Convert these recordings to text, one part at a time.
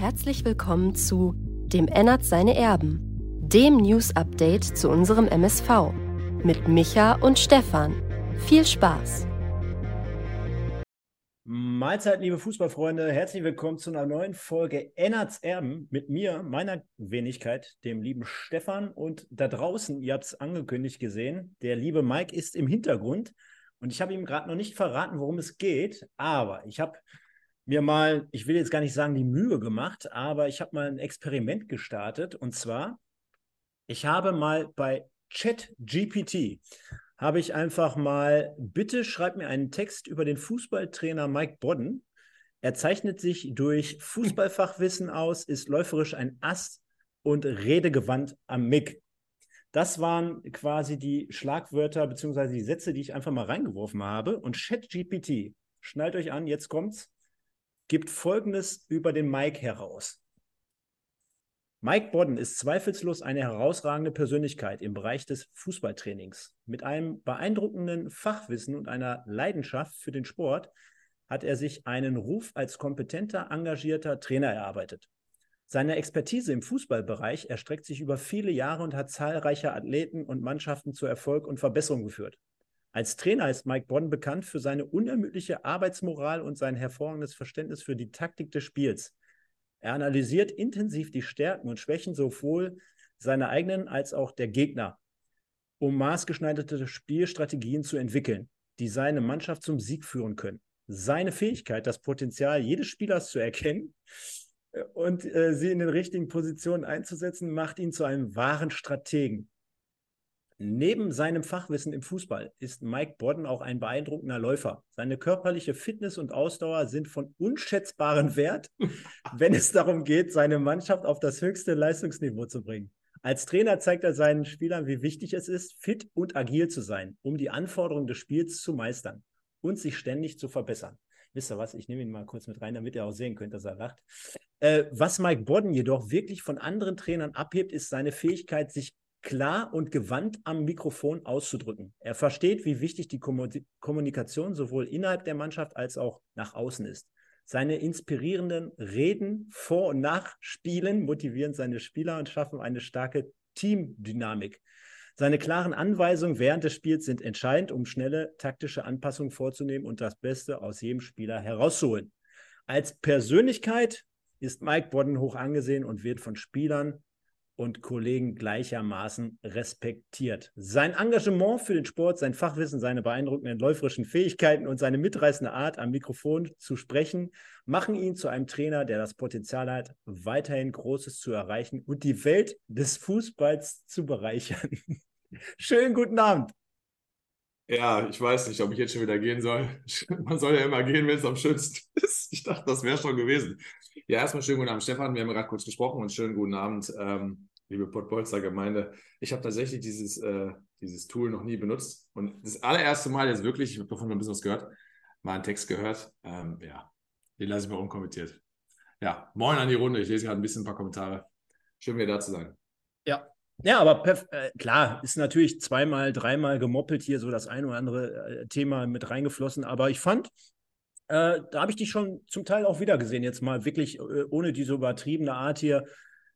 Herzlich willkommen zu Dem Ennert seine Erben, dem News-Update zu unserem MSV mit Micha und Stefan. Viel Spaß! Mahlzeit, liebe Fußballfreunde. Herzlich willkommen zu einer neuen Folge Ennerts Erben mit mir, meiner Wenigkeit, dem lieben Stefan. Und da draußen, ihr habt es angekündigt gesehen, der liebe Mike ist im Hintergrund. Und ich habe ihm gerade noch nicht verraten, worum es geht. Aber ich habe mir mal, ich will jetzt gar nicht sagen, die Mühe gemacht, aber ich habe mal ein Experiment gestartet. Und zwar, ich habe mal bei ChatGPT habe ich einfach mal, bitte schreib mir einen Text über den Fußballtrainer Mike Bodden. Er zeichnet sich durch Fußballfachwissen aus, ist läuferisch ein Ast und redegewandt am Mick. Das waren quasi die Schlagwörter bzw. die Sätze, die ich einfach mal reingeworfen habe. Und ChatGPT, schnallt euch an, jetzt kommt's, gibt Folgendes über den Mike heraus. Mike Bodden ist zweifellos eine herausragende Persönlichkeit im Bereich des Fußballtrainings. Mit einem beeindruckenden Fachwissen und einer Leidenschaft für den Sport hat er sich einen Ruf als kompetenter, engagierter Trainer erarbeitet. Seine Expertise im Fußballbereich erstreckt sich über viele Jahre und hat zahlreiche Athleten und Mannschaften zu Erfolg und Verbesserung geführt. Als Trainer ist Mike Bodden bekannt für seine unermüdliche Arbeitsmoral und sein hervorragendes Verständnis für die Taktik des Spiels. Er analysiert intensiv die Stärken und Schwächen sowohl seiner eigenen als auch der Gegner, um maßgeschneiderte Spielstrategien zu entwickeln, die seine Mannschaft zum Sieg führen können. Seine Fähigkeit, das Potenzial jedes Spielers zu erkennen äh, und äh, sie in den richtigen Positionen einzusetzen, macht ihn zu einem wahren Strategen. Neben seinem Fachwissen im Fußball ist Mike Bodden auch ein beeindruckender Läufer. Seine körperliche Fitness und Ausdauer sind von unschätzbarem Wert, wenn es darum geht, seine Mannschaft auf das höchste Leistungsniveau zu bringen. Als Trainer zeigt er seinen Spielern, wie wichtig es ist, fit und agil zu sein, um die Anforderungen des Spiels zu meistern und sich ständig zu verbessern. Wisst ihr was? Ich nehme ihn mal kurz mit rein, damit ihr auch sehen könnt, dass er lacht. Äh, was Mike Bodden jedoch wirklich von anderen Trainern abhebt, ist seine Fähigkeit, sich klar und gewandt am Mikrofon auszudrücken. Er versteht, wie wichtig die Kommunikation sowohl innerhalb der Mannschaft als auch nach außen ist. Seine inspirierenden Reden vor und nach Spielen motivieren seine Spieler und schaffen eine starke Teamdynamik. Seine klaren Anweisungen während des Spiels sind entscheidend, um schnelle taktische Anpassungen vorzunehmen und das Beste aus jedem Spieler herauszuholen. Als Persönlichkeit ist Mike Bodden hoch angesehen und wird von Spielern und Kollegen gleichermaßen respektiert. Sein Engagement für den Sport, sein Fachwissen, seine beeindruckenden läuferischen Fähigkeiten und seine mitreißende Art, am Mikrofon zu sprechen, machen ihn zu einem Trainer, der das Potenzial hat, weiterhin Großes zu erreichen und die Welt des Fußballs zu bereichern. Schönen guten Abend. Ja, ich weiß nicht, ob ich jetzt schon wieder gehen soll. Man soll ja immer gehen, wenn es am schönsten ist. Ich dachte, das wäre schon gewesen. Ja, erstmal schönen guten Abend, Stefan. Wir haben gerade kurz gesprochen und schönen guten Abend. Ähm, liebe Pottbolzer Gemeinde. Ich habe tatsächlich dieses, äh, dieses Tool noch nie benutzt. Und das allererste Mal jetzt wirklich, ich habe davon ein bisschen was gehört, mal einen Text gehört. Ähm, ja, den lasse ich mal unkommentiert. Ja, moin an die Runde. Ich lese gerade ein bisschen ein paar Kommentare. Schön, wieder da zu sein. Ja, ja, aber äh, klar, ist natürlich zweimal, dreimal gemoppelt hier so das ein oder andere äh, Thema mit reingeflossen. Aber ich fand, äh, da habe ich dich schon zum Teil auch wieder gesehen, jetzt mal wirklich äh, ohne diese übertriebene Art hier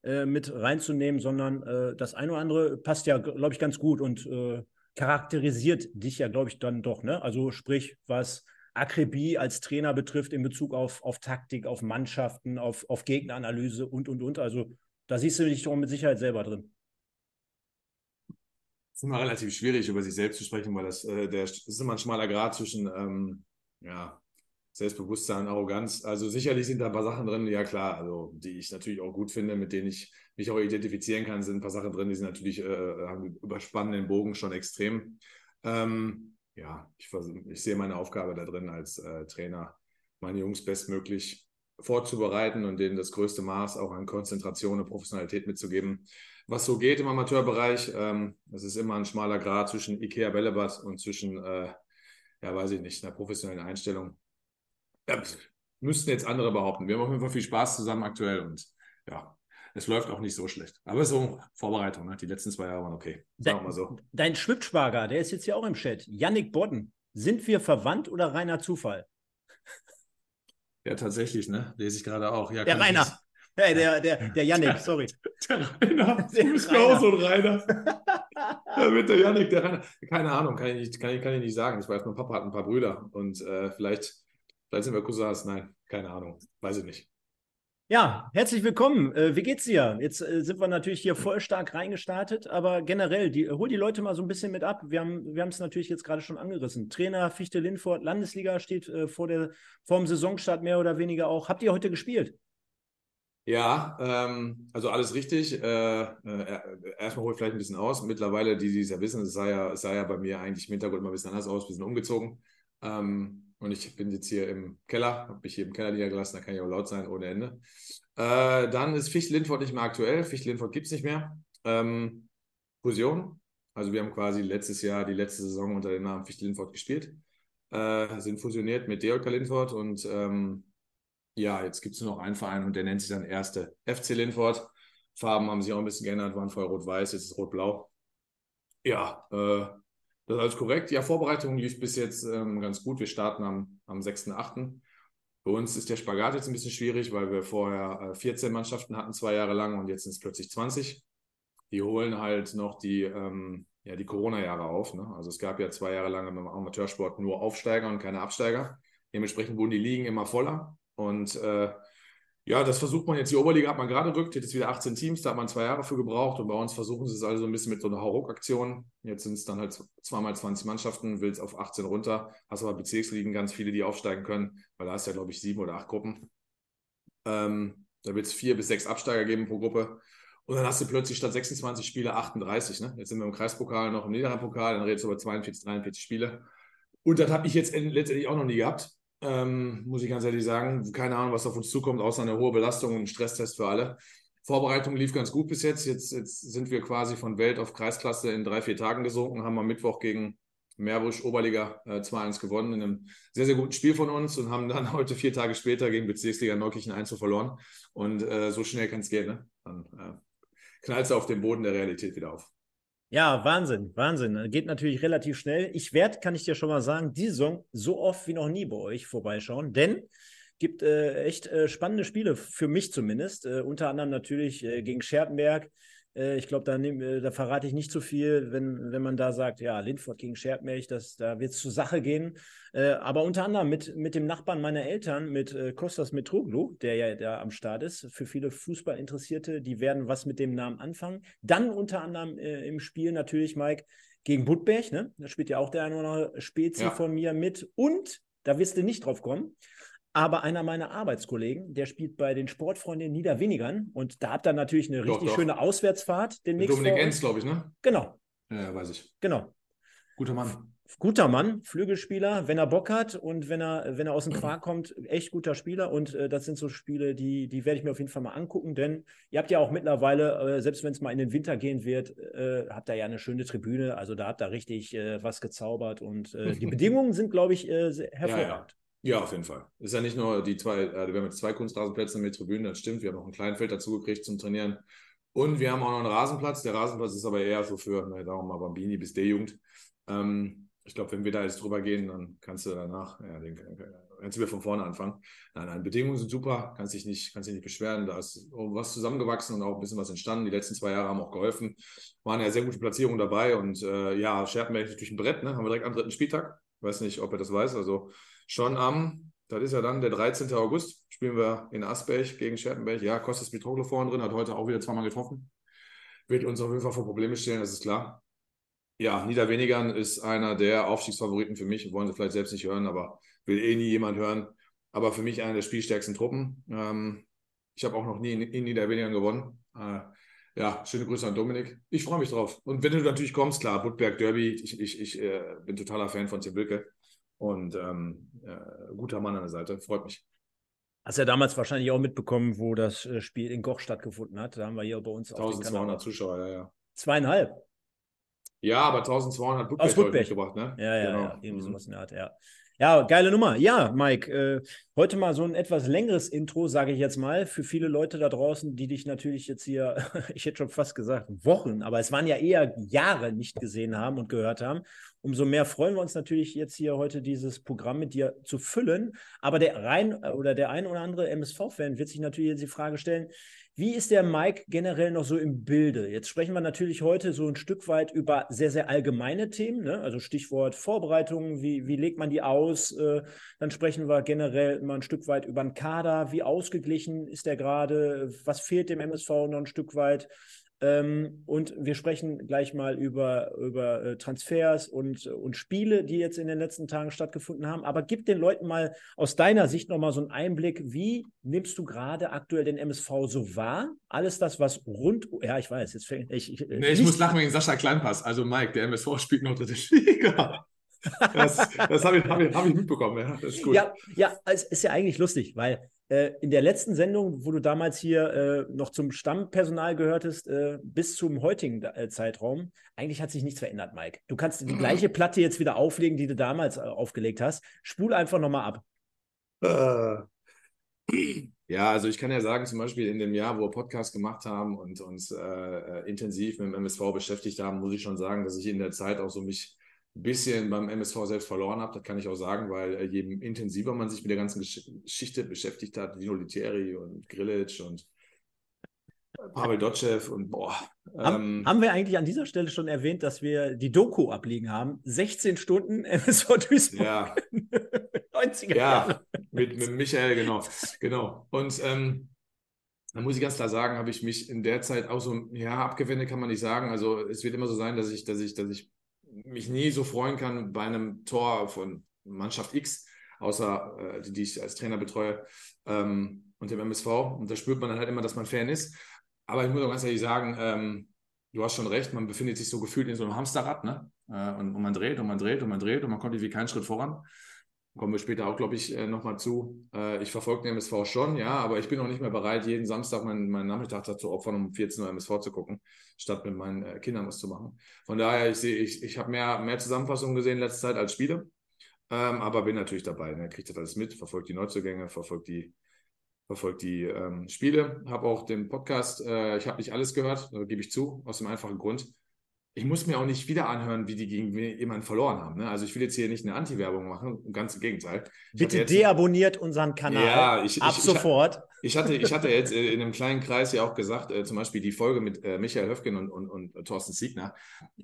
äh, mit reinzunehmen, sondern äh, das eine oder andere passt ja, glaube ich, ganz gut und äh, charakterisiert dich ja, glaube ich, dann doch. Ne? Also sprich, was Akribie als Trainer betrifft in Bezug auf, auf Taktik, auf Mannschaften, auf, auf Gegneranalyse und, und, und. Also da siehst du dich doch mit Sicherheit selber drin. Es ist immer relativ schwierig, über sich selbst zu sprechen, weil das, äh, der, ist immer ein schmaler Grad zwischen ähm, ja, Selbstbewusstsein, Arroganz. Also sicherlich sind da ein paar Sachen drin, ja klar, also die ich natürlich auch gut finde, mit denen ich mich auch identifizieren kann, sind ein paar Sachen drin, die sind natürlich äh, überspannen den Bogen schon extrem. Ähm, ja, ich, ich, sehe meine Aufgabe da drin als äh, Trainer, meine Jungs bestmöglich vorzubereiten und denen das größte Maß auch an Konzentration und Professionalität mitzugeben. Was so geht im Amateurbereich, ähm, das ist immer ein schmaler Grad zwischen Ikea Bällebad und zwischen, äh, ja, weiß ich nicht, einer professionellen Einstellung ja, müssten jetzt andere behaupten. Wir haben auf jeden Fall viel Spaß zusammen aktuell und ja, es läuft auch nicht so schlecht. Aber so Vorbereitung, ne? die letzten zwei Jahre waren okay. Sagen wir mal so. Dein Schwibschwager, der ist jetzt hier auch im Chat. Yannick Bodden. Sind wir verwandt oder reiner Zufall? Ja, tatsächlich, ne? Lese ich gerade auch. Ja, der Rainer. Hey, der, der, der Yannick, sorry. Der Rainer. Der du bist auch so ein Rainer. ja, mit der Yannick, der Rainer. Keine Ahnung, kann ich nicht, kann ich, kann ich nicht sagen. Ich weiß, mein Papa hat ein paar Brüder und äh, vielleicht, vielleicht sind wir Cousins. Nein, keine Ahnung. Weiß ich nicht. Ja, herzlich willkommen. Äh, wie geht's dir? Jetzt äh, sind wir natürlich hier voll stark reingestartet, aber generell, die, hol die Leute mal so ein bisschen mit ab. Wir haben wir es natürlich jetzt gerade schon angerissen. Trainer Fichte Lindfort, Landesliga steht äh, vor, der, vor dem Saisonstart mehr oder weniger auch. Habt ihr heute gespielt? Ja, ähm, also alles richtig. Äh, äh, erstmal hole ich vielleicht ein bisschen aus. Mittlerweile, die, die es ja wissen, es sah ja, es sah ja bei mir eigentlich im Hintergrund mal ein bisschen anders aus. Wir sind umgezogen. Ähm, und ich bin jetzt hier im Keller, habe mich hier im Keller niedergelassen, da kann ich auch laut sein ohne Ende. Äh, dann ist Ficht Lindfort nicht mehr aktuell. Ficht Lindfort gibt es nicht mehr. Ähm, Fusion. Also wir haben quasi letztes Jahr die letzte Saison unter dem Namen Ficht Lindfort gespielt. Äh, sind fusioniert mit DJK Lindfort und ähm, ja, jetzt gibt es nur noch einen Verein und der nennt sich dann Erste FC Lindfort. Farben haben sich auch ein bisschen geändert, waren vorher rot-weiß, jetzt ist rot-blau. Ja, äh, das ist alles korrekt. Ja, Vorbereitung lief bis jetzt ähm, ganz gut. Wir starten am, am 6.8. Bei uns ist der Spagat jetzt ein bisschen schwierig, weil wir vorher äh, 14 Mannschaften hatten, zwei Jahre lang, und jetzt sind es plötzlich 20. Die holen halt noch die, ähm, ja, die Corona-Jahre auf. Ne? Also es gab ja zwei Jahre lang im Amateursport nur Aufsteiger und keine Absteiger. Dementsprechend wurden die Ligen immer voller. Und äh, ja, das versucht man jetzt. Die Oberliga hat man gerade rückt, jetzt wieder 18 Teams, da hat man zwei Jahre für gebraucht und bei uns versuchen sie es also ein bisschen mit so einer Hauruck-Aktion. Jetzt sind es dann halt zweimal 20 Mannschaften, willst auf 18 runter, hast aber Bezirksligen ganz viele, die aufsteigen können, weil da hast ja, glaube ich, sieben oder acht Gruppen. Ähm, da wird es vier bis sechs Absteiger geben pro Gruppe. Und dann hast du plötzlich statt 26 Spiele 38. Ne? Jetzt sind wir im Kreispokal, noch im Niederrhein-Pokal, dann redest du über 42, 43 Spiele. Und das habe ich jetzt letztendlich auch noch nie gehabt. Ähm, muss ich ganz ehrlich sagen. Keine Ahnung, was auf uns zukommt, außer eine hohe Belastung und ein Stresstest für alle. Vorbereitung lief ganz gut bis jetzt. jetzt. Jetzt sind wir quasi von Welt auf Kreisklasse in drei, vier Tagen gesunken, haben am Mittwoch gegen Meerbusch Oberliga äh, 2-1 gewonnen in einem sehr, sehr guten Spiel von uns und haben dann heute vier Tage später gegen Bezirksliga Neukirchen 1 verloren. Und äh, so schnell kann es gehen. Ne? Dann äh, knallt es auf den Boden der Realität wieder auf. Ja, Wahnsinn, Wahnsinn. Geht natürlich relativ schnell. Ich werde, kann ich dir schon mal sagen, die Saison so oft wie noch nie bei euch vorbeischauen, denn gibt äh, echt äh, spannende Spiele, für mich zumindest. Äh, unter anderem natürlich äh, gegen Scherpenberg, ich glaube, da, äh, da, verrate ich nicht zu so viel, wenn, wenn man da sagt, ja, Lindford gegen Scherpmelch, das, da wird es zur Sache gehen. Äh, aber unter anderem mit, mit dem Nachbarn meiner Eltern, mit äh, Kostas Metroglu, der ja da am Start ist, für viele Fußballinteressierte, die werden was mit dem Namen anfangen. Dann unter anderem äh, im Spiel natürlich, Mike, gegen Budberg, ne? Da spielt ja auch der eine oder andere Spezi ja. von mir mit. Und, da wirst du nicht drauf kommen, aber einer meiner Arbeitskollegen, der spielt bei den Sportfreunden Niederwenigern und da habt ihr natürlich eine richtig doch. schöne Auswärtsfahrt. Demnächst Dominik Enz, glaube ich, ne? Genau. Ja, weiß ich. Genau. Guter Mann. Guter Mann, Flügelspieler, wenn er Bock hat und wenn er, wenn er aus dem Quark kommt, echt guter Spieler. Und äh, das sind so Spiele, die, die werde ich mir auf jeden Fall mal angucken, denn ihr habt ja auch mittlerweile, äh, selbst wenn es mal in den Winter gehen wird, äh, habt ihr ja eine schöne Tribüne. Also da habt ihr richtig äh, was gezaubert und äh, die Bedingungen sind, glaube ich, äh, hervorragend. Ja, ja. Ja, auf jeden Fall. Ist ja nicht nur die zwei, äh, wir haben jetzt zwei Kunstrasenplätze mit Tribünen, das stimmt. Wir haben noch ein Kleinfeld dazu gekriegt zum Trainieren. Und wir haben auch noch einen Rasenplatz. Der Rasenplatz ist aber eher so für, na, sagen wir mal, Bambini bis D-Jugend. Ähm, ich glaube, wenn wir da jetzt drüber gehen, dann kannst du danach, ja, den, kannst du wieder von vorne anfangen. Nein, nein, Bedingungen sind super, kannst dich nicht, kannst dich nicht beschweren. Da ist was zusammengewachsen und auch ein bisschen was entstanden. Die letzten zwei Jahre haben auch geholfen. Waren ja sehr gute Platzierungen dabei und äh, ja, Scherpenberg ist natürlich ein Brett, ne? Haben wir direkt am dritten Spieltag. Weiß nicht, ob er das weiß. Also schon am, das ist ja dann der 13. August, spielen wir in Asberg gegen Scherpenberg. Ja, Kostas Mitroglou vorne drin, hat heute auch wieder zweimal getroffen. Wird uns auf jeden Fall vor Probleme stellen, das ist klar. Ja, Niederwenigern ist einer der Aufstiegsfavoriten für mich. Wollen Sie vielleicht selbst nicht hören, aber will eh nie jemand hören. Aber für mich einer der spielstärksten Truppen. Ähm, ich habe auch noch nie in, in Niederwenigern gewonnen. Äh, ja, schöne Grüße an Dominik. Ich freue mich drauf. Und wenn du natürlich kommst, klar, Budberg Derby, ich, ich, ich äh, bin totaler Fan von Tim Wilke. Und ähm, äh, guter Mann an der Seite, freut mich. Hast ja damals wahrscheinlich auch mitbekommen, wo das äh, Spiel in Goch stattgefunden hat. Da haben wir hier bei uns 1200 Zuschauer, ja, ja. Zweieinhalb. Ja, aber 1200 Budberg, Aus gebracht, ne? Ja, ja, genau. ja. Irgendwie mhm. sowas in der Art, ja. Ja, geile Nummer. Ja, Mike, äh, heute mal so ein etwas längeres Intro, sage ich jetzt mal, für viele Leute da draußen, die dich natürlich jetzt hier, ich hätte schon fast gesagt, Wochen, aber es waren ja eher Jahre nicht gesehen haben und gehört haben. Umso mehr freuen wir uns natürlich jetzt hier heute dieses Programm mit dir zu füllen. Aber der rein oder der ein oder andere MSV-Fan wird sich natürlich jetzt die Frage stellen, wie ist der Mike generell noch so im Bilde? Jetzt sprechen wir natürlich heute so ein Stück weit über sehr, sehr allgemeine Themen, ne? also Stichwort Vorbereitungen, wie, wie legt man die aus? Äh, dann sprechen wir generell mal ein Stück weit über den Kader, wie ausgeglichen ist der gerade, was fehlt dem MSV noch ein Stück weit? Ähm, und wir sprechen gleich mal über, über äh, Transfers und, und Spiele, die jetzt in den letzten Tagen stattgefunden haben. Aber gib den Leuten mal aus deiner Sicht nochmal so einen Einblick. Wie nimmst du gerade aktuell den MSV so wahr? Alles das, was rund. Ja, ich weiß, jetzt fängt ich. Ich, nee, ich muss lachen wegen Sascha Kleinpass. Also, Mike, der MSV spielt noch dritte Liga. Das, das habe ich, hab ich, hab ich mitbekommen, ja. Ja, ja, es ist ja eigentlich lustig, weil in der letzten Sendung, wo du damals hier äh, noch zum Stammpersonal gehörtest, äh, bis zum heutigen äh, Zeitraum, eigentlich hat sich nichts verändert, Mike. Du kannst die gleiche Platte jetzt wieder auflegen, die du damals äh, aufgelegt hast. Spul einfach nochmal ab. Ja, also ich kann ja sagen, zum Beispiel in dem Jahr, wo wir Podcast gemacht haben und uns äh, intensiv mit dem MSV beschäftigt haben, muss ich schon sagen, dass ich in der Zeit auch so mich bisschen beim MSV selbst verloren habe. Das kann ich auch sagen, weil äh, je intensiver man sich mit der ganzen Geschichte beschäftigt hat, Dino Litieri und Grilic und Pavel Dotschew und boah. Haben, ähm, haben, wir eigentlich an dieser Stelle schon erwähnt, dass wir die Doku abliegen haben? 16 Stunden MSV Duisburg. Ja. 90er Ja, mit, mit Michael, genau. genau. Und ähm, da muss ich ganz klar sagen, habe ich mich in der Zeit auch so, ja, abgewendet kann man nicht sagen. Also es wird immer so sein, dass ich, dass ich, dass ich mich nie so freuen kann bei einem Tor von Mannschaft X, außer äh, die, die ich als Trainer betreue ähm, und dem MSV. Und da spürt man dann halt immer, dass man Fan ist. Aber ich muss auch ganz ehrlich sagen, ähm, du hast schon recht, man befindet sich so gefühlt in so einem Hamsterrad, ne? Äh, und, und, man dreht und man dreht und man dreht und man kommt irgendwie keinen Schritt voran. Kommen wir später auch, glaube ich, äh, nochmal zu. Äh, ich verfolge den MSV schon, ja, aber ich bin noch nicht mehr bereit, jeden Samstag meinen, meinen Nachmittag dazu opfern, um 14 Uhr MSV zu gucken, statt mit meinen äh, Kindern was zu machen. Von daher, ich sehe, ich, ich habe mehr, mehr Zusammenfassungen gesehen in letzter Zeit als Spiele, ähm, aber bin natürlich dabei. Ne? Kriegt das alles mit, verfolgt die Neuzugänge, verfolgt die, verfolgt die ähm, Spiele, habe auch den Podcast, äh, ich habe nicht alles gehört, gebe ich zu, aus dem einfachen Grund ich muss mir auch nicht wieder anhören, wie die gegen jemanden verloren haben. Ne? Also ich will jetzt hier nicht eine Anti-Werbung machen, ganz im Gegenteil. Ich Bitte deabonniert unseren Kanal ja, ich, ab ich, sofort. Ich, hatte, ich hatte jetzt äh, in einem kleinen Kreis ja auch gesagt, äh, zum Beispiel die Folge mit äh, Michael Höfgen und, und, und Thorsten Siegner,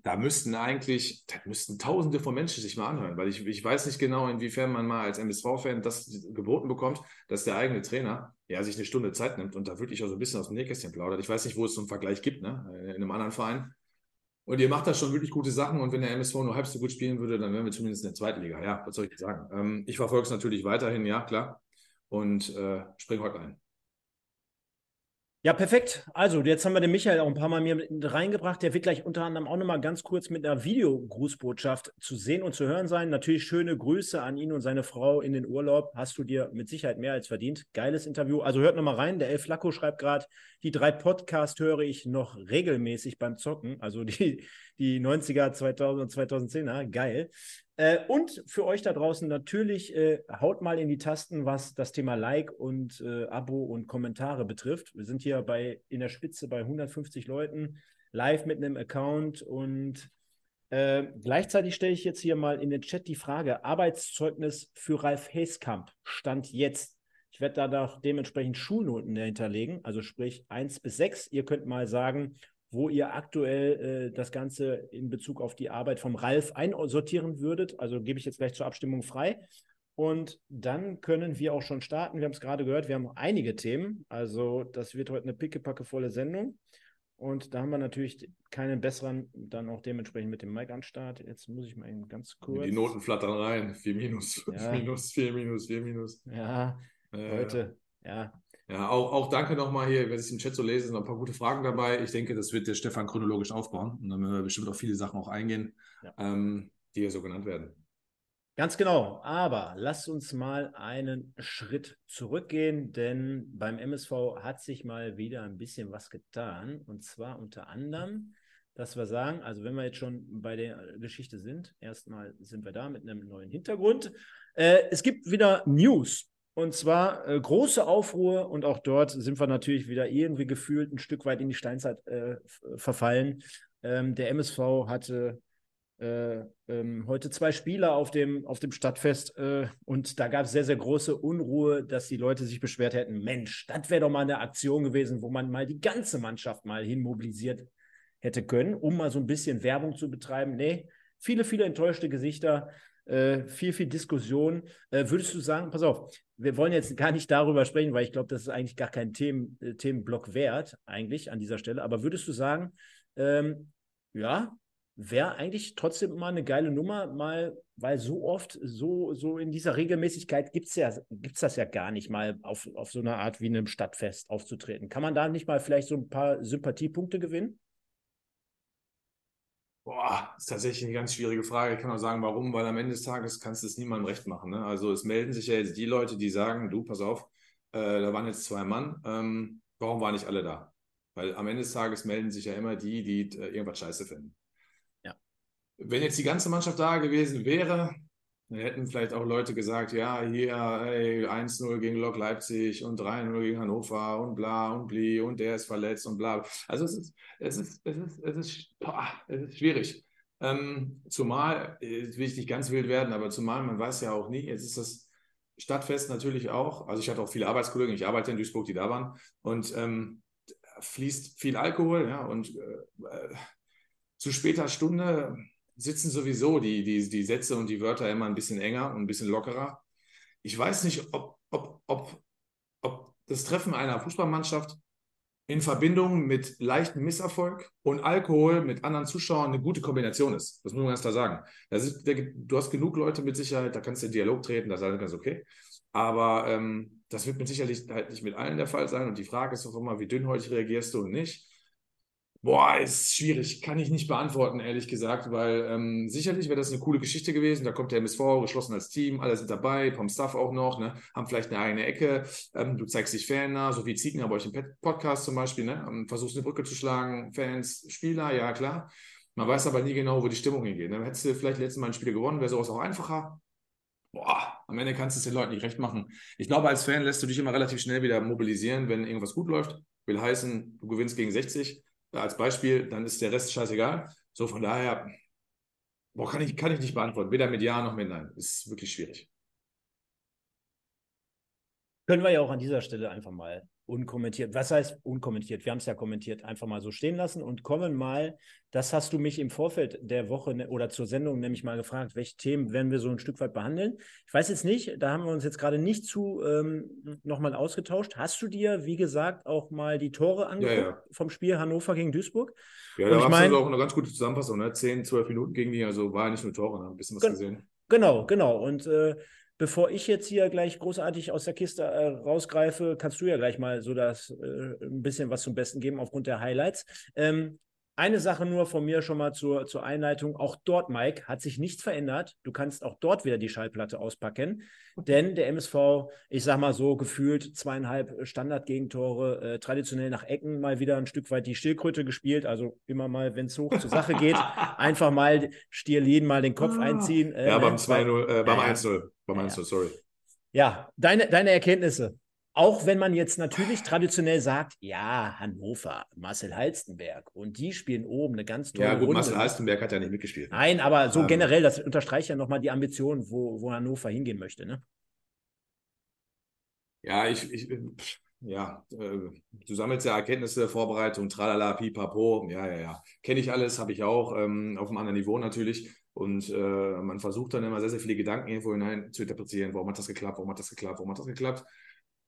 da müssten eigentlich, da müssten tausende von Menschen sich mal anhören, weil ich, ich weiß nicht genau, inwiefern man mal als MSV-Fan das geboten bekommt, dass der eigene Trainer ja, sich eine Stunde Zeit nimmt und da wirklich auch so ein bisschen aus dem Nähkästchen plaudert. Ich weiß nicht, wo es so einen Vergleich gibt, ne? in einem anderen Verein. Und ihr macht da schon wirklich gute Sachen. Und wenn der MSV nur halb so gut spielen würde, dann wären wir zumindest in der zweiten Liga. Ja, was soll ich sagen? Ähm, ich verfolge es natürlich weiterhin, ja, klar. Und äh, springe heute ein. Ja, perfekt. Also, jetzt haben wir den Michael auch ein paar Mal mir reingebracht. Der wird gleich unter anderem auch nochmal ganz kurz mit einer Videogrußbotschaft zu sehen und zu hören sein. Natürlich schöne Grüße an ihn und seine Frau in den Urlaub. Hast du dir mit Sicherheit mehr als verdient. Geiles Interview. Also hört nochmal rein. Der El Flacco schreibt gerade, die drei Podcasts höre ich noch regelmäßig beim Zocken. Also die, die 90er, 2000 und 2010er. Geil. Äh, und für euch da draußen natürlich, äh, haut mal in die Tasten, was das Thema Like und äh, Abo und Kommentare betrifft. Wir sind hier bei in der Spitze bei 150 Leuten, live mit einem Account und äh, gleichzeitig stelle ich jetzt hier mal in den Chat die Frage: Arbeitszeugnis für Ralf Heeskamp stand jetzt. Ich werde da doch dementsprechend Schulnoten dahinterlegen, also sprich 1 bis 6. Ihr könnt mal sagen, wo ihr aktuell äh, das Ganze in Bezug auf die Arbeit vom Ralf einsortieren würdet. Also gebe ich jetzt gleich zur Abstimmung frei. Und dann können wir auch schon starten. Wir haben es gerade gehört, wir haben einige Themen. Also das wird heute eine pickepackevolle Sendung. Und da haben wir natürlich keinen besseren, dann auch dementsprechend mit dem Mike an Start. Jetzt muss ich mal eben ganz kurz. Die Noten flattern rein. 4 minus, 5 ja. minus, 4 minus, 4 minus. Ja, äh, heute, ja. Ja, auch, auch danke nochmal hier, wenn ich im Chat so lese, sind noch ein paar gute Fragen dabei. Ich denke, das wird der Stefan chronologisch aufbauen und dann werden wir bestimmt auf viele Sachen auch eingehen, ja. ähm, die hier so genannt werden. Ganz genau, aber lasst uns mal einen Schritt zurückgehen, denn beim MSV hat sich mal wieder ein bisschen was getan und zwar unter anderem, dass wir sagen, also wenn wir jetzt schon bei der Geschichte sind, erstmal sind wir da mit einem neuen Hintergrund. Äh, es gibt wieder News und zwar äh, große Aufruhr und auch dort sind wir natürlich wieder irgendwie gefühlt ein Stück weit in die Steinzeit äh, verfallen. Ähm, der MSV hatte äh, ähm, heute zwei Spieler auf dem, auf dem Stadtfest äh, und da gab es sehr, sehr große Unruhe, dass die Leute sich beschwert hätten, Mensch, das wäre doch mal eine Aktion gewesen, wo man mal die ganze Mannschaft mal hinmobilisiert hätte können, um mal so ein bisschen Werbung zu betreiben. Nee, viele, viele enttäuschte Gesichter, äh, viel, viel Diskussion. Äh, würdest du sagen, pass auf, wir wollen jetzt gar nicht darüber sprechen, weil ich glaube, das ist eigentlich gar kein Themen, äh, Themenblock wert, eigentlich an dieser Stelle, aber würdest du sagen, ähm, ja, wäre eigentlich trotzdem mal eine geile Nummer, mal, weil so oft, so, so in dieser Regelmäßigkeit gibt es ja, gibt's das ja gar nicht mal auf, auf so eine Art wie einem Stadtfest aufzutreten. Kann man da nicht mal vielleicht so ein paar Sympathiepunkte gewinnen? Boah, ist tatsächlich eine ganz schwierige Frage. Ich kann auch sagen, warum, weil am Ende des Tages kannst du es niemandem recht machen. Ne? Also es melden sich ja jetzt die Leute, die sagen, du, pass auf, äh, da waren jetzt zwei Mann, ähm, warum waren nicht alle da? Weil am Ende des Tages melden sich ja immer die, die äh, irgendwas scheiße finden. Wenn jetzt die ganze Mannschaft da gewesen wäre, dann hätten vielleicht auch Leute gesagt, ja, hier, hey, 1-0 gegen Lok Leipzig und 3-0 gegen Hannover und bla und bli und der ist verletzt und bla. Also es ist, es ist, es ist, es ist, boah, es ist schwierig. Ähm, zumal, jetzt will ich nicht ganz wild werden, aber zumal man weiß ja auch nie, jetzt ist das Stadtfest natürlich auch, also ich hatte auch viele Arbeitskollegen, ich arbeite in Duisburg, die da waren und ähm, fließt viel Alkohol, ja, und äh, äh zu später Stunde sitzen sowieso die, die, die Sätze und die Wörter immer ein bisschen enger und ein bisschen lockerer. Ich weiß nicht, ob, ob, ob, ob das Treffen einer Fußballmannschaft in Verbindung mit leichtem Misserfolg und Alkohol mit anderen Zuschauern eine gute Kombination ist. Das muss man ganz klar sagen. Ist, du hast genug Leute mit Sicherheit, da kannst du in Dialog treten, das ist alles ganz okay. Aber ähm, das wird mit Sicherheit halt nicht mit allen der Fall sein. Und die Frage ist auch immer, wie dünnhäutig reagierst du und nicht. Boah, ist schwierig. Kann ich nicht beantworten, ehrlich gesagt, weil ähm, sicherlich wäre das eine coole Geschichte gewesen. Da kommt der MSV geschlossen als Team, alle sind dabei, vom Staff auch noch, ne? haben vielleicht eine eigene Ecke. Ähm, du zeigst dich Fan nah, so wie Ziegen bei euch im Podcast zum Beispiel, ne? Ähm, versuchst eine Brücke zu schlagen, Fans, Spieler, ja klar. Man weiß aber nie genau, wo die Stimmung hingeht. Ne? Hättest du vielleicht letztes Mal ein Spiel gewonnen, wäre sowas auch einfacher. Boah, am Ende kannst du es den Leuten nicht recht machen. Ich glaube, als Fan lässt du dich immer relativ schnell wieder mobilisieren, wenn irgendwas gut läuft. Will heißen, du gewinnst gegen 60 als Beispiel, dann ist der Rest scheißegal. So, von daher, boah, kann ich, kann ich nicht beantworten. Weder mit Ja noch mit Nein. Ist wirklich schwierig. Können wir ja auch an dieser Stelle einfach mal unkommentiert, was heißt unkommentiert? Wir haben es ja kommentiert, einfach mal so stehen lassen und kommen mal, das hast du mich im Vorfeld der Woche ne, oder zur Sendung nämlich mal gefragt, welche Themen werden wir so ein Stück weit behandeln. Ich weiß jetzt nicht, da haben wir uns jetzt gerade nicht zu ähm, nochmal ausgetauscht. Hast du dir, wie gesagt, auch mal die Tore angeguckt ja, ja. vom Spiel Hannover gegen Duisburg? Ja, da war es auch eine ganz gute Zusammenfassung, ne? 10, 12 Minuten gegen die, also war nicht nur Tore, ne? ein bisschen was gesehen. Genau, genau. Und äh, bevor ich jetzt hier gleich großartig aus der Kiste äh, rausgreife, kannst du ja gleich mal so das äh, ein bisschen was zum Besten geben aufgrund der Highlights. Ähm, eine Sache nur von mir schon mal zur, zur Einleitung. Auch dort, Mike, hat sich nichts verändert. Du kannst auch dort wieder die Schallplatte auspacken. Denn der MSV, ich sag mal so, gefühlt zweieinhalb Standardgegentore, äh, traditionell nach Ecken mal wieder ein Stück weit die Stillkröte gespielt. Also immer mal, wenn es hoch zur Sache geht, einfach mal Stierlin mal den Kopf ah. einziehen. Äh, ja, beim 2-0, äh, beim 1-0. Beim 1-0, sorry. Ja, deine, deine Erkenntnisse. Auch wenn man jetzt natürlich traditionell sagt, ja, Hannover, Marcel Halstenberg und die spielen oben eine ganz tolle Ja, gut, Runde. Marcel Halstenberg hat ja nicht mitgespielt. Nein, aber so ähm, generell, das unterstreicht ja nochmal die Ambition, wo, wo Hannover hingehen möchte, ne? Ja, ich, ich ja, äh, du sammelst ja Erkenntnisse, Vorbereitung, tralala, pipapo, ja, ja, ja. Kenne ich alles, habe ich auch, ähm, auf einem anderen Niveau natürlich. Und äh, man versucht dann immer sehr, sehr viele Gedanken irgendwo hinein zu interpretieren. Warum hat das geklappt? Warum hat das geklappt? Warum hat das geklappt?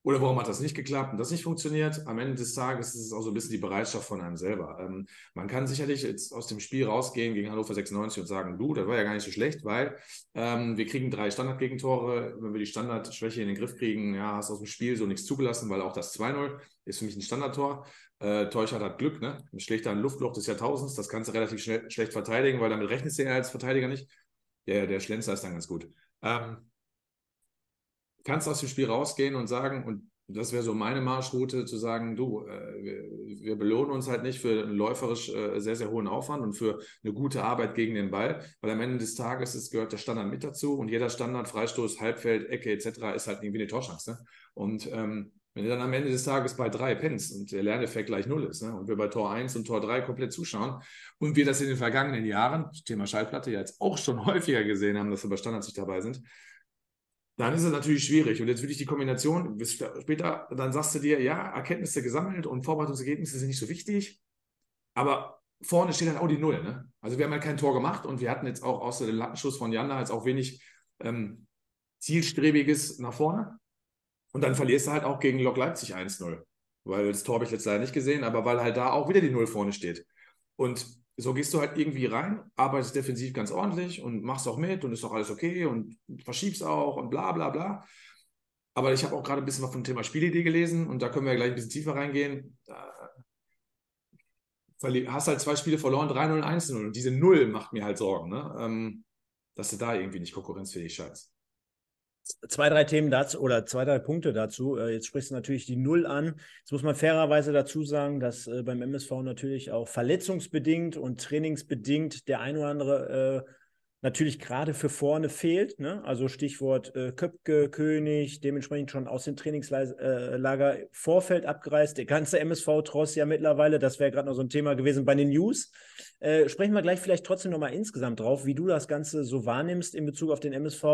Oder warum hat das nicht geklappt und das nicht funktioniert? Am Ende des Tages ist es auch so ein bisschen die Bereitschaft von einem selber. Ähm, man kann sicherlich jetzt aus dem Spiel rausgehen gegen Hannover 96 und sagen, du, das war ja gar nicht so schlecht, weil ähm, wir kriegen drei Standardgegentore. Wenn wir die Standardschwäche in den Griff kriegen, ja, hast aus dem Spiel so nichts zugelassen, weil auch das 2-0 ist für mich ein Standardtor. Äh, Teuchert hat Glück, ne? Schlägt da ein Luftloch des Jahrtausends. Das kannst du relativ schnell, schlecht verteidigen, weil damit rechnest du ja als Verteidiger nicht. Der, der Schlenzer ist dann ganz gut. Ähm, kannst aus dem Spiel rausgehen und sagen, und das wäre so meine Marschroute, zu sagen, du, äh, wir, wir, belohnen uns halt nicht für einen läuferisch äh, sehr, sehr hohen Aufwand und für eine gute Arbeit gegen den Ball, weil am Ende des Tages ist, gehört der Standard mit dazu und jeder Standard, Freistoß, Halbfeld, Ecke etc. ist halt irgendwie eine Torschance. Ne? Und ähm, Wenn du dann am Ende des Tages bei drei pennst und der Lerneffekt gleich null ist ne? und wir bei Tor 1 und Tor 3 komplett zuschauen und wir das in den vergangenen Jahren, Thema Schallplatte, ja jetzt auch schon häufiger gesehen haben, dass wir bei Standards nicht dabei sind, dann ist es natürlich schwierig. Und jetzt würde ich die Kombination, bis später, dann sagst du dir, ja, Erkenntnisse gesammelt und Vorbereitungsergebnisse sind nicht so wichtig, aber vorne steht halt auch die Null. Ne? Also wir haben halt kein Tor gemacht und wir hatten jetzt auch außer dem Lattenschuss von Janda jetzt auch wenig ähm, zielstrebiges nach vorne. Und dann verlierst du halt auch gegen Lok Leipzig 1-0. Weil das Tor habe ich jetzt leider nicht gesehen, aber weil halt da auch wieder die Null vorne steht. Und so gehst du halt irgendwie rein, arbeitest defensiv ganz ordentlich und machst auch mit und ist doch alles okay und verschiebst auch und bla bla bla. Aber ich habe auch gerade ein bisschen was vom Thema Spielidee gelesen und da können wir gleich ein bisschen tiefer reingehen. Hast halt zwei Spiele verloren, 3-0, 1-0 und diese Null macht mir halt Sorgen, ne? Ähm, dass du da irgendwie nicht konkurrenzfähig scheinst zwei, drei Themen dazu oder zwei, drei Punkte dazu. Äh, jetzt sprichst du natürlich die Null an. Jetzt muss man fairerweise dazu sagen, dass äh, beim MSV natürlich auch verletzungsbedingt und trainingsbedingt der ein oder andere äh, natürlich gerade für vorne fehlt. Ne? Also Stichwort äh, Köpke, König, dementsprechend schon aus dem Trainingslager äh, Vorfeld abgereist. Der ganze MSV-Tross ja mittlerweile, das wäre gerade noch so ein Thema gewesen bei den News. Äh, sprechen wir gleich vielleicht trotzdem nochmal insgesamt drauf, wie du das Ganze so wahrnimmst in Bezug auf den MSV,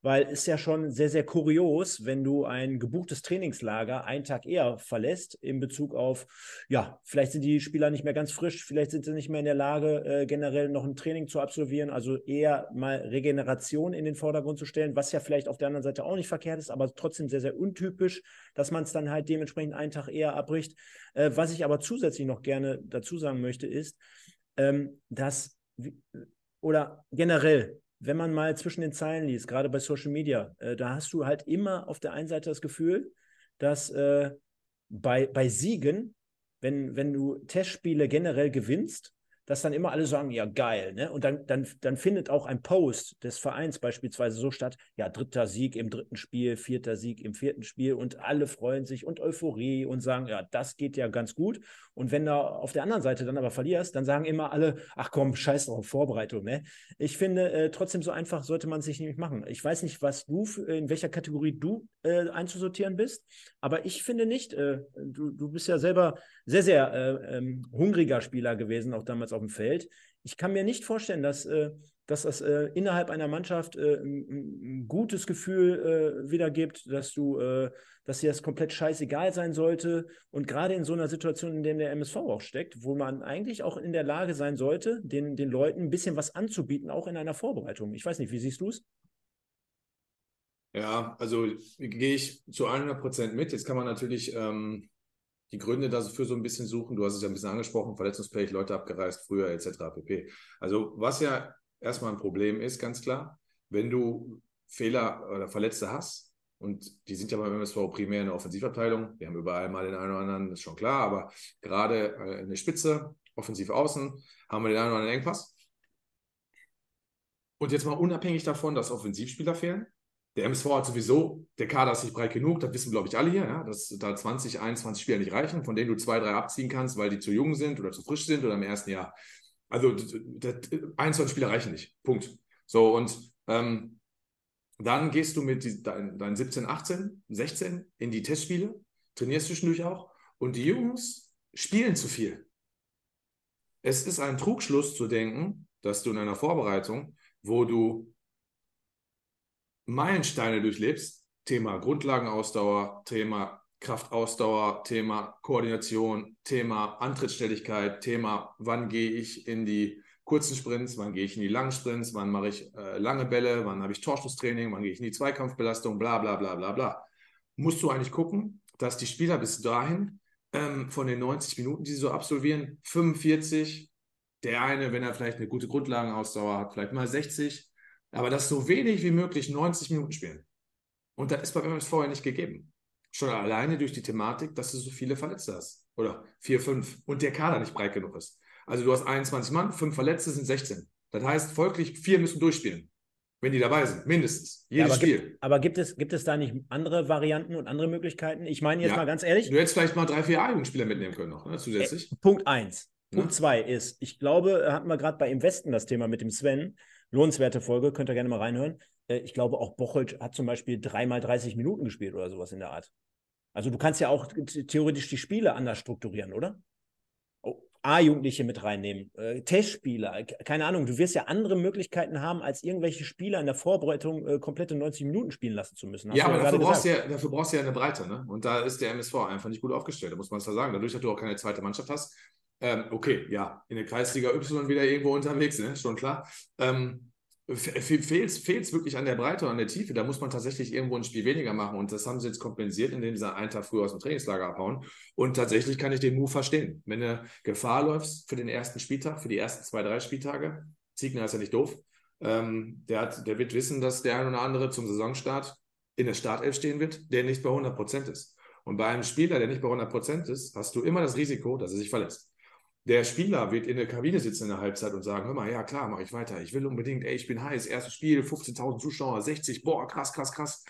weil es ja schon sehr, sehr kurios, wenn du ein gebuchtes Trainingslager einen Tag eher verlässt in Bezug auf, ja, vielleicht sind die Spieler nicht mehr ganz frisch, vielleicht sind sie nicht mehr in der Lage, äh, generell noch ein Training zu absolvieren, also eher mal Regeneration in den Vordergrund zu stellen, was ja vielleicht auf der anderen Seite auch nicht verkehrt ist, aber trotzdem sehr, sehr untypisch, dass man es dann halt dementsprechend einen Tag eher abbricht. Äh, was ich aber zusätzlich noch gerne dazu sagen möchte, ist, ähm, dass oder generell, wenn man mal zwischen den Zeilen liest, gerade bei Social Media, äh, da hast du halt immer auf der einen Seite das Gefühl, dass äh, bei, bei Siegen, wenn, wenn du Testspiele generell gewinnst, dass dann immer alle sagen, ja, geil. Ne? Und dann, dann, dann findet auch ein Post des Vereins beispielsweise so statt, ja, dritter Sieg im dritten Spiel, vierter Sieg im vierten Spiel und alle freuen sich und Euphorie und sagen, ja, das geht ja ganz gut. Und wenn du auf der anderen Seite dann aber verlierst, dann sagen immer alle, ach komm, scheiß drauf, Vorbereitung. Ne? Ich finde, äh, trotzdem so einfach sollte man sich nicht machen. Ich weiß nicht, was du, in welcher Kategorie du äh, einzusortieren bist, aber ich finde nicht, äh, du, du bist ja selber sehr, sehr äh, ähm, hungriger Spieler gewesen, auch damals auf dem Feld. Ich kann mir nicht vorstellen, dass, äh, dass das äh, innerhalb einer Mannschaft äh, ein, gutes Gefühl äh, wiedergibt, dass du, äh, dass dir das komplett scheißegal sein sollte. Und gerade in so einer Situation, in der der MSV auch steckt, wo man eigentlich auch in der Lage sein sollte, den, den Leuten ein bisschen was anzubieten, auch in einer Vorbereitung. Ich weiß nicht, wie siehst du es? Ja, also gehe ich zu 100 Prozent mit. Jetzt kann man natürlich ähm, die Gründe dafür so ein bisschen suchen. Du hast es ja ein bisschen angesprochen, Verletzungspech, Leute abgereist, früher etc. pp. Also was ja erstmal ein Problem ist, ganz klar, wenn du Fehler oder Verletzte hast, und die sind ja beim MSV primär in der Offensivabteilung, wir haben überall mal den einen oder anderen, ist schon klar, aber gerade äh, in der Spitze, offensiv außen, haben wir den einen oder anderen Engpass. Und jetzt mal unabhängig davon, dass Offensivspieler fehlen, der MSV hat sowieso, der Kader ist nicht breit genug, das wissen, glaube ich, alle hier, ja, dass da 20, 21 Spieler nicht reichen, von denen du zwei, drei abziehen kannst, weil die zu jung sind oder zu frisch sind oder im ersten Jahr. Also 21 Spieler reichen nicht. Punkt. So, und ähm, dann gehst du mit deinen dein 17, 18, 16 in die Testspiele, trainierst zwischendurch auch und die Jungs spielen zu viel. Es ist ein Trugschluss zu denken, dass du in einer Vorbereitung, wo du Meilensteine durchlebst, Thema Grundlagenausdauer, Thema Kraftausdauer, Thema Koordination, Thema Antrittsstelligkeit, Thema, wann gehe ich in die kurzen Sprints, wann gehe ich in die langen Sprints, wann mache ich äh, lange Bälle, wann habe ich Torschusstraining, wann gehe ich in die Zweikampfbelastung, bla bla bla bla bla. Musst du eigentlich gucken, dass die Spieler bis dahin ähm, von den 90 Minuten, die sie so absolvieren, 45, der eine, wenn er vielleicht eine gute Grundlagenausdauer hat, vielleicht mal 60, aber dass so wenig wie möglich 90 Minuten spielen. Und das ist bei MSV vorher nicht gegeben. Schon alleine durch die Thematik, dass du so viele Verletzte hast. Oder vier, fünf. Und der Kader nicht breit genug ist. Also du hast 21 Mann, fünf Verletzte sind 16. Das heißt, folglich vier müssen durchspielen. Wenn die dabei sind, mindestens. Jedes ja, aber Spiel. Gibt, aber gibt es, gibt es da nicht andere Varianten und andere Möglichkeiten? Ich meine jetzt ja, mal ganz ehrlich. Du hättest vielleicht mal drei, vier A-Jugendspieler mitnehmen können noch, ne, zusätzlich. Äh, Punkt eins. Punkt zwei ist, ich glaube, hatten wir gerade bei Im Westen das Thema mit dem Sven. Lohnenswerte Folge, könnt ihr gerne mal reinhören. Äh, ich glaube, auch Bocholt hat zum Beispiel dreimal 30 Minuten gespielt oder sowas in der Art. Also du kannst ja auch theoretisch die Spiele anders strukturieren, oder? Oh, A-Jugendliche mit reinnehmen, äh, Testspieler, keine Ahnung, du wirst ja andere Möglichkeiten haben, als irgendwelche Spieler in der Vorbereitung äh, komplette 90 Minuten spielen lassen zu müssen. Hast ja, aber dafür brauchst, ja, dafür brauchst, du ja, eine Breite, ne? Und da ist der MSV einfach nicht gut aufgestellt, da muss man es ja sagen. Dadurch, dass du auch keine zweite Mannschaft hast, ähm, okay, ja, in der Kreisliga Y wieder irgendwo unterwegs, ne? schon klar. Ähm, fehlt es wirklich an der Breite und an der Tiefe. Da muss man tatsächlich irgendwo ein Spiel weniger machen. Und das haben sie jetzt kompensiert, indem sie einen Tag früher aus dem Trainingslager abhauen. Und tatsächlich kann ich den Move verstehen. Wenn du Gefahr läufst für den ersten Spieltag, für die ersten zwei, drei Spieltage, Ziegner ist ja nicht doof. Ähm, der, hat, der wird wissen, dass der ein oder andere zum Saisonstart in der Startelf stehen wird, der nicht bei 100 Prozent ist. Und bei einem Spieler, der nicht bei 100 Prozent ist, hast du immer das Risiko, dass er sich verletzt der Spieler wird in der Kabine sitzen in der Halbzeit und sagen, hör mal, ja klar, mache ich weiter. Ich will unbedingt, ey, ich bin heiß, erstes Spiel, 15.000 Zuschauer, 60, boah, krass, krass, krass.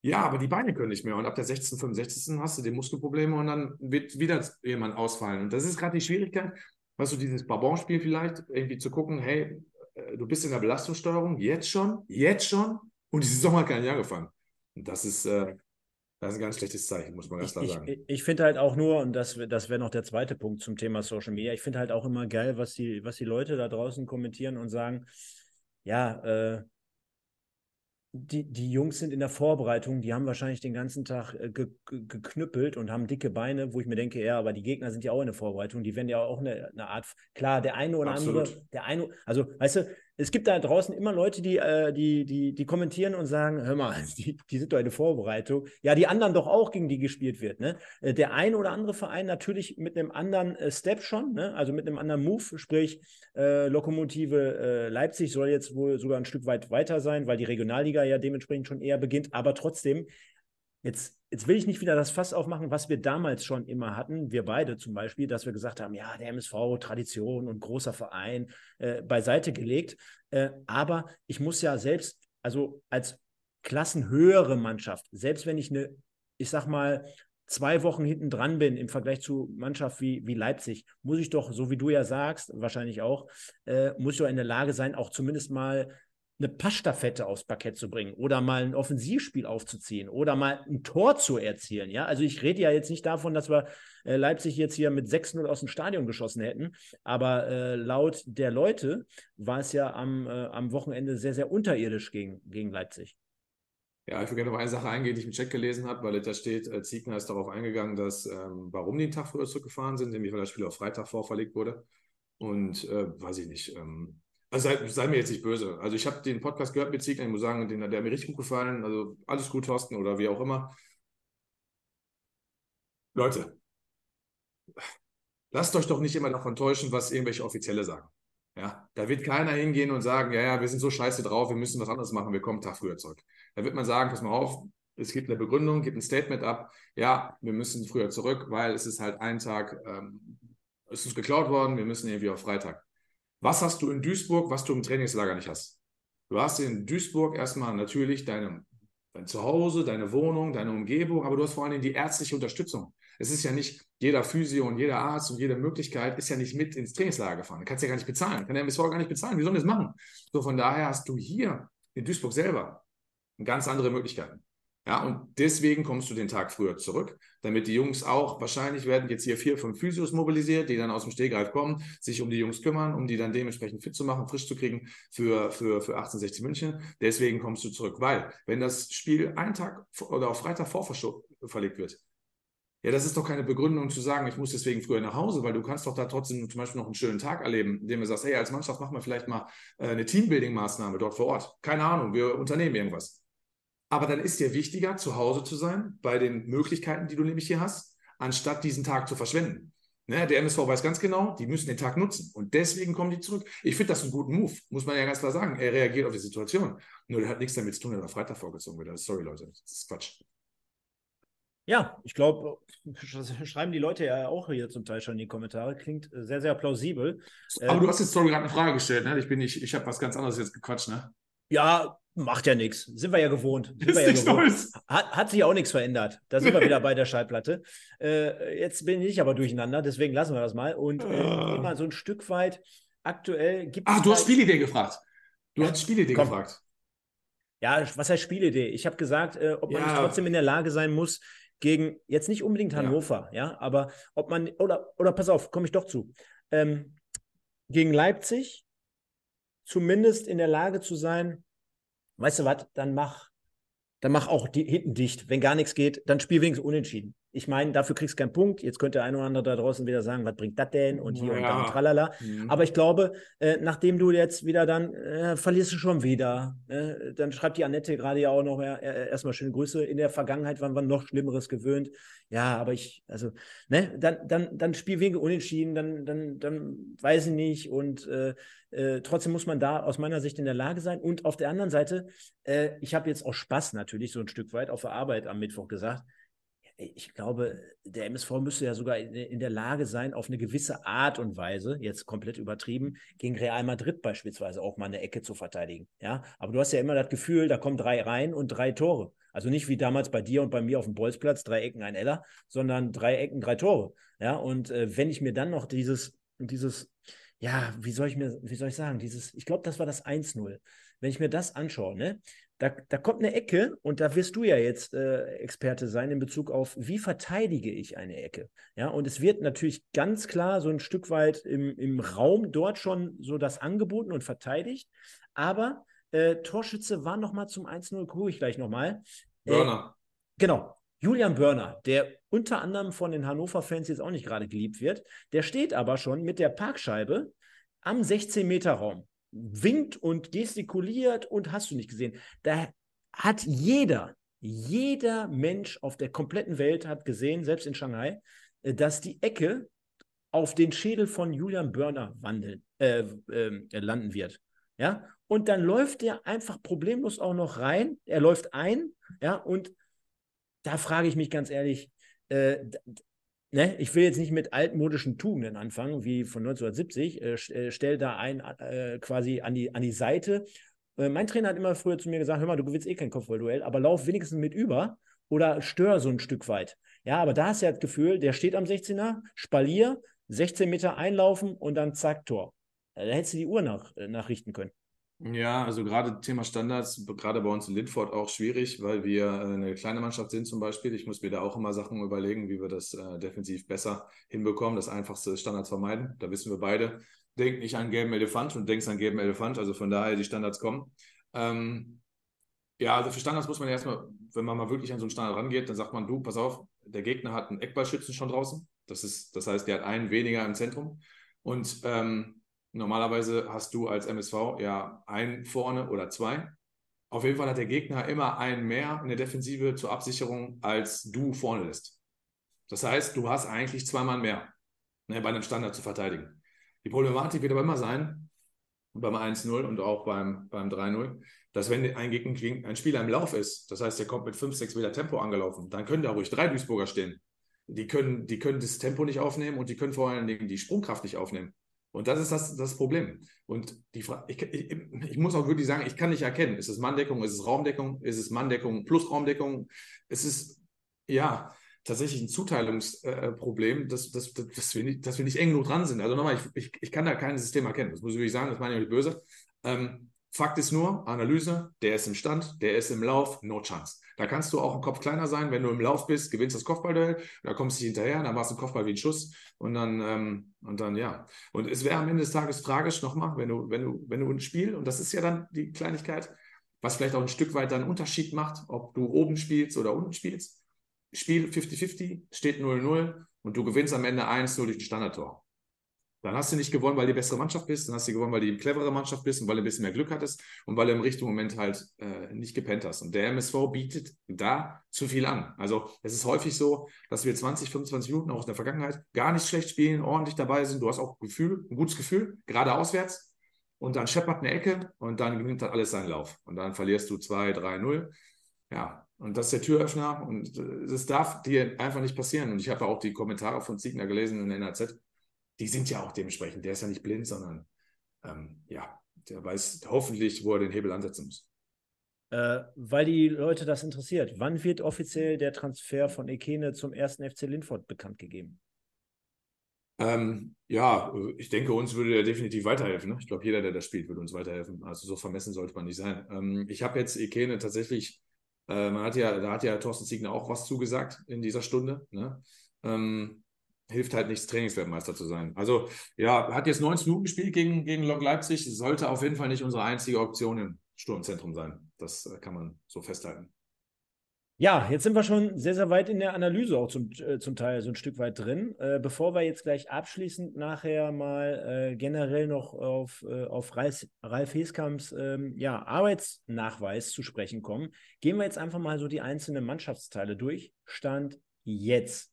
Ja, aber die Beine können nicht mehr. Und ab der 16., 65. hast du die Muskelprobleme und dann wird wieder jemand ausfallen. Und das ist gerade die Schwierigkeit, was du dieses Barbon-Spiel vielleicht irgendwie zu gucken, hey, äh, du bist in der Belastungssteuerung, jetzt schon, jetzt schon, und die Saison hat gar nicht angefangen. Und das ist, äh, das ist ein ganz schlechtes Zeichen, muss man ganz klar sagen. Ich, ich finde halt auch nur, und das, das wäre noch der zweite Punkt zum Thema Social Media, ich finde halt auch immer geil, was die, was die Leute da draußen kommentieren und sagen, ja, äh, die, die Jungs sind in der Vorbereitung, die haben wahrscheinlich den ganzen Tag äh, ge, ge, geknüppelt und haben dicke Beine, wo ich mir denke, ja, aber die Gegner sind ja auch in der Vorbereitung, die werden ja auch eine, eine Art, klar, der eine oder Absolut. andere, der eine, also weißt du, es gibt da draußen immer Leute, die, äh, die, die, die kommentieren und sagen, hör mal, die, die sind doch in der Vorbereitung. Ja, die anderen doch auch, gegen die gespielt wird. Ne? Äh, der ein oder andere Verein natürlich mit einem anderen äh, Step schon, ne? also mit einem anderen Move, sprich äh, Lokomotive äh, Leipzig soll jetzt wohl sogar ein Stück weit weiter sein, weil die Regionalliga ja dementsprechend schon eher beginnt. Aber trotzdem, Jetzt, jetzt will ich nicht wieder das Fass aufmachen, was wir damals schon immer hatten, wir beide zum Beispiel, dass wir gesagt haben, ja, der MSV, Tradition und großer Verein, äh, beiseite gelegt. Äh, aber ich muss ja selbst, also als klassenhöhere Mannschaft, selbst wenn ich eine, ich sag mal, zwei Wochen hinten dran bin im Vergleich zu Mannschaft wie, wie Leipzig, muss ich doch, so wie du ja sagst, wahrscheinlich auch, äh, muss ich doch in der Lage sein, auch zumindest mal eine Passstaffette aufs Parkett zu bringen oder mal ein Offensivspiel aufzuziehen oder mal ein Tor zu erzielen. Ja, also ich rede ja jetzt nicht davon, dass wir äh, Leipzig jetzt hier mit 6-0 aus dem Stadion geschossen hätten, aber äh, laut der Leute war es ja am, äh, am Wochenende sehr, sehr unterirdisch gegen, gegen Leipzig. Ja, ich würde gerne auf eine Sache eingehen, die ich im Chat gelesen habe, weil da steht, äh, Ziegner ist darauf eingegangen, dass, ähm, warum die einen Tag früher zurückgefahren sind, nämlich weil das Spiel auf Freitag vorverlegt wurde. Und äh, weiß ich nicht, ähm, sei, sei, mir jetzt nicht böse. Also ich habe den Podcast gehört mit Ziegler, ich muss sagen, den, der hat mir richtig gut gefallen. Also alles gut, Thorsten, oder wie auch immer. Leute, lasst euch doch nicht immer davon täuschen, was irgendwelche Offizielle sagen. Ja, da wird keiner hingehen und sagen, ja, ja, wir sind so scheiße drauf, wir müssen was anderes machen, wir kommen einen Tag früher zurück. Da wird man sagen, pass mal auf, es gibt eine Begründung, gibt ein Statement ab, ja, wir müssen früher zurück, weil es ist halt ein Tag, ähm, es ist geklaut worden, wir müssen irgendwie auf Freitag. Was hast du in Duisburg, was du im Trainingslager nicht hast? Du hast in Duisburg erstmal natürlich deine, dein Zuhause, deine Wohnung, deine Umgebung, aber du hast vor allem die ärztliche Unterstützung. Es ist ja nicht jeder Physio und jeder Arzt und jede Möglichkeit ist ja nicht mit ins Trainingslager gefahren. Du kannst ja gar nicht bezahlen. Kann der MSV gar nicht bezahlen. Wie sollen das machen? So, von daher hast du hier in Duisburg selber ganz andere Möglichkeiten. Ja, und deswegen kommst du den Tag früher zurück, damit die Jungs auch, wahrscheinlich werden jetzt hier vier, fünf Physios mobilisiert, die dann aus dem Stegreif kommen, sich um die Jungs kümmern, um die dann dementsprechend fit zu machen, frisch zu kriegen für, für, für 1860 München. Deswegen kommst du zurück, weil wenn das Spiel einen Tag oder auf Freitag vorverlegt wird, ja, das ist doch keine Begründung zu sagen, ich muss deswegen früher nach Hause, weil du kannst doch da trotzdem zum Beispiel noch einen schönen Tag erleben, indem du sagst, hey, als Mannschaft machen wir vielleicht mal äh, eine Teambuilding-Maßnahme dort vor Ort. Keine Ahnung, wir unternehmen irgendwas. Aber dann ist dir wichtiger, zu Hause zu sein, bei den Möglichkeiten, die du nämlich hier hast, anstatt diesen Tag zu verschwenden. Ne, der MSV weiß ganz genau, die müssen den Tag nutzen. Und deswegen kommen die zurück. Ich finde das einen guten Move, muss man ja ganz klar sagen. Er reagiert auf die Situation. Nur der hat nichts damit zu tun, dass er Freitag vorgezogen wird. Sorry, Leute, das ist Quatsch. Ja, ich glaube, schreiben die Leute ja auch hier zum Teil schon in die Kommentare. Klingt sehr, sehr plausibel. Aber ähm, du hast jetzt sorry, gerade eine Frage gestellt, ne? Ich bin nicht, ich habe was ganz anderes jetzt gequatscht, ne? Ja, Macht ja nichts. Sind wir ja gewohnt. Sind ist wir ja gewohnt. Hat, hat, sich auch nichts verändert. Da sind wir wieder bei der Schallplatte. Äh, jetzt bin ich aber durcheinander, deswegen lassen wir das mal. Und äh, ah. mal so ein Stück weit aktuell gibt es. Ach, du hast Spielidee gefragt. Du ja, hast Spielidee komm. gefragt. Ja, was heißt Spielidee? Ich habe gesagt, äh, ob man ja. nicht trotzdem in der Lage sein muss, gegen jetzt nicht unbedingt Hannover, ja, ja aber ob man, oder, oder pass auf, komme ich doch zu, ähm, gegen Leipzig zumindest in der Lage zu sein, weißt du was, dann mach, dann mach auch die, hinten dicht. Wenn gar nichts geht, dann spiel wenigstens unentschieden. Ich meine, dafür kriegst du keinen Punkt. Jetzt könnte der eine oder andere da draußen wieder sagen, was bringt das denn? Und hier ja. und da und tralala. Mhm. Aber ich glaube, äh, nachdem du jetzt wieder dann äh, verlierst du schon wieder. Äh, dann schreibt die Annette gerade ja auch noch äh, erstmal schöne Grüße. In der Vergangenheit waren wir noch Schlimmeres gewöhnt. Ja, aber ich, also, ne, dann, dann, dann spiel wegen unentschieden, dann, dann, dann weiß ich nicht. Und äh, äh, trotzdem muss man da aus meiner Sicht in der Lage sein. Und auf der anderen Seite, ich habe jetzt auch Spaß natürlich so ein Stück weit auf der Arbeit am Mittwoch gesagt ich glaube, der MSV müsste ja sogar in, in, der Lage sein, auf eine gewisse Art und Weise, jetzt komplett übertrieben, gegen Real Madrid beispielsweise auch mal eine Ecke zu verteidigen. Ja, aber du hast ja immer das Gefühl, da kommen drei rein und drei Tore. Also nicht wie damals bei dir und bei mir auf dem Bolzplatz, drei Ecken, ein Eller, sondern drei Ecken, drei Tore. Ja, und äh, wenn ich mir dann noch dieses, dieses, ja, wie soll ich mir, wie soll ich sagen, dieses, ich glaube, das war das 1-0. Wenn ich mir das anschaue, ne, da, da kommt eine Ecke und da wirst du ja jetzt äh, Experte sein in Bezug auf, wie verteidige ich eine Ecke. Ja, und es wird natürlich ganz klar so ein Stück weit im, im Raum dort schon so das angeboten und verteidigt. Aber äh, Torschütze war nochmal zum 1-0, gucke ich gleich nochmal. Äh, Börner. Äh, genau. Julian Börner, der unter anderem von den Hannover-Fans jetzt auch nicht gerade geliebt wird, der steht aber schon mit der Parkscheibe am 16-Meter-Raum winkt und gestikuliert und hast du nicht gesehen. Da hat jeder, jeder Mensch auf der kompletten Welt hat gesehen, selbst in Shanghai, äh, dass die Ecke auf den Schädel von Julian Börner wandeln, äh, äh, landen wird. Ja, und dann läuft er einfach problemlos auch noch rein. Er läuft ein, ja, und da frage ich mich ganz ehrlich, äh, ne, ich will jetzt nicht mit altmodischen Tugenden anfangen, wie von 1970, äh, äh, stell da ein äh, quasi an die, an die Seite. Äh, mein Trainer hat immer früher zu mir gesagt, hör mal, du gewinnst eh kein Kopfballduell, aber lauf wenigstens mit über oder stör so ein Stück weit. Ja, aber da hast du ja das Gefühl, der steht am 16er, Spalier, 16 Meter einlaufen und dann zack, Tor. Da hättest du die Uhr nach, äh, nachrichten können. Ja, also gerade Thema Standards, gerade bei uns in Lindford auch schwierig, weil wir äh, eine kleine Mannschaft sind zum Beispiel. Ich muss mir da auch immer Sachen überlegen, wie wir das äh, defensiv besser hinbekommen. Das einfachste ist Standards vermeiden. Da wissen wir beide. Denk nicht an gelben Elefant und denkst an gelben Elefant. Also von daher die Standards kommen. Ähm, ja, also für Standards muss man erstmal, wenn man mal wirklich an so einen Standard rangeht, dann sagt man, du, pass auf, der Gegner hat einen Eckballschützen schon draußen. Das ist, das heißt, der hat einen weniger im Zentrum. Und ähm, Normalerweise hast du als MSV ja einen vorne oder zwei. Auf jeden Fall hat der Gegner immer einen mehr in der Defensive zur Absicherung, als du vorne lässt. Das heißt, du hast eigentlich zwei Mann mehr ne, bei einem Standard zu verteidigen. Die Problematik wird aber immer sein, beim 1-0 und auch beim, beim 3-0, dass wenn ein, Gegner, ein Spieler im Lauf ist, das heißt, der kommt mit 5, 6 Meter Tempo angelaufen, dann können da ruhig drei Duisburger stehen. Die können, die können das Tempo nicht aufnehmen und die können vor allen Dingen die Sprungkraft nicht aufnehmen. Und das ist das, das Problem. Und die Frage, ich, ich, ich, muss auch wirklich sagen, ich kann nicht erkennen, ist es Manndeckung, ist es Raumdeckung, ist es Manndeckung plus Raumdeckung? Es ist ja tatsächlich ein Zuteilungsproblem, äh, dass, dass, dass, wir nicht, dass wir nicht eng genug dran sind. Also nochmal, ich, ich, ich kann da kein System erkennen, das muss ich wirklich sagen, das meine ich nicht böse. Ähm, Fakt ist nur, Analyse, der ist im Stand, der ist im Lauf, no chance. Da kannst du auch im Kopf kleiner sein, wenn du im Lauf bist, gewinnst das Kopfballduell, da kommst du hinterher, dann machst du Kopfball wie ein Schuss und dann, ähm, und dann, ja. Und es wäre am Ende des Tages tragisch nochmal, wenn du, wenn du, wenn du ein Spiel, und das ist ja dann die Kleinigkeit, was vielleicht auch ein Stück weit dann einen Unterschied macht, ob du oben spielst oder unten spielst. Spiel 50-50, steht 0-0 und du gewinnst am Ende 1-0 durch ein Standardtor. Dann hast du nicht gewonnen, weil du die bessere Mannschaft bist, dann hast du gewonnen, weil du die clevere Mannschaft bist und weil du ein bisschen mehr Glück hattest und weil du im richtigen Moment halt äh, nicht gepennt hast. Und der MSV bietet da zu viel an. Also es ist häufig so, dass wir 20, 25 Minuten auch aus der Vergangenheit gar nicht schlecht spielen, ordentlich dabei sind. Du hast auch ein Gefühl, ein gutes Gefühl, gerade auswärts. Und dann scheppert eine Ecke und dann nimmt dann alles seinen Lauf. Und dann verlierst du 2, 3, 0. Ja, und das ist der Türöffner und das darf dir einfach nicht passieren. Und ich habe auch die Kommentare von Ziegner gelesen in der NAZ die sind ja auch dementsprechend. Der ist ja nicht blind, sondern ähm, ja, der weiß hoffentlich, wo er den Hebel ansetzen muss. Äh, weil die Leute das interessiert. Wann wird offiziell der Transfer von Ekene zum ersten FC Linford bekannt gegeben? Ähm, ja, ich denke, uns würde er definitiv weiterhelfen. Ne? Ich glaube, jeder, der das spielt, würde uns weiterhelfen. Also so vermessen sollte man nicht sein. Ähm, ich habe jetzt Ekene tatsächlich Äh, man hat ja, da hat ja Thorsten Ziegner auch was zugesagt in dieser Stunde. Ne? Ähm, hilft halt nichts, Trainingsweltmeister zu sein. Also ja, hat jetzt 90 Minuten gespielt gegen, gegen Lok Leipzig, sollte auf jeden Fall nicht unsere einzige Option im Sturmzentrum sein. Das äh, kann man so festhalten. Ja, jetzt sind wir schon sehr, sehr weit in der Analyse auch zum, äh, zum Teil so ein Stück weit drin. Äh, bevor wir jetzt gleich abschließend nachher mal äh, generell noch auf, äh, auf Ralf, Ralf Heskamps ähm, ja, Arbeitsnachweis zu sprechen kommen, gehen wir jetzt einfach mal so die einzelnen Mannschaftsteile durch. Stand jetzt.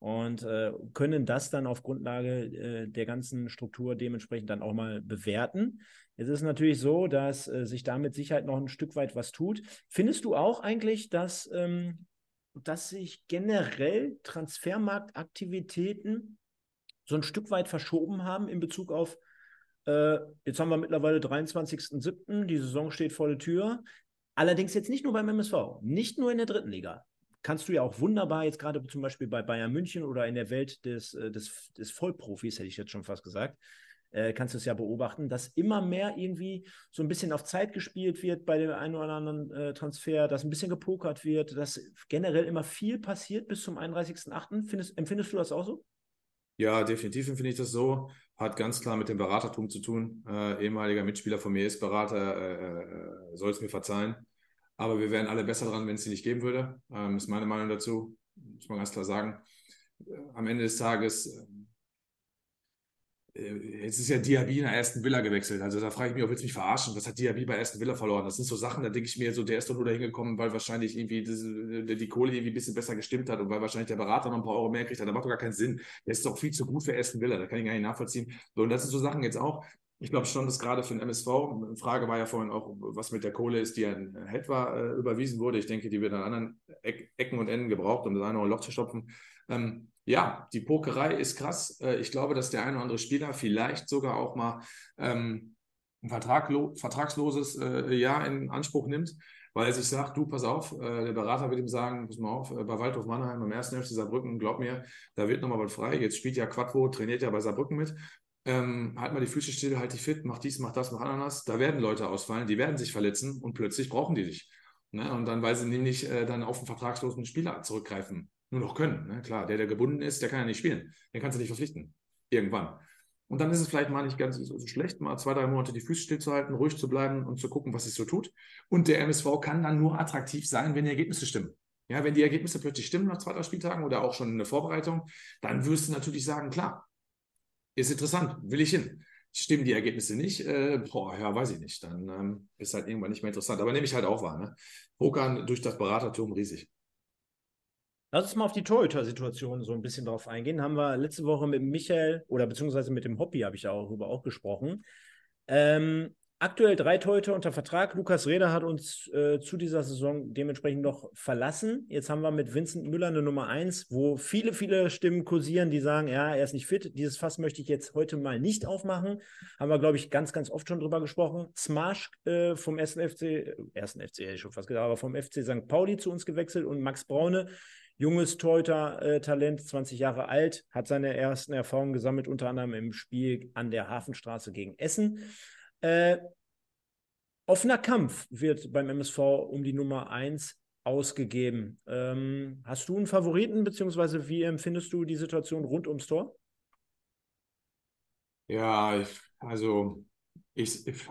Und äh, können das dann auf Grundlage äh, der ganzen Struktur dementsprechend dann auch mal bewerten. Es ist natürlich so, dass äh, sich damit Sicherheit noch ein Stück weit was tut. Findest du auch eigentlich, dass, ähm, dass sich generell Transfermarktaktivitäten so ein Stück weit verschoben haben in Bezug auf, äh, jetzt haben wir mittlerweile 23.07., die Saison steht vor der Tür. Allerdings jetzt nicht nur beim MSV, nicht nur in der dritten Liga. Kannst du ja auch wunderbar jetzt gerade zum Beispiel bei Bayern München oder in der Welt des, äh, des, des Vollprofis, hätte ich jetzt schon fast gesagt, äh, kannst du es ja beobachten, dass immer mehr irgendwie so ein bisschen auf Zeit gespielt wird bei dem einen oder anderen äh, Transfer, dass ein bisschen gepokert wird, dass generell immer viel passiert bis zum 31.08. empfindest du das auch so? Ja, definitiv empfinde ich das so. Hat ganz klar mit dem Beratertum zu tun. Äh, ehemaliger Mitspieler von mir ist Berater, äh, äh soll es mir verzeihen. Aber wir wären alle besser dran, wenn es sie nicht geben würde. Ähm, ist meine Meinung dazu. Muss man ganz klar sagen. Äh, am Ende des Tages äh, jetzt ist ja Diaby in der ersten Villa gewechselt. Also da frage ich mich, ob du mich verarschen? Was hat Diaby bei ersten Villa verloren? Das sind so Sachen, da denke ich mir so, der ist doch nur da hingekommen, weil wahrscheinlich irgendwie die, die Kohle irgendwie ein bisschen besser gestimmt hat und weil wahrscheinlich der Berater noch ein paar Euro mehr kriegt. Das macht doch gar keinen Sinn. Der ist doch viel zu gut für ersten Villa. Da kann ich gar nicht nachvollziehen. So, und das sind so Sachen jetzt auch. Ich glaube schon, dass gerade für den MSV, Frage war ja vorhin auch, was mit der Kohle ist, die an Hetwa äh, überwiesen wurde. Ich denke, die wird an anderen Ecken und Enden gebraucht, um das eine Loch zu stopfen. Ähm, ja, die Pokerei ist krass. Äh, ich glaube, dass der eine oder andere Spieler vielleicht sogar auch mal ähm, ein Vertraglo vertragsloses äh, Jahr in Anspruch nimmt, weil er sich sagt, du, pass auf, äh, der Berater wird ihm sagen, pass mal auf, äh, bei Waldhof Mannheim am ersten Hälfte Saarbrücken, glaub mir, da wird nochmal was frei. Jetzt spielt ja Quattro, trainiert ja bei Saarbrücken mit. Ähm, halt mal die Füße still, halt dich fit, mach dies, mach das, mach Ananas. Da werden Leute ausfallen, die werden sich verletzen und plötzlich brauchen die dich. Ne? Und dann, weil sie nämlich äh, dann auf einen vertragslosen Spieler zurückgreifen nur noch können. Ne? Klar, der, der gebunden ist, der kann ja nicht spielen. Den kannst du nicht verpflichten. Irgendwann. Und dann ist es vielleicht mal nicht ganz so schlecht, mal zwei, drei Monate die Füße stillzuhalten, ruhig zu bleiben und zu gucken, was sich so tut. Und der MSV kann dann nur attraktiv sein, wenn die Ergebnisse stimmen. Ja, wenn die Ergebnisse plötzlich stimmen nach zwei, drei Spieltagen oder auch schon in der Vorbereitung, dann wirst du natürlich sagen, klar, ist interessant, will ich hin. Stimmen die Ergebnisse nicht? Äh, boah, ja, weiß ich nicht. Dann ähm, ist halt irgendwann nicht mehr interessant. Aber nehme ich halt auch wahr. Ne? Pokern durch das Beratertum riesig. Lass uns mal auf die Torhüter-Situation so ein bisschen drauf eingehen. Haben wir letzte Woche mit Michael oder beziehungsweise mit dem Hobby habe ich darüber auch gesprochen. Ähm, aktuell drei Torhüter unter Vertrag. Lukas Reder hat uns äh, zu dieser Saison dementsprechend noch verlassen. Jetzt haben wir mit Vincent Müller eine Nummer eins, wo viele, viele Stimmen kursieren, die sagen, ja, er ist nicht fit. Dieses Fass möchte ich jetzt heute mal nicht aufmachen. Haben wir, glaube ich, ganz, ganz oft schon drüber gesprochen. Smash äh, vom ersten FC, ersten FC hätte ich schon fast gesagt, aber vom FC St. Pauli zu uns gewechselt und Max Braune junges Torhüter-Talent, 20 Jahre alt, hat seine ersten Erfahrungen gesammelt, unter anderem im Spiel an der Hafenstraße gegen Essen. Äh, offener Kampf wird beim MSV um die Nummer 1 ausgegeben. Ähm, hast du einen Favoriten, beziehungsweise wie empfindest du die Situation rund ums Tor? Ja, also ich, ich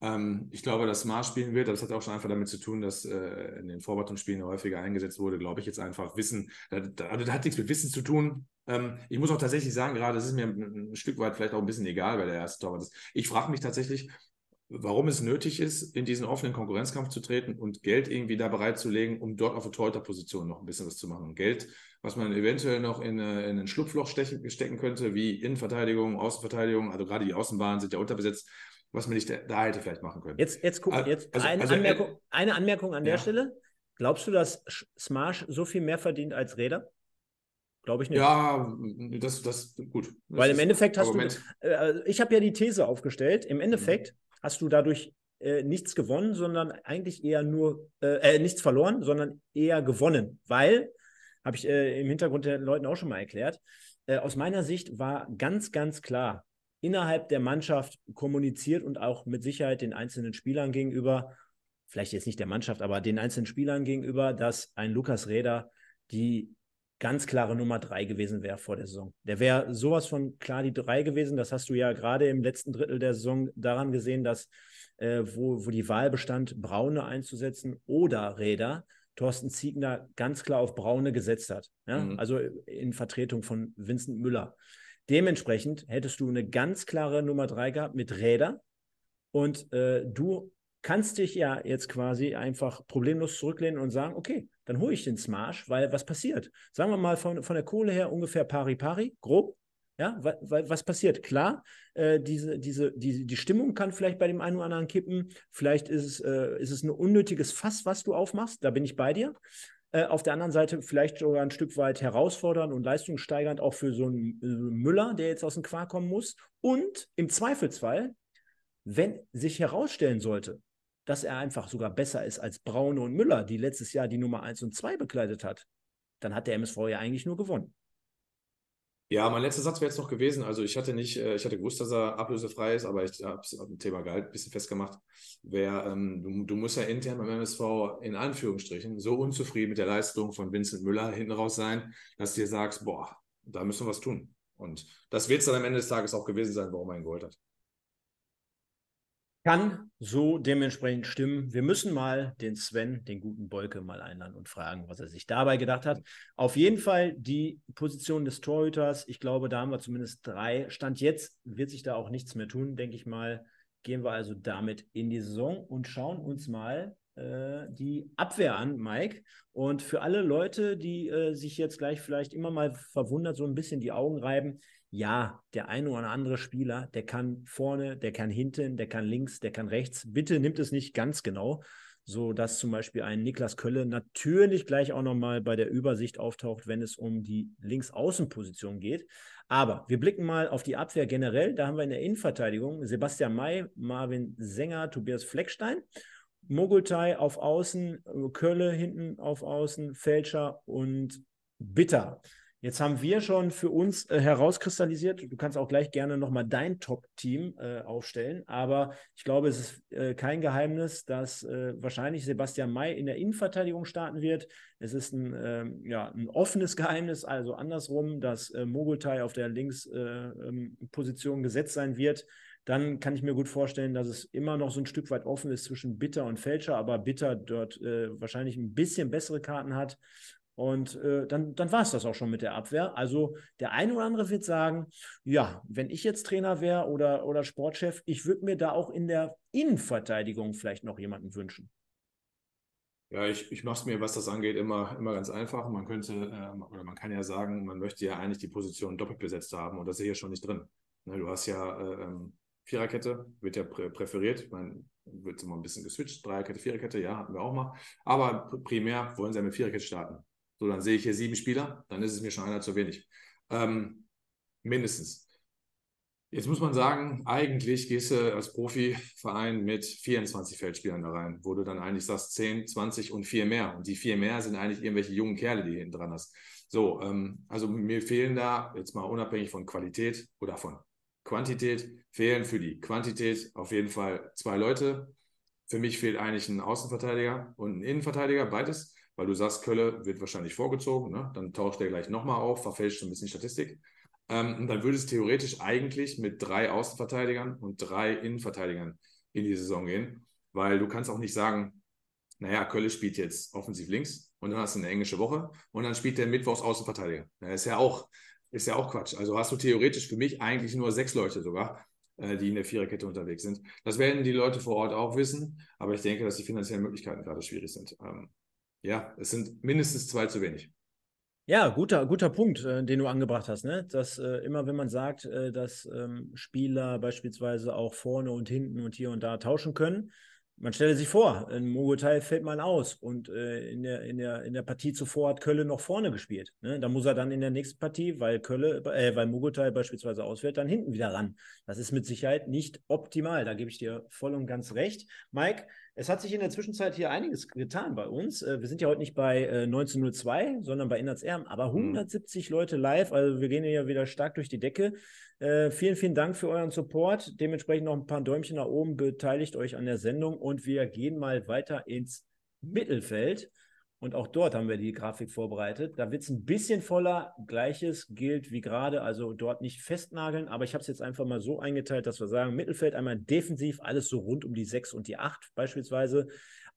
ähm, ich glaube, dass Smart spielen wird, das hat auch schon einfach damit zu tun, dass äh, in den Vorbereitungsspielen häufiger eingesetzt wurde, glaube ich jetzt einfach Wissen, da, da, also das hat nichts mit Wissen zu tun. Ähm, ich muss auch tatsächlich sagen, gerade, das ist mir ein, ein, Stück weit vielleicht auch ein bisschen egal, wer der erste Torwart ist. Ich frage mich tatsächlich, warum es nötig ist, in diesen offenen Konkurrenzkampf zu treten und Geld irgendwie da bereitzulegen, um dort auf der Torhüterposition noch ein bisschen was zu machen. Geld, was man eventuell noch in, äh, in ein Schlupfloch stechen, stecken könnte, wie Innenverteidigung, Außenverteidigung, also gerade die Außenbahnen sind ja unterbesetzt was man nicht da hätte vielleicht machen können. Jetzt, jetzt guck, jetzt also, eine, also, Anmerkung, eine Anmerkung an ja. der Stelle. Glaubst du, dass Smash so viel mehr verdient als Räder? Glaube ich nicht. Ja, das, das gut. Das Weil im Endeffekt hast Argument. du, äh, ich habe ja die These aufgestellt, im Endeffekt mhm. hast du dadurch äh, nichts gewonnen, sondern eigentlich eher nur, äh, äh nichts verloren, sondern eher gewonnen. Weil, habe ich äh, im Hintergrund den Leuten auch schon mal erklärt, äh, aus meiner Sicht war ganz, ganz klar, innerhalb der Mannschaft kommuniziert und auch mit Sicherheit den einzelnen Spielern gegenüber, vielleicht jetzt nicht der Mannschaft, aber den einzelnen Spielern gegenüber, dass ein Lukas Räder die ganz klare Nummer drei gewesen wäre vor der Saison. Der wäre sowas von klar die drei gewesen. Das hast du ja gerade im letzten Drittel der Saison daran gesehen, dass äh, wo, wo die Wahl bestand, Braune einzusetzen oder Räder, Thorsten Ziegner ganz klar auf Braune gesetzt hat. Ja? Mhm. Also in Vertretung von Vincent Müller. Dementsprechend hättest du eine ganz klare Nummer drei gehabt mit Räder und äh, du kannst dich ja jetzt quasi einfach problemlos zurücklehnen und sagen, okay, dann hole ich den Smash, weil was passiert? Sagen wir mal von, von der Kohle her ungefähr pari pari, grob. Ja, weil, was passiert? Klar, äh, diese, diese, die, die Stimmung kann vielleicht bei dem einen oder anderen kippen. Vielleicht ist es, äh, ist es ein unnötiges Fass, was du aufmachst. Da bin ich bei dir. Äh, auf der anderen Seite vielleicht sogar ein Stück weit herausfordernd und leistungssteigernd auch für so einen äh, Müller, der jetzt aus dem Quark kommen muss. Und im Zweifelsfall, wenn sich herausstellen sollte, dass er einfach sogar besser ist als Braune und Müller, die letztes Jahr die Nummer 1 und 2 bekleidet hat, dann hat der MSV ja eigentlich nur gewonnen. Ja, mein letzter Satz wäre jetzt noch gewesen. Also ich hatte nicht, äh, ich hatte gewusst, dass er ablösefrei ist, aber ich habe es am Thema Gehalt ein bisschen festgemacht. Wer, ähm, du, du, musst ja intern beim MSV in Anführungsstrichen so unzufrieden mit der Leistung von Vincent Müller hinten raus sein, dass du dir sagst, boah, da müssen wir was tun. Und das wird es dann am Ende des Tages auch gewesen sein, warum er ihn geholt hat kann so dementsprechend stimmen. Wir müssen mal den Sven, den guten Bolke, mal einladen und fragen, was er sich dabei gedacht hat. Auf jeden Fall die Position des Torhüters. Ich glaube, da haben wir zumindest drei. Stand jetzt wird sich da auch nichts mehr tun, denke ich mal. Gehen wir also damit in die Saison und schauen uns mal äh, die Abwehr an, Mike. Und für alle Leute, die äh, sich jetzt gleich vielleicht immer mal verwundert so ein bisschen die Augen reiben, ja, der eine oder andere Spieler, der kann vorne, der kann hinten, der kann links, der kann rechts. Bitte nimmt es nicht ganz genau, so dass zum Beispiel ein Niklas Kölle natürlich gleich auch nochmal bei der Übersicht auftaucht, wenn es um die Linksaußenposition geht. Aber wir blicken mal auf die Abwehr generell. Da haben wir in der Innenverteidigung Sebastian May, Marvin Sänger, Tobias Fleckstein. Mogultai auf Außen, Kölle hinten auf Außen, Fälscher und Bitter. Jetzt haben wir schon für uns äh, herauskristallisiert, du kannst auch gleich gerne nochmal dein Top-Team äh, aufstellen, aber ich glaube, es ist äh, kein Geheimnis, dass äh, wahrscheinlich Sebastian May in der Innenverteidigung starten wird. Es ist ein, ähm, ja, ein offenes Geheimnis, also andersrum, dass äh, Mogultai auf der Linksposition äh, ähm, gesetzt sein wird. Dann kann ich mir gut vorstellen, dass es immer noch so ein Stück weit offen ist zwischen Bitter und Fälscher, aber Bitter dort wahrscheinlich ein bisschen bessere Karten hat. Und äh, dann, dann war es das auch schon mit der Abwehr. Also der eine oder andere wird sagen, ja, wenn ich jetzt Trainer wäre oder, oder Sportchef, ich würde mir da auch in der Innenverteidigung vielleicht noch jemanden wünschen. Ja, ich, ich mache es mir, was das angeht, immer, immer ganz einfach. Man könnte, äh, oder man kann ja sagen, man möchte ja eigentlich die Position doppelt besetzt haben und das ist hier schon nicht drin. Ne, du hast ja äh, ähm, Viererkette, wird ja prä präferiert. Meine, wird immer ein bisschen geswitcht. Dreierkette, Viererkette, ja, hatten wir auch mal. Aber primär wollen sie ja mit Viererkette starten. So, dann sehe ich hier sieben Spieler, dann ist es mir schon einer zu wenig. Ähm, mindestens. Jetzt muss man sagen, eigentlich gehst du als Profiverein mit 24 Feldspielern da rein, wo du dann eigentlich sagst 10, 20 und vier mehr. Und die vier mehr sind eigentlich irgendwelche jungen Kerle, die hinten dran hast. So, ähm, also mir fehlen da, jetzt mal unabhängig von Qualität oder von Quantität, fehlen für die Quantität auf jeden Fall zwei Leute. Für mich fehlt eigentlich ein Außenverteidiger und ein Innenverteidiger, beides weil du sagst, Kölle wird wahrscheinlich vorgezogen, ne? dann tauscht er gleich nochmal auf, verfälscht ein bisschen Statistik. Ähm, und dann würde es theoretisch eigentlich mit drei Außenverteidigern und drei Innenverteidigern in die Saison gehen, weil du kannst auch nicht sagen, naja, Kölle spielt jetzt offensiv links und dann hast du eine englische Woche und dann spielt der Mittwochs Außenverteidiger. Das ist ja auch, ist ja auch Quatsch. Also hast du theoretisch für mich eigentlich nur sechs Leute sogar, äh, die in der Viererkette unterwegs sind. Das werden die Leute vor Ort auch wissen, aber ich denke, dass die finanziellen Möglichkeiten gerade schwierig sind. Ähm, ja, es sind mindestens zwei zu wenig. Ja, guter, guter Punkt, äh, den du angebracht hast. Ne? Dass äh, immer, wenn man sagt, äh, dass ähm, Spieler beispielsweise auch vorne und hinten und hier und da tauschen können, man stelle sich vor, ein Mogotai fällt mal aus und äh, in, der, in, der, in der Partie zuvor hat Kölle noch vorne gespielt. Ne? Da muss er dann in der nächsten Partie, weil Kölle, äh, weil Mogotai beispielsweise ausfällt, dann hinten wieder ran. Das ist mit Sicherheit nicht optimal. Da gebe ich dir voll und ganz recht. Mike, Es hat sich in der Zwischenzeit hier einiges getan bei uns. Äh, wir sind ja heute nicht bei 1902, sondern bei Innerts Erben, aber 170 mhm. Leute live. Also wir gehen ja wieder stark durch die Decke. Äh, vielen, vielen Dank für euren Support. Dementsprechend noch ein paar Däumchen nach oben. Beteiligt euch an der Sendung und wir gehen mal weiter ins Mittelfeld. Und auch dort haben wir die Grafik vorbereitet. Da wird es ein bisschen voller. Gleiches gilt wie gerade, also dort nicht festnageln. Aber ich habe es jetzt einfach mal so eingeteilt, dass wir sagen, Mittelfeld einmal defensiv, alles so rund um die 6 und die 8 beispielsweise.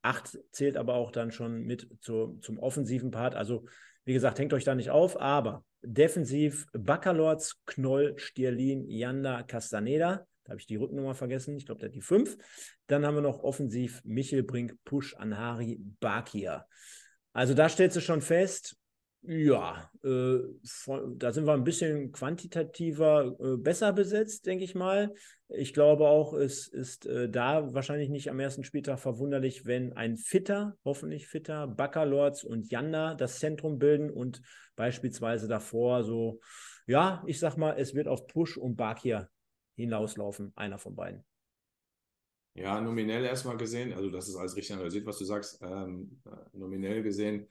8 zählt aber auch dann schon mit zu, zum offensiven Part. Also wie gesagt, hängt euch da nicht auf. Aber defensiv Baccalords, Knoll, Stierlin, Janda, Castaneda. Da habe ich die Rückennummer vergessen. Ich glaube, der hat die 5. Dann haben wir noch offensiv Michel Brink, Push, Anhari, Bakir. Also da stellst du schon fest, ja, äh, von, da sind wir ein bisschen quantitativer äh, besser besetzt, denke ich mal. Ich glaube auch, es ist äh, da wahrscheinlich nicht am ersten Spieltag verwunderlich, wenn ein fitter, hoffentlich fitter, Baccalords und Janda das Zentrum bilden und beispielsweise davor so, ja, ich sag mal, es wird auf Push und Bakir hinauslaufen, einer von beiden. Ja, nominell erstmal gesehen, also das ist alles richtig analysiert, was du sagst. Ähm, äh, nominell gesehen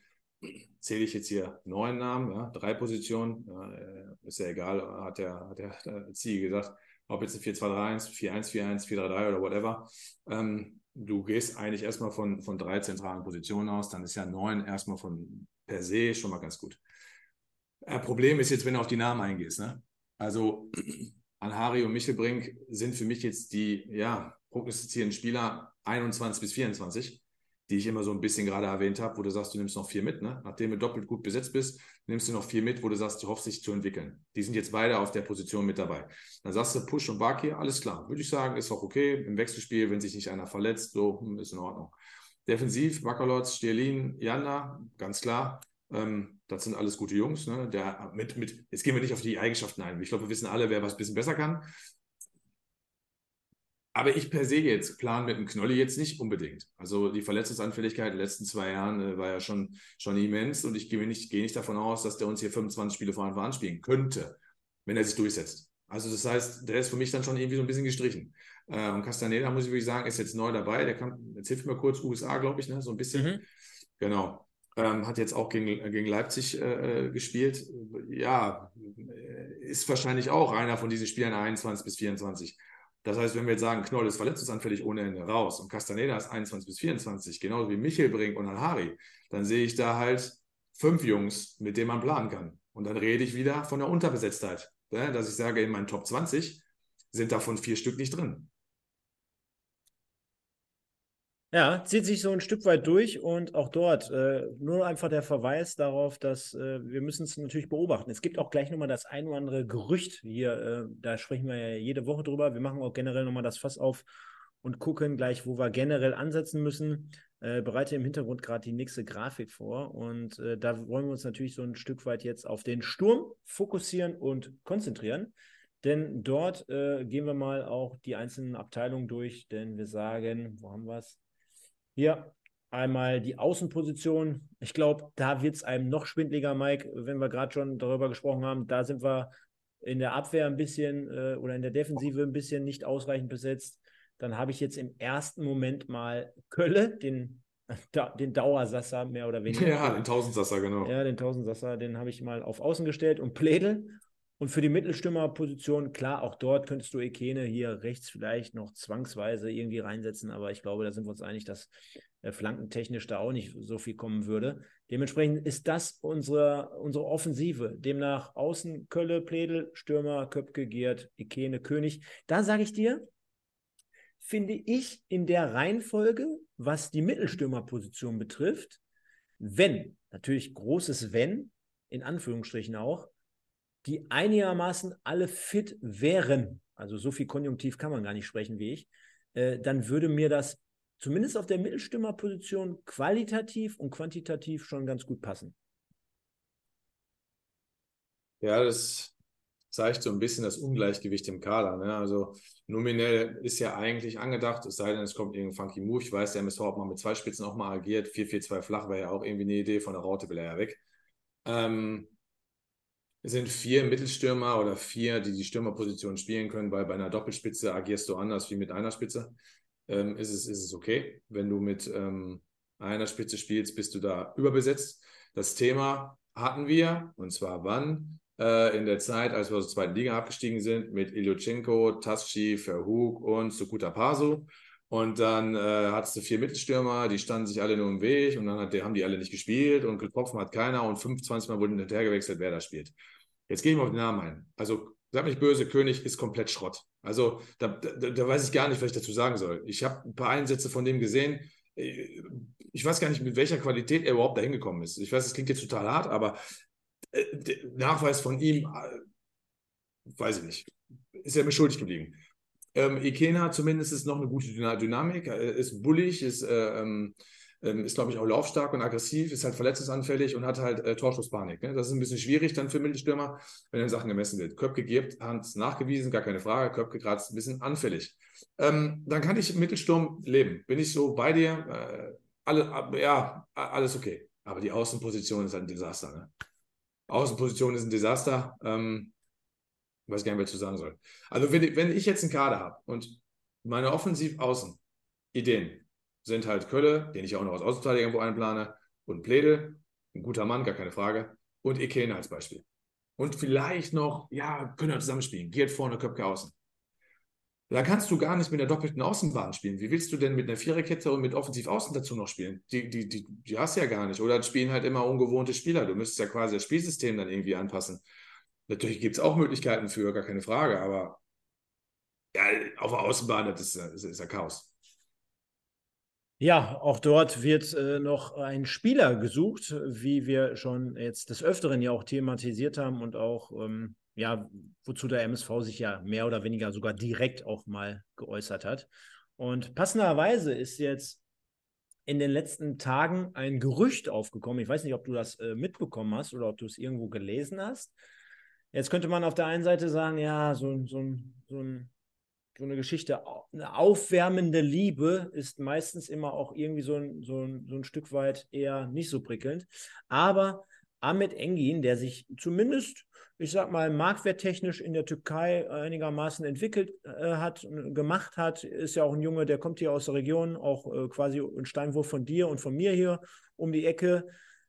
zähle ich jetzt hier neun Namen, ja, drei Positionen. Äh, ist ja egal, hat der, hat der, der Ziel gesagt, ob jetzt ein 4-2-3-1, 4-1-4-1, 4-3-3 oder whatever. Ähm, du gehst eigentlich erstmal von, von drei zentralen Positionen aus, dann ist ja neun erstmal von per se schon mal ganz gut. Äh, Problem ist jetzt, wenn du auf die Namen eingehst. Ne? Also Anhari und Michelbrink sind für mich jetzt die, ja, prognostizierenden Spieler 21 bis 24, die ich immer so ein bisschen gerade erwähnt habe, wo du sagst, du nimmst noch vier mit, ne? nachdem du doppelt gut besetzt bist, nimmst du noch vier mit, wo du sagst, du hoffst sich zu entwickeln. Die sind jetzt beide auf der Position mit dabei. Dann sagst du Push und Barkir, alles klar. Würde ich sagen, ist auch okay. Im Wechselspiel, wenn sich nicht einer verletzt, so hm, ist in Ordnung. Defensiv, Bakalotz, Stierlin, Janda, ganz klar. Ähm, das sind alles gute Jungs. Ne? Der, mit, mit, jetzt gehen wir nicht auf die Eigenschaften ein. Ich glaube, wir wissen alle, wer was ein bisschen besser kann. Aber ich per se jetzt plan mit dem Knolli jetzt nicht unbedingt. Also die Verletzungsanfälligkeit in den letzten zwei Jahren äh, war ja schon, schon immens und ich gehe nicht, gehe nicht davon aus, dass der uns hier 25 Spiele vor Anfang spielen könnte, wenn er sich durchsetzt. Also das heißt, der ist für mich dann schon irgendwie so ein bisschen gestrichen. Äh, und Castaneda, muss ich wirklich sagen, ist jetzt neu dabei. Der kann, jetzt hilft mir kurz, USA, glaube ich, ne? so ein bisschen. Mhm. Genau. Ähm, hat jetzt auch gegen, gegen Leipzig äh, äh gespielt. Ja, ist wahrscheinlich auch einer von diesen Spielern 21 bis 24. Das heißt, wenn wir jetzt sagen, Knoll ist verletzungsanfällig ohne Ende raus und Castaneda ist 21 bis 24, genauso wie Michel Brink und Alhari, dann sehe ich da halt fünf Jungs, mit denen man planen kann. Und dann rede ich wieder von der Unterbesetztheit. Ne? Dass ich sage, in meinen Top 20 sind davon vier Stück nicht drin. Ja, zieht sich so ein Stück weit durch und auch dort äh, nur einfach der Verweis darauf, dass äh, wir müssen es natürlich beobachten. Es gibt auch gleich nochmal das ein oder andere Gerücht hier, äh, da sprechen wir ja jede Woche drüber. Wir machen auch generell nochmal das Fass auf und gucken gleich, wo wir generell ansetzen müssen. Äh, bereite im Hintergrund gerade die nächste Grafik vor und äh, da wollen wir uns natürlich so ein Stück weit jetzt auf den Sturm fokussieren und konzentrieren. Denn dort äh, gehen wir mal auch die einzelnen Abteilungen durch, denn wir sagen, wo haben wir es? Hier einmal die Außenposition. Ich glaube, da wird es einem noch schwindliger, Mike, wenn wir gerade schon darüber gesprochen haben. Da sind wir in der Abwehr ein bisschen äh, oder in der Defensive ein bisschen nicht ausreichend besetzt. Dann habe ich jetzt im ersten Moment mal Kölle, den, da, den Dauersasser mehr oder weniger. Ja, den Tausendsasser, genau. Ja, den Tausendsasser, den habe ich mal auf Außen gestellt und Plädel. Und für die Mittelstürmerposition, klar, auch dort könntest du Ekene hier rechts vielleicht noch zwangsweise irgendwie reinsetzen, aber ich glaube, da sind wir uns einig, dass äh, flankentechnisch da auch nicht so viel kommen würde. Dementsprechend ist das unsere, unsere Offensive. Demnach Außen Kölle, Pledel, Stürmer, Köpke, Giert, Ekene, König. Da sage ich dir, finde ich in der Reihenfolge, was die Mittelstürmerposition betrifft, wenn, natürlich großes Wenn, in Anführungsstrichen auch, die einigermaßen alle fit wären, also so viel Konjunktiv kann man gar nicht sprechen wie ich, äh, dann würde mir das zumindest auf der Mittelstürmerposition qualitativ und quantitativ schon ganz gut passen. Ja, das zeigt so ein bisschen das Ungleichgewicht im Kader. Ne? Also nominell ist ja eigentlich angedacht, es sei denn, es kommt irgendein funky Move. Ich weiß, der MSV hat mal mit zwei Spitzen auch mal agiert. 4-4-2 flach wäre ja auch irgendwie eine Idee. Von der Raute will er ja weg. Ähm, es sind vier Mittelstürmer oder vier, die die Stürmerposition spielen können, weil bei einer Doppelspitze agierst du anders wie mit einer Spitze. ähm, ist, es, ist es okay. Wenn du mit ähm, einer Spitze spielst, bist du da überbesetzt. Das Thema hatten wir, und zwar wann? Äh, in der Zeit, als wir aus der zweiten Liga abgestiegen sind, mit Ilyuchenko, Taschi, Verhug und Sukuta Pasu. Und dann äh, hattest du vier Mittelstürmer, die standen sich alle nur im Weg und dann hat, haben die alle nicht gespielt und getroffen hat keiner und 25 Mal wurden hinterher gewechselt, wer da spielt. Jetzt gehe ich mal auf den Namen ein. Also, sag mich böse, König ist komplett Schrott. Also, da, da, da weiß ich gar nicht, was ich dazu sagen soll. Ich habe ein paar Einsätze von dem gesehen. Ich weiß gar nicht, mit welcher Qualität er überhaupt dahin gekommen ist. Ich weiß, das klingt jetzt total hart, aber äh, Nachweis von ihm, äh, weiß ich nicht, ist er mir schuldig geblieben. Ähm, Ikena zumindest noch eine gute Dynamik, äh, ist bullig, ist, äh, ähm, ähm, ist glaube ich, auch laufstark und aggressiv, ist halt verletzungsanfällig und hat halt äh, Torschusspanik. Ne? Das ist ein bisschen schwierig dann für Mittelstürmer, wenn dann Sachen gemessen wird. Köpke gibt, Hans nachgewiesen, gar keine Frage. Köpke gerade ein bisschen anfällig. Ähm, dann kann ich Mittelsturm leben. Bin ich so bei dir? Äh, alle, ja, alles okay. Aber die Außenposition ist halt ein Desaster. Ne? Außenposition ist ein Desaster. Ähm, ich weiß gar nicht, was ich zu sagen soll. Also, wenn, wenn ich jetzt einen Kader habe und meine Offensiv-Außen-Ideen sind halt Kölle, den ich auch noch als Außenverteidiger irgendwo einplane, und Pledel, ein guter Mann, gar keine Frage, und Ekene als Beispiel. Und vielleicht noch, ja, können wir zusammenspielen. Geht vorne, Köpke außen. Da kannst du gar nicht mit der doppelten Außenbahn spielen. Wie willst du denn mit einer Viererkette und mit Offensiv Außen dazu noch spielen? Die, die, die, die hast du ja gar nicht. Oder spielen halt immer ungewohnte Spieler. Du müsstest ja quasi das Spielsystem dann irgendwie anpassen. Natürlich gibt es auch Möglichkeiten für, gar keine Frage, aber ja, auf der Außenbahn, das ist, das ist ja Chaos. Ja, auch dort wird äh, noch ein Spieler gesucht, wie wir schon jetzt des Öfteren ja auch thematisiert haben und auch, ähm, ja, wozu der MSV sich ja mehr oder weniger sogar direkt auch mal geäußert hat. Und passenderweise ist jetzt in den letzten Tagen ein Gerücht aufgekommen. Ich weiß nicht, ob du das äh, mitbekommen hast oder ob du es irgendwo gelesen hast. Jetzt könnte man auf der einen Seite sagen, ja, so, so, so, so eine Geschichte, eine aufwärmende Liebe ist meistens immer auch irgendwie so ein, so, ein, so ein Stück weit eher nicht so prickelnd. Aber Ahmet Engin, der sich zumindest, ich sag mal, marktwerttechnisch in der Türkei einigermaßen entwickelt äh, hat, gemacht hat, ist ja auch ein Junge, der kommt hier aus der Region, auch äh, quasi ein Steinwurf von dir und von mir hier um die Ecke,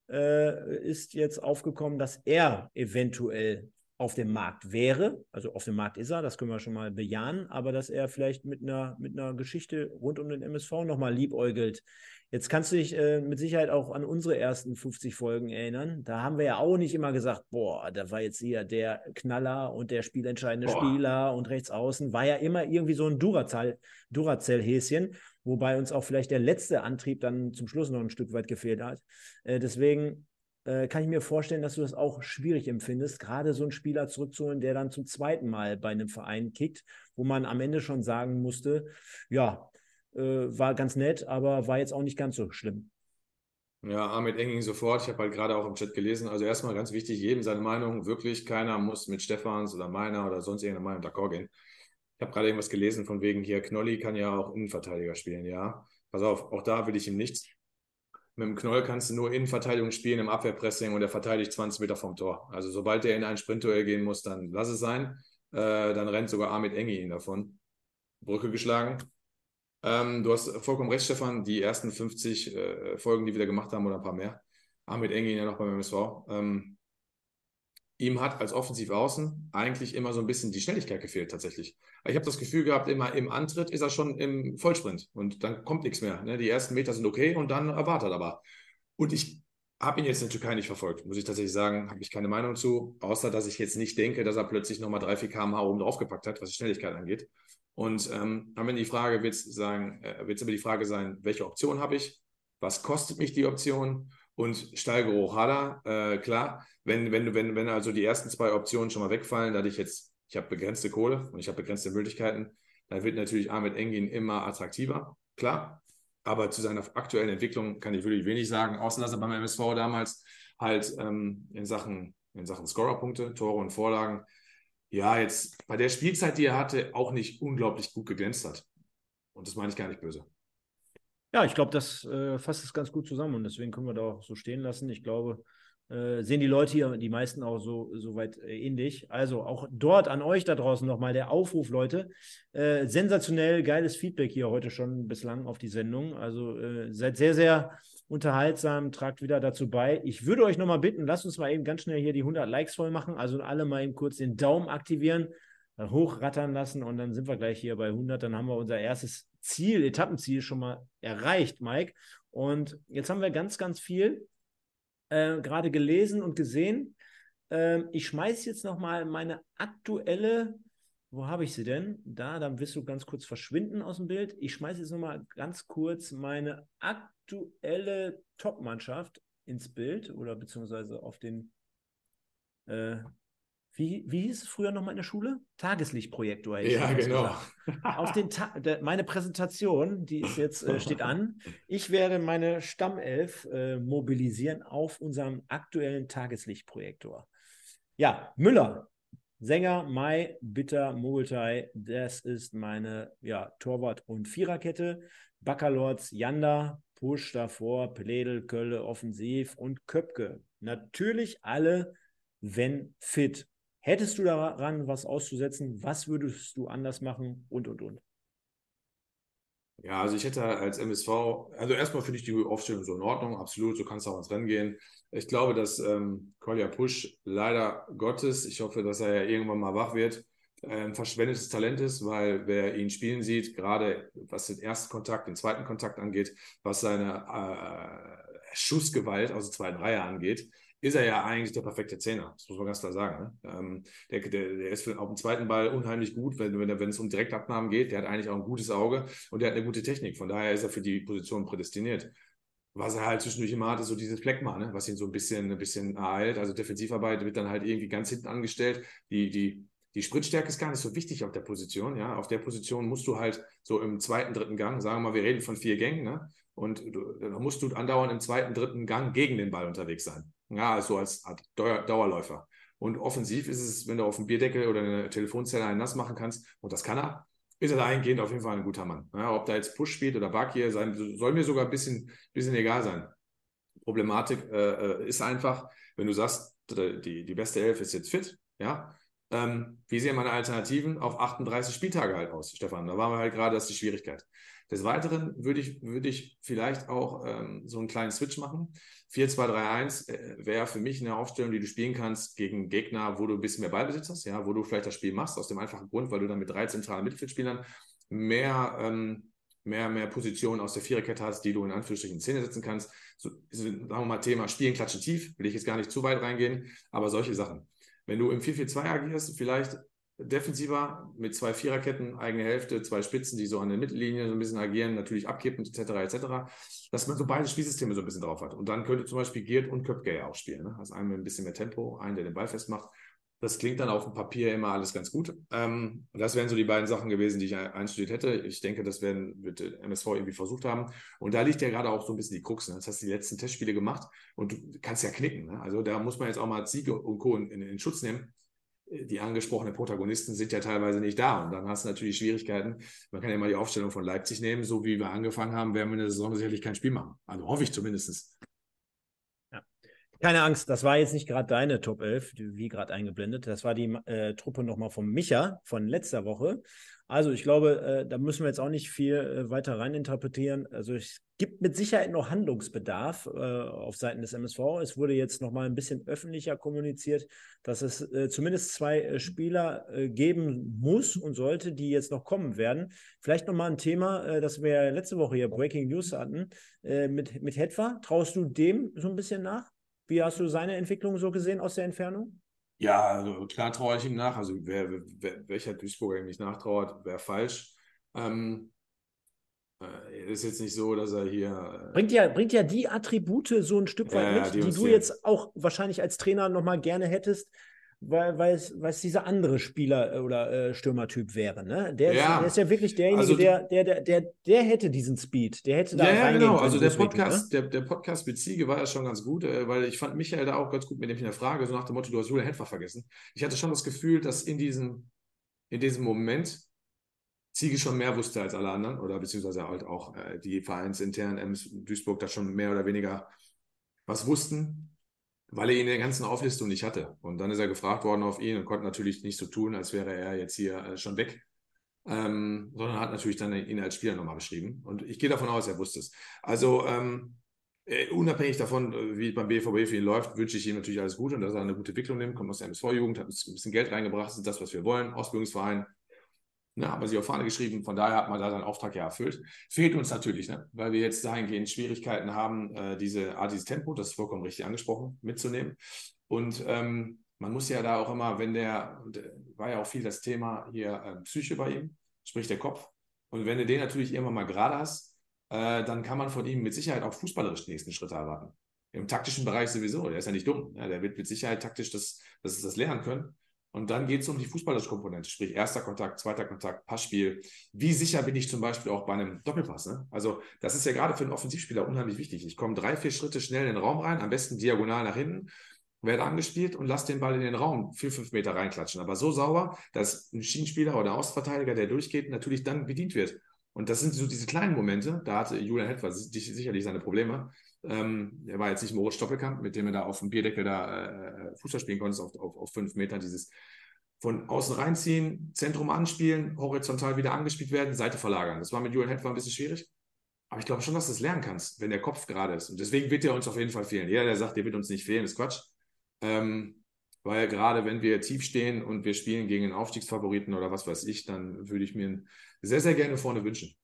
äh, ist jetzt aufgekommen, dass er eventuell auf dem Markt wäre, also auf dem Markt ist er, das können wir schon mal bejahen, aber dass er vielleicht mit einer, mit einer Geschichte rund um den MSV nochmal liebäugelt. Jetzt kannst du dich äh, mit Sicherheit auch an unsere ersten 50 Folgen erinnern. Da haben wir ja auch nicht immer gesagt, boah, da war jetzt hier der Knaller und der spielentscheidende boah. Spieler und rechts außen. War ja immer irgendwie so ein Duracell-Häschen, wobei uns auch vielleicht der letzte Antrieb dann zum Schluss noch ein Stück weit gefehlt hat. Äh, deswegen äh, kann ich mir vorstellen, dass du das auch schwierig empfindest, gerade so einen Spieler zurückzuholen, der dann zum zweiten Mal bei einem Verein kickt, wo man am Ende schon sagen musste, ja, äh, war ganz nett, aber war jetzt auch nicht ganz so schlimm. Ja, Ahmed Enging sofort. Ich habe halt gerade auch im Chat gelesen. Also erstmal ganz wichtig, jedem seine Meinung. Wirklich, keiner muss mit Stefans oder meiner oder sonst irgendeiner Meinung d'accord gehen. Ich habe gerade irgendwas gelesen von wegen hier, Knolli kann ja auch Innenverteidiger spielen, ja. Pass auf, auch da will ich ihm nichts mit dem Knoll kannst du nur Innenverteidigung spielen im Abwehrpressing und er verteidigt 20 Meter vom Tor. Also sobald er in ein Sprintduell gehen muss, dann lass es sein. Äh, dann rennt sogar Ahmed Engi ihn davon. Brücke geschlagen. Ähm, du hast vollkommen recht, Stefan. Die ersten 50 äh, Folgen, die wir da gemacht haben, oder ein paar mehr. Ahmed Engi ja noch beim MSV. Ähm, ihm hat als Offensivaußen eigentlich immer so ein bisschen die Schnelligkeit gefehlt tatsächlich. Ich habe das Gefühl gehabt, immer im Antritt ist er schon im Vollsprint und dann kommt nichts mehr. Ne? Die ersten Meter sind okay und dann erwartet er aber. Und ich habe ihn jetzt in der Türkei nicht verfolgt, muss ich tatsächlich sagen, habe ich keine Meinung zu, außer dass ich jetzt nicht denke, dass er plötzlich nochmal 3, 4 km/h oben draufgepackt hat, was die Schnelligkeit angeht. Und ähm, am Ende die Frage wird es äh, immer die Frage sein, welche Option habe ich? Was kostet mich die Option? Und Steigerung hat er, äh, klar, wenn, wenn, wenn, wenn also die ersten zwei Optionen schon mal wegfallen, da ich jetzt, ich habe begrenzte Kohle und ich habe begrenzte Möglichkeiten, dann wird natürlich Ahmed Engin immer attraktiver, klar. Aber zu seiner aktuellen Entwicklung kann ich wirklich wenig sagen, außer dass er beim MSV damals halt ähm, in Sachen, in Sachen Scorerpunkte, Tore und Vorlagen, ja, jetzt bei der Spielzeit, die er hatte, auch nicht unglaublich gut geglänzt hat. Und das meine ich gar nicht böse. Ja, ich glaube, das äh, fasst es ganz gut zusammen und deswegen können wir da auch so stehen lassen. Ich glaube, Äh, sehen die Leute hier, die meisten auch so, so weit äh, ähnlich. Also auch dort an euch da draußen nochmal der Aufruf, Leute. Äh, sensationell geiles Feedback hier heute schon bislang auf die Sendung. Also äh, seid sehr, sehr unterhaltsam, tragt wieder dazu bei. Ich würde euch nochmal bitten, lasst uns mal eben ganz schnell hier die 100 Likes voll machen. Also alle mal eben kurz den Daumen aktivieren, dann hochrattern lassen und dann sind wir gleich hier bei 100. Dann haben wir unser erstes Ziel, Etappenziel schon mal erreicht, Mike. Und jetzt haben wir ganz, ganz viel äh, gerade gelesen und gesehen. Ähm, ich schmeiße jetzt nochmal meine aktuelle, wo habe ich sie denn? Da, dann wirst du ganz kurz verschwinden aus dem Bild. Ich schmeiße jetzt nochmal ganz kurz meine aktuelle Top-Mannschaft ins Bild oder beziehungsweise auf den äh, wie, wie hieß es früher nochmal in der Schule? Tageslichtprojektor. Ja, genau. Auf den Ta der, meine Präsentation, die ist jetzt, äh, steht an. Ich werde meine Stammelf äh, mobilisieren auf unserem aktuellen Tageslichtprojektor. Ja, Müller, Sänger, Mai, Bitter, Mogultai, das ist meine ja, Torwart- und Viererkette. Baccalords, Janda, Push davor, Pledel, Kölle, Offensiv und Köpke. Natürlich alle, wenn fit. Hättest du daran was auszusetzen? Was würdest du anders machen? Und, und, und. Ja, also ich hätte als MSV, also erstmal finde ich die Aufstellung so in Ordnung, absolut, so kannst du auch ins Rennen gehen. Ich glaube, dass ähm, Kolja Pusch leider Gottes, ich hoffe, dass er ja irgendwann mal wach wird, ein verschwendetes Talent ist, weil wer ihn spielen sieht, gerade was den ersten Kontakt, den zweiten Kontakt angeht, was seine äh, Schussgewalt aus der zweiten Reihe angeht, ist er ja eigentlich der perfekte Zehner. Das muss man ganz klar sagen. Ne? Ähm, der, der, der, ist auf dem zweiten Ball unheimlich gut, wenn, wenn, wenn es um Direktabnahmen geht. Der hat eigentlich auch ein gutes Auge und der hat eine gute Technik. Von daher ist er für die Position prädestiniert. Was er halt zwischendurch immer hat, ist so dieses Fleckma, ne? was ihn so ein bisschen, ein bisschen ereilt. Also Defensivarbeit wird dann halt irgendwie ganz hinten angestellt. Die, die, die Spritstärke ist gar nicht so wichtig auf der Position. Ja, auf der Position musst du halt so im zweiten, dritten Gang, sagen wir mal, wir reden von vier Gängen, ne? Und du, dann musst du andauernd im zweiten, dritten Gang gegen den Ball unterwegs sein. Ja, so als Art Dauerläufer. Und offensiv ist es, wenn du auf dem Bierdeckel oder eine Telefonzelle einen nass machen kannst, und das kann er, ist er dahingehend auf jeden Fall ein guter Mann. Ja, ob da jetzt Push spielt oder Bakir, soll mir sogar ein bisschen, bisschen egal sein. Problematik äh, äh, ist einfach, wenn du sagst, die, die beste Elf ist jetzt fit, ja, ähm, wie sehen meine Alternativen auf 38 Spieltage halt aus, Stefan? Da waren wir halt gerade, das ist die Schwierigkeit. Des Weiteren würde ich, würde ich vielleicht auch ähm, so einen kleinen Switch machen. 4-2-3-1 äh, wäre für mich eine Aufstellung, die du spielen kannst gegen Gegner, wo du ein bisschen mehr Ballbesitz hast, ja, wo du vielleicht das Spiel machst, aus dem einfachen Grund, weil du dann mit drei zentralen Mittelfeldspielern mehr, ähm, mehr, mehr Positionen aus der Viererkette hast, die du in Anführungsstrichen in Szene setzen kannst. So, sagen wir mal Thema Spielen, Klatschen tief, will ich jetzt gar nicht zu weit reingehen, aber solche Sachen. Wenn du im 4-4-2 agierst, vielleicht defensiver mit zwei Viererketten, eigene Hälfte, zwei Spitzen, die so an der Mittellinie so ein bisschen agieren, natürlich abkippen, etc., etc., dass man so beide Spielsysteme so ein bisschen drauf hat. Und dann könnte zum Beispiel Giert und Köpke ja auch spielen. Ne? Also einen mit ein bisschen mehr Tempo, einen, der den Ball festmacht. Das klingt dann auf dem Papier immer alles ganz gut. Ähm, das wären so die beiden Sachen gewesen, die ich einstudiert hätte. Ich denke, das werden, wird MSV irgendwie versucht haben. Und da liegt ja gerade auch so ein bisschen die Krux. Ne? Das hast du die letzten Testspiele gemacht und du kannst ja knicken. Ne? Also da muss man jetzt auch mal Siege und Co. in, in, in Schutz nehmen die angesprochenen Protagonisten sind ja teilweise nicht da und dann hast du natürlich Schwierigkeiten. Man kann ja mal die Aufstellung von Leipzig nehmen, so wie wir angefangen haben, werden wir in der Saison sicherlich kein Spiel machen. Also hoffe ich zumindest. Keine Angst, das war jetzt nicht gerade deine Top 11, wie gerade eingeblendet. Das war die äh, Truppe nochmal von Micha von letzter Woche. Also ich glaube, äh, da müssen wir jetzt auch nicht viel äh, weiter reininterpretieren. Also es gibt mit Sicherheit noch Handlungsbedarf äh, auf Seiten des MSV. Es wurde jetzt noch mal ein bisschen öffentlicher kommuniziert, dass es äh, zumindest zwei äh, Spieler äh, geben muss und sollte, die jetzt noch kommen werden. Vielleicht noch mal ein Thema, das wir letzte Woche hier Breaking News hatten mit, mit Hetwa. Traust du dem so ein bisschen nach? Wie hast du seine Entwicklung so gesehen aus der Entfernung? Ja, also klar traue ich ihm nach. Also wer, wer, welcher Duisburger ihm nicht nachtrauert, wäre falsch. Ähm, äh, ist jetzt nicht so, dass er hier. Äh, bringt ja, bringt ja die Attribute so ein Stück weit ja, mit, die, die du jetzt auch wahrscheinlich als Trainer nochmal gerne hättest, weil, weil, es, weil es dieser andere Spieler äh, oder äh, Stürmertyp wäre. Ne? Der, ja. ist, der ist ja wirklich derjenige, also, der, der, der, der, der hätte diesen Speed. Der hätte da Ja, ja genau. Also der Podcast, ne? der, der Podcast mit Ziege war ja schon ganz gut, äh, weil ich fand Michael da auch ganz gut mit dem in der Frage, so nach dem Motto, du hast Julian Hetfer vergessen. Ich hatte schon das Gefühl, dass in diesem, in diesem Moment Ziege schon mehr wusste als alle anderen oder beziehungsweise halt auch äh, die vereinsinternen Ems Duisburg da schon mehr oder weniger was wussten weil er ihn in der ganzen Auflistung nicht hatte. Und dann ist er gefragt worden auf ihn und konnte natürlich nicht so tun, als wäre er jetzt hier äh, schon weg. Ähm, sondern hat natürlich dann ihn als Spieler nochmal beschrieben. Und ich gehe davon aus, er wusste es. Also ähm, äh, unabhängig davon, äh, wie es beim BVB für ihn läuft, wünsche ich ihm natürlich alles Gute und dass er eine gute Entwicklung nimmt, kommt aus der MSV-Jugend, hat ein bisschen Geld reingebracht, das ist das, was wir wollen, Ausbildungsverein. Ne, haben wir sich auf Fahne geschrieben, von daher hat man da seinen Auftrag ja erfüllt. Fehlt uns natürlich, ne, weil wir jetzt dahingehend Schwierigkeiten haben, äh, diese Art, dieses Tempo, das ist vollkommen richtig angesprochen, mitzunehmen. Und ähm, man muss ja da auch immer, wenn der, war ja auch viel das Thema hier äh, Psyche bei ihm, sprich der Kopf. Und wenn du den natürlich irgendwann mal gerade hast, äh, dann kann man von ihm mit Sicherheit auch fußballerisch nächsten Schritte erwarten. Im taktischen Bereich sowieso, der ist ja nicht dumm. Ja, der wird mit Sicherheit taktisch das, das, das lernen können. Und dann geht es um die fußballerische Komponente, sprich erster Kontakt, zweiter Kontakt, Passspiel. Wie sicher bin ich zum Beispiel auch bei einem Doppelpass? Ne? Also das ist ja gerade für einen Offensivspieler unheimlich wichtig. Ich komme drei, vier Schritte schnell in den Raum rein, am besten diagonal nach hinten, werde angespielt und lasse den Ball in den Raum vier, fünf Meter reinklatschen. Aber so sauber, dass ein Schienenspieler oder Außenverteidiger, der durchgeht, natürlich dann bedient wird. Und das sind so diese kleinen Momente, da hatte Julian Hetwer sicherlich seine Probleme. Ähm, er war jetzt nicht Moritz Stoppelkamp, mit dem er da auf dem Bierdeckel da äh, Fußball spielen konnte, auf, auf, auf fünf Metern dieses von außen reinziehen, Zentrum anspielen, horizontal wieder angespielt werden, Seite verlagern. Das war mit Julian Hetwer ein bisschen schwierig. Aber ich glaube schon, dass du es lernen kannst, wenn der Kopf gerade ist. Und deswegen wird er uns auf jeden Fall fehlen. Jeder, der sagt, der wird uns nicht fehlen, ist Quatsch. Ähm, weil gerade wenn wir tief stehen und wir spielen gegen einen Aufstiegsfavoriten oder was weiß ich, dann würde ich mir sehr, sehr gerne vorne wünschen.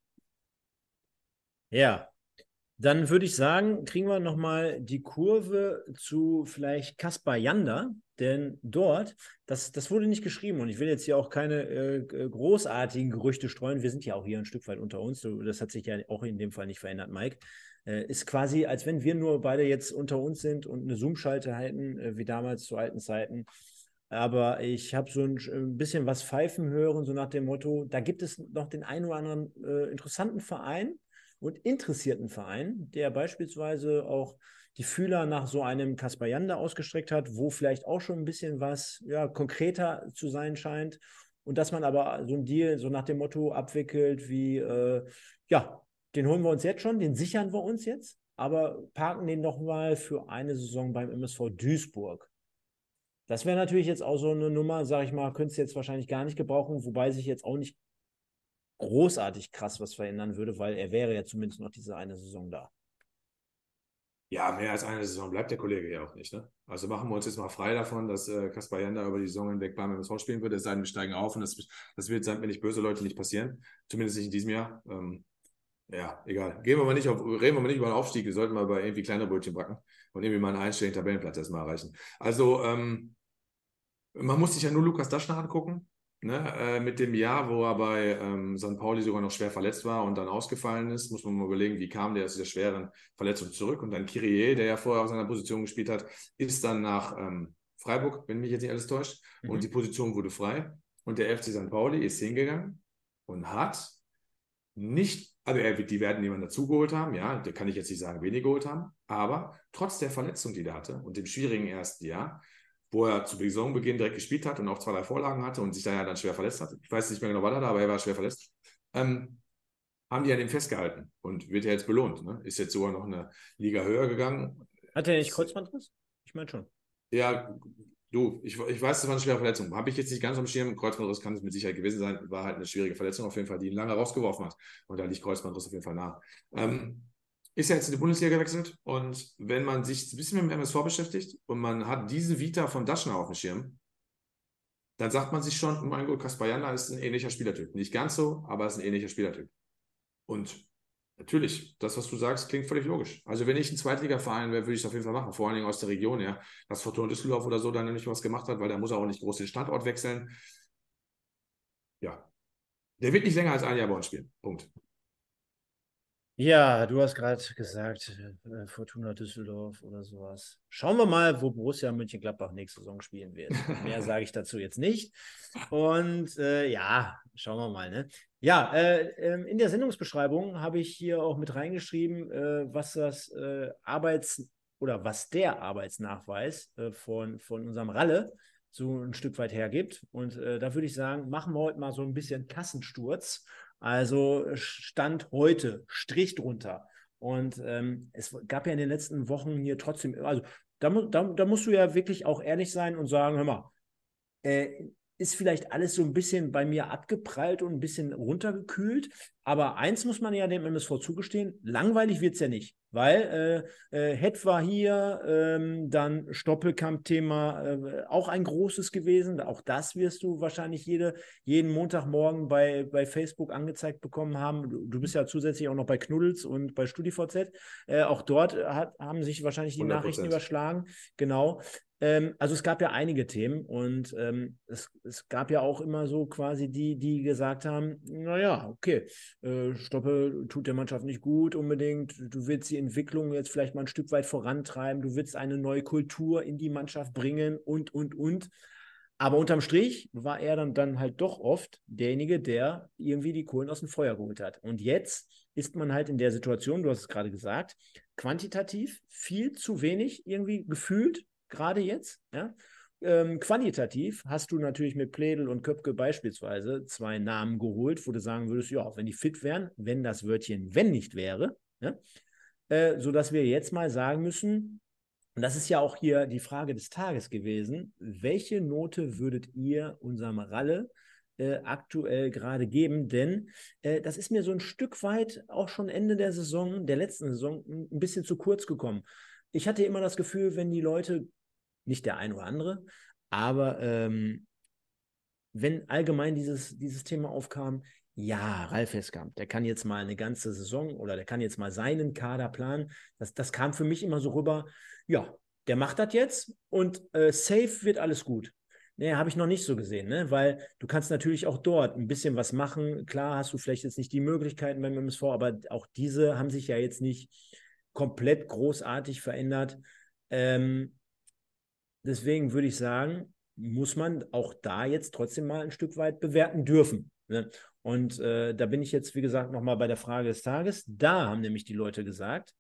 Ja, dann würde ich sagen, kriegen wir nochmal die Kurve zu vielleicht Kaspar Janda, denn dort, das, das wurde nicht geschrieben und ich will jetzt hier auch keine äh, großartigen Gerüchte streuen. Wir sind ja auch hier ein Stück weit unter uns. Das hat sich ja auch in dem Fall nicht verändert, Mike. Äh, ist quasi, als wenn wir nur beide jetzt unter uns sind und eine Zoom-Schalte halten, äh, wie damals zu alten Zeiten. Aber ich habe so ein, bisschen was pfeifen hören, so nach dem Motto, da gibt es noch den einen oder anderen äh, interessanten Verein und interessierten Verein, der beispielsweise auch die Fühler nach so einem Kaspar Janda ausgestreckt hat, wo vielleicht auch schon ein bisschen was ja, konkreter zu sein scheint. Und dass man aber so ein Deal so nach dem Motto abwickelt wie, äh, ja, den holen wir uns jetzt schon, den sichern wir uns jetzt, aber parken den nochmal für eine Saison beim MSV Duisburg. Das wäre natürlich jetzt auch so eine Nummer, sage ich mal, könntest du jetzt wahrscheinlich gar nicht gebrauchen, wobei sich jetzt auch nicht großartig krass was verändern würde, weil er wäre ja zumindest noch diese eine Saison da. Ja, mehr als eine Saison bleibt der Kollege ja auch nicht. Ne? Also machen wir uns jetzt mal frei davon, dass äh, Kaspar Janda über die Saison hinweg beim MSV spielen wird. Es sei denn, wir steigen auf und das, das wird, seien mir nicht böse Leute, nicht passieren. Zumindest nicht in diesem Jahr. Ähm, ja, egal. Gehen wir mal nicht auf, reden wir mal nicht über den Aufstieg. Wir sollten mal bei irgendwie kleine Brötchen backen und irgendwie mal einen einstelligen Tabellenplatz erstmal erreichen. Also, ähm, man muss sich ja nur Lukas Daschner angucken. Ne, äh, mit dem Jahr, wo er bei ähm, St. Pauli sogar noch schwer verletzt war und dann ausgefallen ist, muss man mal überlegen, wie kam der aus dieser schweren Verletzung zurück. Und dann Kyrie, der ja vorher auf seiner Position gespielt hat, ist dann nach ähm, Freiburg, wenn mich jetzt nicht alles täuscht, mhm. und die Position wurde frei. Und der FC St. Pauli ist hingegangen und hat nicht, also er, die werden jemanden dazugeholt haben, ja, der kann ich jetzt nicht sagen, wenig geholt haben, aber trotz der Verletzung, die er hatte und dem schwierigen ersten Jahr, wo er zu Saisonbeginn direkt gespielt hat und auch zwei, drei Vorlagen hatte und sich da ja dann schwer verletzt hat. Ich weiß nicht mehr genau, was er da, aber er war schwer verletzt. Ähm, haben die an ihm festgehalten und wird ja jetzt belohnt. Ne? Ist jetzt sogar noch eine Liga höher gegangen. Hat er nicht Kreuzbandriss? Ich meine schon. Ja, du, ich, ich weiß, das war eine schwere Verletzung. Habe ich jetzt nicht ganz am Schirm. Kreuzbandriss kann es mit Sicherheit gewesen sein. War halt eine schwierige Verletzung auf jeden Fall, die ihn lange rausgeworfen hat. Und da liegt Kreuzbandriss auf jeden Fall nah. Ähm, ist ja jetzt in die Bundesliga gewechselt und wenn man sich ein bisschen mit dem MSV beschäftigt und man hat diese Vita von Daschner auf dem Schirm, dann sagt man sich schon, mein Gott, Kaspar Janda ist ein ähnlicher Spielertyp. Nicht ganz so, aber ist ein ähnlicher Spielertyp. Und natürlich, das, was du sagst, klingt völlig logisch. Also wenn ich ein Zweitligaverein wäre, würde ich es auf jeden Fall machen, vor allen Dingen aus der Region, ja. Dass Fortuna Düsseldorf oder so dann nämlich was gemacht hat, weil da muss er auch nicht groß den Standort wechseln. Ja. Der wird nicht länger als ein Jahr bei uns spielen. Punkt. Ja, du hast gerade gesagt, äh, Fortuna Düsseldorf oder sowas. Schauen wir mal, wo Borussia Mönchengladbach nächste Saison spielen wird. Mehr sage ich dazu jetzt nicht. Und äh, ja, schauen wir mal. Ne? Ja, äh, ähm, in der Sendungsbeschreibung habe ich hier auch mit reingeschrieben, äh, was das äh, Arbeits- oder was der Arbeitsnachweis äh, von, von unserem Ralle so ein Stück weit hergibt. Und da würde ich sagen, machen wir heute mal so ein bisschen Kassensturz also Stand heute, Strich drunter. Und ähm, es gab ja in den letzten Wochen hier trotzdem, also da, da, da musst du ja wirklich auch ehrlich sein und sagen, hör mal, äh, ist vielleicht alles so ein bisschen bei mir abgeprallt und ein bisschen runtergekühlt. Aber eins muss man ja dem MSV zugestehen, langweilig wird es ja nicht. Weil äh, äh, Het war hier, ähm, dann Stoppelkamp-Thema äh, auch ein großes gewesen. Auch das wirst du wahrscheinlich jede, jeden Montagmorgen bei, bei Facebook angezeigt bekommen haben. Du, du bist ja zusätzlich auch noch bei Knuddels und bei StudiVZ. Äh, auch dort hat, haben sich wahrscheinlich die 100%. Nachrichten überschlagen. Genau. Ähm, also es gab ja einige Themen und ähm, es, es, gab ja auch immer so quasi die, die gesagt haben, naja, okay, äh, Stoppe tut der Mannschaft nicht gut unbedingt, du willst die Entwicklung jetzt vielleicht mal ein Stück weit vorantreiben, du willst eine neue Kultur in die Mannschaft bringen und, und, und. Aber unterm Strich war er dann, dann halt doch oft derjenige, der irgendwie die Kohlen aus dem Feuer geholt hat. Und jetzt ist man halt in der Situation, du hast es gerade gesagt, quantitativ viel zu wenig irgendwie gefühlt gerade jetzt. Ja? Ähm, qualitativ hast du natürlich mit Pledel und Köpke beispielsweise zwei Namen geholt, wo du sagen würdest, ja, wenn die fit wären, wenn das Wörtchen wenn nicht wäre, ja? äh, sodass wir jetzt mal sagen müssen, und das ist ja auch hier die Frage des Tages gewesen, welche Note würdet ihr unserem Ralle äh, aktuell gerade geben? Denn äh, das ist mir so ein Stück weit auch schon Ende der Saison, der letzten Saison, ein bisschen zu kurz gekommen. Ich hatte immer das Gefühl, wenn die Leute nicht der ein oder andere, aber ähm, wenn allgemein dieses, dieses Thema aufkam, ja, Ralf Heskamp, der kann jetzt mal eine ganze Saison oder der kann jetzt mal seinen Kader planen. Das, das kam für mich immer so rüber, ja, der macht das jetzt und äh, safe wird alles gut. Nee, habe ich noch nicht so gesehen, ne? weil du kannst natürlich auch dort ein bisschen was machen. Klar hast du vielleicht jetzt nicht die Möglichkeiten beim MSV, aber auch diese haben sich ja jetzt nicht komplett großartig verändert. Ähm, Deswegen würde ich sagen, muss man auch da jetzt trotzdem mal ein Stück weit bewerten dürfen. Ne? Und äh, da bin ich jetzt, wie gesagt, nochmal bei der Frage des Tages. Da haben nämlich die Leute gesagt,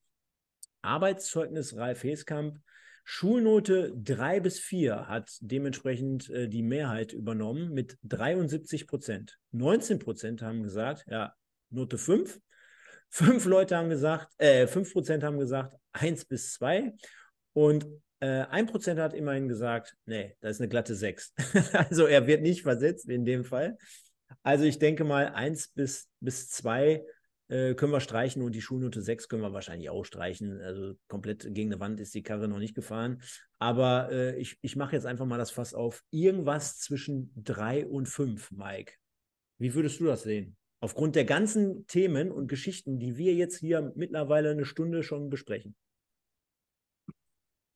Arbeitszeugnis Ralf Heskamp, Schulnote 3 bis 4 hat dementsprechend äh, die Mehrheit übernommen mit 73 Prozent. 19 Prozent haben gesagt, ja, Note 5. Fünf Leute haben gesagt, äh, 5 Prozent haben gesagt 1 bis 2 und ein Prozent hat immerhin gesagt, nee, das ist eine glatte 6. also er wird nicht versetzt in dem Fall. Also ich denke mal, 1 bis, bis 2 äh, können wir streichen und die Schulnote 6 können wir wahrscheinlich auch streichen. Also komplett gegen eine Wand ist die Karre noch nicht gefahren. Aber äh, ich, ich mache jetzt einfach mal das Fass auf. Irgendwas zwischen 3 und 5, Mike. Wie würdest du das sehen? Aufgrund der ganzen Themen und Geschichten, die wir jetzt hier mittlerweile eine Stunde schon besprechen.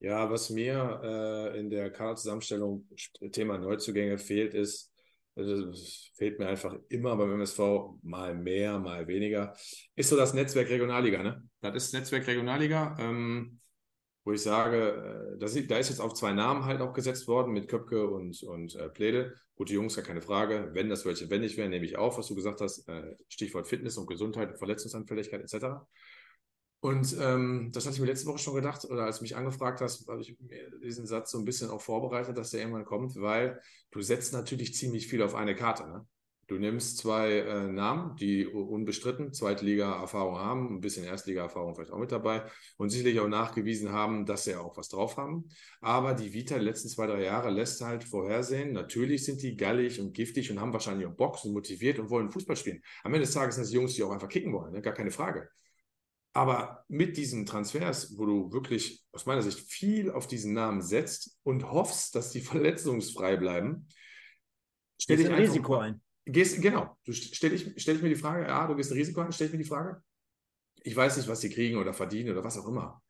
Ja, was mir äh, in der Kaderzusammenstellung Thema Neuzugänge fehlt, ist, also fehlt mir einfach immer beim MSV mal mehr, mal weniger, ist so das Netzwerk Regionalliga. Ne? Das ist Netzwerk Regionalliga, ähm, wo ich sage, äh, das, da ist jetzt auf zwei Namen halt auch gesetzt worden mit Köpke und, und äh, Pläde. Gute Jungs, gar keine Frage. Wenn das welche wenn nicht wäre, nehme ich auf, was du gesagt hast. Äh, Stichwort Fitness und Gesundheit, Verletzungsanfälligkeit etc. Und ähm, das hatte ich mir letzte Woche schon gedacht, oder als du mich angefragt hast, habe ich mir diesen Satz so ein bisschen auch vorbereitet, dass der irgendwann kommt, weil du setzt natürlich ziemlich viel auf eine Karte. Ne? Du nimmst zwei äh, Namen, die unbestritten Zweitliga-Erfahrung haben, ein bisschen Erstliga-Erfahrung vielleicht auch mit dabei und sicherlich auch nachgewiesen haben, dass sie auch was drauf haben. Aber die Vita der letzten zwei, drei Jahre lässt halt vorhersehen, natürlich sind die gallig und giftig und haben wahrscheinlich auch Bock, sind motiviert und wollen Fußball spielen. Am Ende des Tages sind das Jungs, die auch einfach kicken wollen, ne? gar keine Frage. Aber mit diesen Transfers, wo du wirklich aus meiner Sicht viel auf diesen Namen setzt und hoffst, dass die verletzungsfrei bleiben, stell dich ein Risiko ein. Gehst, genau, du stell ich, stell ich mir die Frage, ja, du gehst ein Risiko ein, stell ich mir die Frage. Ich weiß nicht, was sie kriegen oder verdienen oder was auch immer.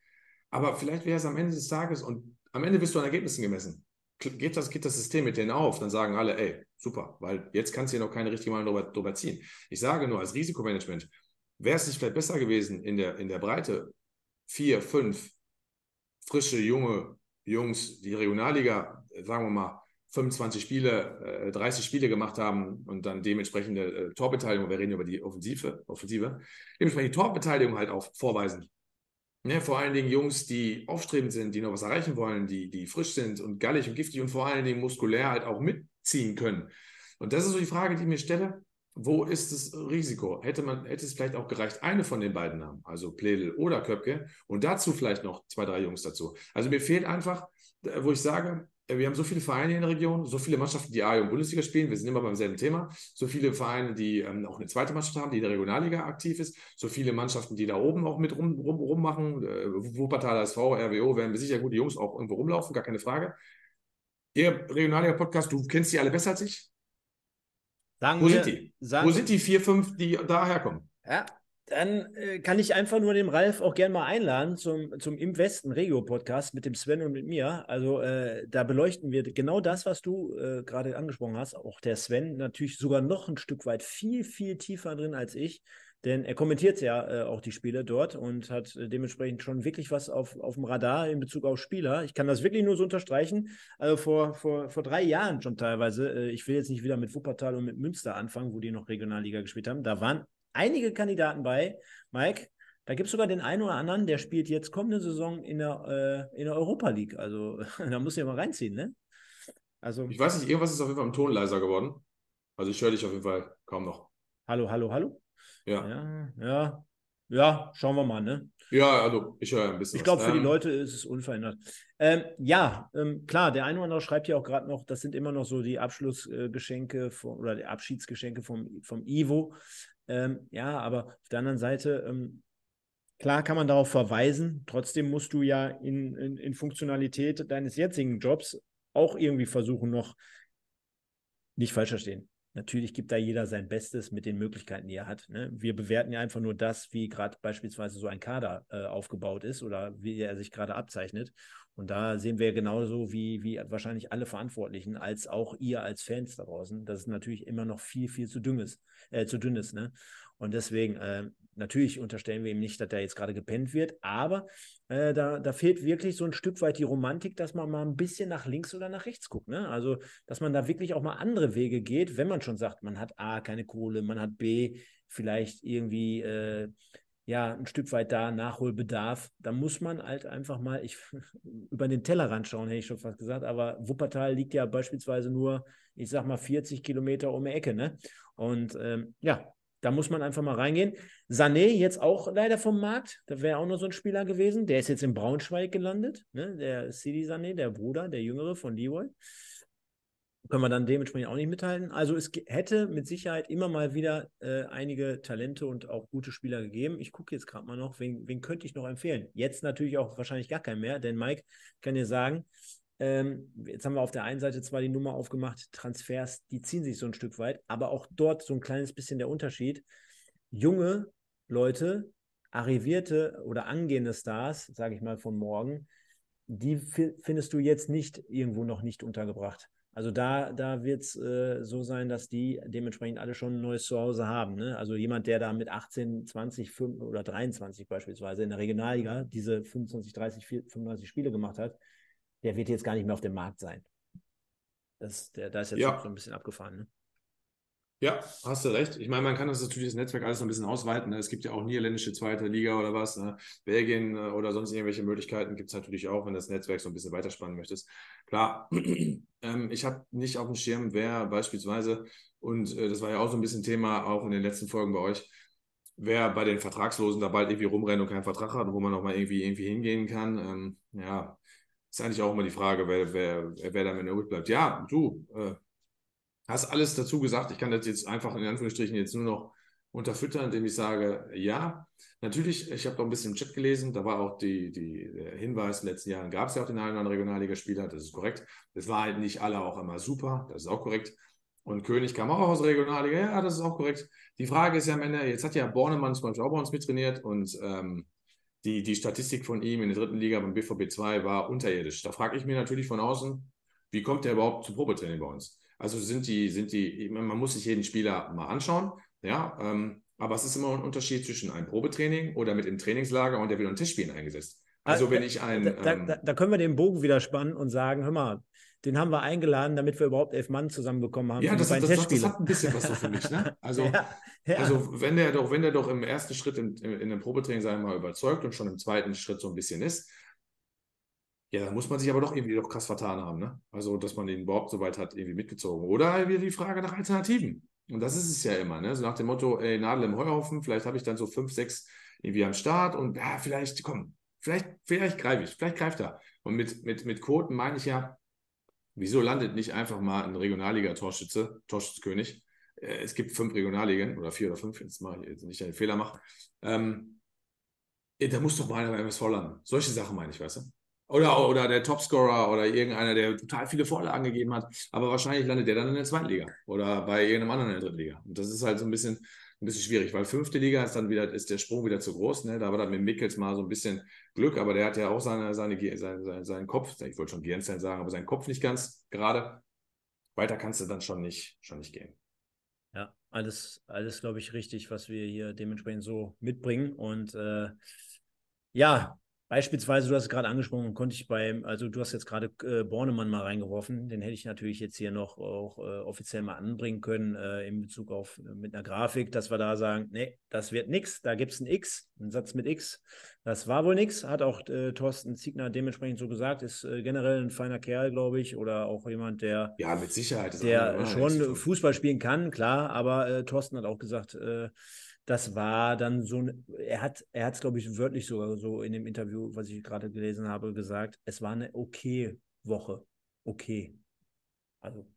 Aber vielleicht wäre es am Ende des Tages und am Ende wirst du an Ergebnissen gemessen. Geht das, geht das System mit denen auf, dann sagen alle, ey, super, weil jetzt kannst du hier noch keine richtige Meinung darüber, darüber ziehen. Ich sage nur als Risikomanagement, Wäre es nicht vielleicht besser gewesen in der, in der Breite, vier, fünf frische, junge Jungs, die Regionalliga, sagen wir mal, 25 Spiele, äh, 30 Spiele gemacht haben und dann dementsprechende äh, Torbeteiligung, wir reden über die Offensive, Offensive, dementsprechend die Torbeteiligung halt auch vorweisen. Ja, vor allen Dingen Jungs, die aufstrebend sind, die noch was erreichen wollen, die, die frisch sind und gallig und giftig und vor allen Dingen muskulär halt auch mitziehen können. Und das ist so die Frage, die ich mir stelle wo ist das Risiko? Hätte, man, hätte es vielleicht auch gereicht, eine von den beiden Namen, also Pledel oder Köpke, und dazu vielleicht noch zwei, drei Jungs dazu. Also mir fehlt einfach, wo ich sage, wir haben so viele Vereine in der Region, so viele Mannschaften, die A- und Bundesliga spielen, wir sind immer beim selben Thema, so viele Vereine, die ähm, auch eine zweite Mannschaft haben, die in der Regionalliga aktiv ist, so viele Mannschaften, die da oben auch mit rum, rum, rummachen, äh, Wuppertal SV, RWO, werden wir sicher gute Jungs auch irgendwo rumlaufen, gar keine Frage. Ihr Regionalliga-Podcast, du kennst die alle besser als ich. Sagen Wo wir, sind die? Sagen, Wo sind die vier, fünf, die da herkommen? Ja, dann äh, kann ich einfach nur den Ralf auch gerne mal einladen zum, zum Im Westen Regio-Podcast mit dem Sven und mit mir. Also äh, da beleuchten wir genau das, was du äh, gerade angesprochen hast. Auch der Sven natürlich sogar noch ein Stück weit viel, viel tiefer drin als ich. Denn er kommentiert ja äh, auch die Spiele dort und hat äh, dementsprechend schon wirklich was auf, auf dem Radar in Bezug auf Spieler. Ich kann das wirklich nur so unterstreichen. Also vor, vor, vor drei Jahren schon teilweise. Äh, ich will jetzt nicht wieder mit Wuppertal und mit Münster anfangen, wo die noch Regionalliga gespielt haben. Da waren einige Kandidaten bei. Mike, da gibt es sogar den einen oder anderen, der spielt jetzt kommende Saison in der, äh, in der Europa League. Also da muss ich ja mal reinziehen, ne? Also, ich weiß nicht, irgendwas ist auf jeden Fall im Ton leiser geworden. Also ich höre dich auf jeden Fall kaum noch. Hallo, hallo, hallo? Ja. Ja, ja, ja schauen wir mal, ne? Ja, also ich höre ein bisschen. Ich glaube, für ähm, die Leute ist es unverändert. Ähm, ja, ähm, klar, der eine oder andere schreibt ja auch gerade noch, das sind immer noch so die Abschlussgeschenke äh, oder die Abschiedsgeschenke vom, vom Ivo. Ähm, ja, aber auf der anderen Seite, ähm, klar kann man darauf verweisen. Trotzdem musst du ja in, in, in Funktionalität deines jetzigen Jobs auch irgendwie versuchen, noch nicht falsch verstehen. Natürlich gibt da jeder sein Bestes mit den Möglichkeiten, die er hat. Ne? Wir bewerten ja einfach nur das, wie gerade beispielsweise so ein Kader äh, aufgebaut ist oder wie er sich gerade abzeichnet. Und da sehen wir genauso wie, wie wahrscheinlich alle Verantwortlichen, als auch ihr als Fans da draußen, dass es natürlich immer noch viel, viel zu dünn ist. Äh, zu dünn ist ne? Und deswegen, äh, natürlich unterstellen wir ihm nicht, dass er jetzt gerade gepennt wird, aber äh, da, da fehlt wirklich so ein Stück weit die Romantik, dass man mal ein bisschen nach links oder nach rechts guckt. Ne? Also, dass man da wirklich auch mal andere Wege geht, wenn man schon sagt, man hat A, keine Kohle, man hat B, vielleicht irgendwie äh, ja, ein Stück weit da Nachholbedarf. Da muss man halt einfach mal ich, über den Tellerrand schauen, hätte ich schon fast gesagt. Aber Wuppertal liegt ja beispielsweise nur, ich sag mal, 40 Kilometer um die Ecke. Ne? Und ähm, ja, da muss man einfach mal reingehen. Sané jetzt auch leider vom Markt. Da wäre auch noch so ein Spieler gewesen. Der ist jetzt in Braunschweig gelandet. Ne? Der Sidi Sané, der Bruder, der Jüngere von Leroy. Können wir dann dementsprechend auch nicht mithalten. Also es hätte mit Sicherheit immer mal wieder äh, einige Talente und auch gute Spieler gegeben. Ich gucke jetzt gerade mal noch, wen, wen könnte ich noch empfehlen? Jetzt natürlich auch wahrscheinlich gar keinen mehr, denn Mike kann dir sagen, ähm, jetzt haben wir auf der einen Seite zwar die Nummer aufgemacht, Transfers, die ziehen sich so ein Stück weit, aber auch dort so ein kleines bisschen der Unterschied. Junge Leute, arrivierte oder angehende Stars, sage ich mal von morgen, die findest du jetzt nicht irgendwo noch nicht untergebracht. Also da, da wird es äh, so sein, dass die dementsprechend alle schon ein neues Zuhause haben. Ne? Also jemand, der da mit 18, 20 5, oder 23 beispielsweise in der Regionalliga diese 25, 30, 35 Spiele gemacht hat, der wird jetzt gar nicht mehr auf dem Markt sein. Das, der, da ist jetzt ja. so ein bisschen abgefahren. Ne? Ja, hast du recht. Ich meine, man kann das natürlich das Netzwerk alles noch ein bisschen ausweiten. Ne? Es gibt ja auch niederländische zweite Liga oder was. Ne? Belgien äh, oder sonst irgendwelche Möglichkeiten gibt es natürlich auch, wenn das Netzwerk so ein bisschen weiterspannen möchtest. Klar, ähm, ich habe nicht auf dem Schirm, wer beispielsweise, und äh, das war ja auch so ein bisschen Thema auch in den letzten Folgen bei euch, wer bei den Vertragslosen da bald irgendwie rumrennt und keinen Vertrag hat, wo man noch mal irgendwie, irgendwie hingehen kann. Ähm, ja, ist eigentlich auch immer die Frage, wer, wer, wer damit übrig bleibt. Ja, du äh, hast alles dazu gesagt. Ich kann das jetzt einfach in Anführungsstrichen jetzt nur noch unterfüttern, indem ich sage, ja, natürlich, ich habe doch ein bisschen im Chat gelesen, da war auch die, die, der Hinweis, in den letzten Jahren gab es ja auch den einen oder anderen Regionalligaspieler, das ist korrekt. Es war halt nicht alle auch immer super, das ist auch korrekt. Und König kam auch aus Regionalliga, ja, das ist auch korrekt. Die Frage ist ja am Ende, jetzt hat ja Bornemann zum Beispiel auch bei uns mittrainiert und ähm, die, die Statistik von ihm in der dritten Liga beim BVB 2 war unterirdisch. Da frage ich mich natürlich von außen, wie kommt der überhaupt zum Probetraining bei uns? Also sind die, sind die, man muss sich jeden Spieler mal anschauen, ja, ähm, aber es ist immer ein Unterschied zwischen einem Probetraining oder mit im Trainingslager und der wird in Testspielen eingesetzt. Also wenn ich ein. Da, ähm, da, da, können wir den Bogen wieder spannen und sagen, hör mal, den haben wir eingeladen, damit wir überhaupt elf Mann zusammenbekommen haben. Ja, das, das, das, das, hat ein bisschen was so für mich. Ne? Also, ja, ja. also wenn der doch, wenn der doch im ersten Schritt in, in, in dem Probetraining, sagen wir mal, überzeugt und schon im zweiten Schritt so ein bisschen ist, ja, dann muss man sich aber doch irgendwie doch krass vertan haben. Ne? Also, dass man den überhaupt so weit hat irgendwie mitgezogen. Oder wieder die Frage nach Alternativen. Und das ist es ja immer, ne? So nach dem Motto, ey, Nadel im Heuhaufen, vielleicht habe ich dann so fünf, sechs irgendwie am Start und ja, vielleicht, komm, vielleicht, vielleicht greife ich, vielleicht greift er. Und mit, mit, mit Quoten meine ich ja, wieso landet nicht einfach mal ein Regionalliga-Torschütze, Torschützkönig? Äh, es gibt fünf Regionalligen oder vier oder fünf, jetzt mache ich jetzt nicht einen Fehler mache. Ähm, da muss doch mal einer beim MSV landen. Solche Sachen meine ich, weißt du? Oder, oder der Topscorer oder irgendeiner, der total viele Vorlagen gegeben hat. Aber wahrscheinlich landet der dann in der zweiten Liga oder bei irgendeinem anderen in der dritten Liga. Und das ist halt so ein bisschen, ein bisschen schwierig, weil fünfte Liga ist dann wieder, ist der Sprung wieder zu groß. Ne? Da war dann mit Mickels mal so ein bisschen Glück, aber der hat ja auch seine, seine, seine, seine seinen Kopf, ich wollte schon Gehirnzellen sagen, aber seinen Kopf nicht ganz gerade. Weiter kannst du dann schon nicht, schon nicht gehen. Ja, alles, alles glaube ich, richtig, was wir hier dementsprechend so mitbringen. Und äh, ja, Beispielsweise, du hast es gerade angesprochen, konnte ich beim, also du hast jetzt gerade äh, Bornemann mal reingeworfen, den hätte ich natürlich jetzt hier noch auch äh, offiziell mal anbringen können äh, in Bezug auf äh, mit einer Grafik, dass wir da sagen, nee, das wird nichts, da gibt es ein X, einen Satz mit X. Das war wohl nichts, hat auch äh, Thorsten Ziegner dementsprechend so gesagt, ist äh, generell ein feiner Kerl, glaube ich, oder auch jemand, der ja mit Sicherheit der schon Fußball spielen kann, klar, aber Thorsten hat auch gesagt, das war dann so, er hat er hat es, glaube ich, wörtlich sogar so in dem Interview, was ich gerade gelesen habe, gesagt, es war eine okay Woche. Okay. Also,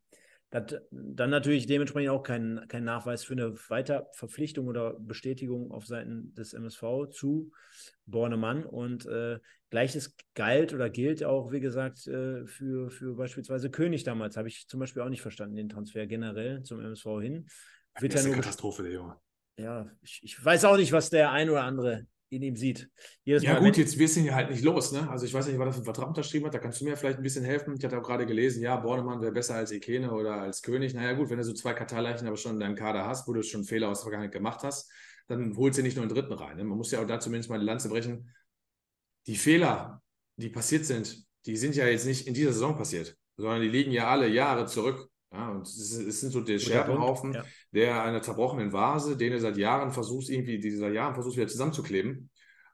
das, dann natürlich dementsprechend auch kein, kein Nachweis für eine Weiterverpflichtung oder Bestätigung auf Seiten des MSV zu Bornemann. Und äh, gleiches galt oder gilt auch, wie gesagt, äh, für, für beispielsweise König damals. Habe ich zum Beispiel auch nicht verstanden, den Transfer generell zum MSV hin. Wird das ist eine Katastrophe, der Junge ja, ich, ich, weiß auch nicht, was der ein oder andere in ihm sieht. Jedes ja, Mal gut, jetzt wirst du ihn ja halt nicht los. Ne? Also, ich weiß nicht, was er für einen Vertrag unterschrieben hat. Da kannst du mir vielleicht ein bisschen helfen. Ich hatte auch gerade gelesen, ja, Bornemann wäre besser als Ikene oder als König. Naja, gut, wenn du so zwei Katarleichen aber schon in deinem Kader hast, wo du schon Fehler aus der Vergangenheit gemacht hast, dann holst du nicht nur einen dritten rein. Ne? Man muss ja auch da zumindest mal die Lanze brechen. Die Fehler, die passiert sind, die sind ja jetzt nicht in dieser Saison passiert, sondern die liegen ja alle Jahre zurück. Ja, und es, es sind so der Scherbenhaufen, ja. Der einer zerbrochenen Vase, den er seit Jahren versucht, irgendwie, die seit Jahren versucht, wieder zusammenzukleben.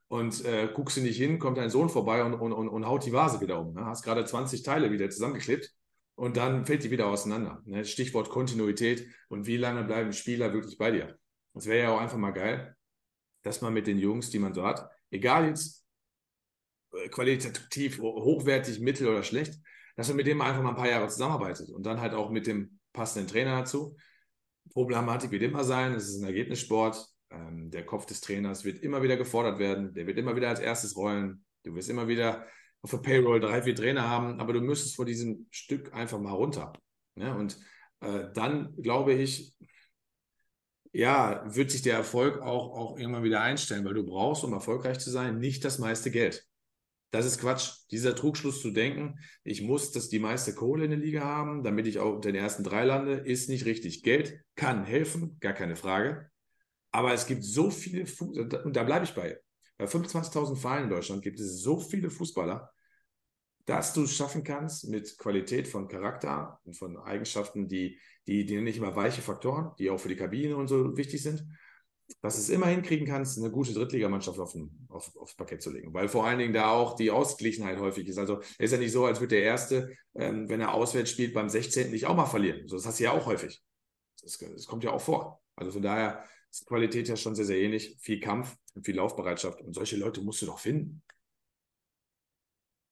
Und äh, guckst du nicht hin, kommt dein Sohn vorbei und, und, und, und haut die Vase wieder um. Ne? Hast gerade 20 Teile wieder zusammengeklebt und dann fällt die wieder auseinander. Ne? Stichwort Kontinuität und wie lange bleiben Spieler wirklich bei dir? Das wäre ja auch einfach mal geil, dass man mit den Jungs, die man so hat, egal jetzt äh, qualitativ hochwertig, mittel oder schlecht, dass man mit dem einfach mal ein paar Jahre zusammenarbeitet und dann halt auch mit dem passenden Trainer dazu. Problematik wird immer sein, es ist ein Ergebnissport. Ähm, der Kopf des Trainers wird immer wieder gefordert werden, der wird immer wieder als erstes rollen. Du wirst immer wieder auf der Payroll drei, vier Trainer haben, aber du müsstest vor diesem Stück einfach mal runter. Ne? Und äh, dann glaube ich, ja, wird sich der Erfolg auch, auch irgendwann wieder einstellen, weil du brauchst, um erfolgreich zu sein, nicht das meiste Geld. Das ist Quatsch. Dieser Trugschluss zu denken, ich muss das die meiste Kohle in der Liga haben, damit ich auch unter den ersten drei lande, ist nicht richtig. Geld kann helfen, gar keine Frage. Aber es gibt so viele, Fußballer, und da bleibe ich bei. Bei 25.000 Vereinen in Deutschland gibt es so viele Fußballer, dass du es schaffen kannst mit Qualität von Charakter und von Eigenschaften, die, die, die nicht immer weiche Faktoren, die auch für die Kabine und so wichtig sind, dass es immer hinkriegen kannst, eine gute Drittligamannschaft auf, auf, aufs Parkett zu legen. Weil vor allen Dingen da auch die Ausgeglichenheit häufig ist. Also ist ja nicht so, als würde der Erste, ähm, wenn er auswärts spielt, beim 16. nicht auch mal verlieren. So, das hast du ja auch häufig. Das, das kommt ja auch vor. Also von daher ist die Qualität ja schon sehr, sehr ähnlich. Viel Kampf und viel Laufbereitschaft. Und solche Leute musst du doch finden.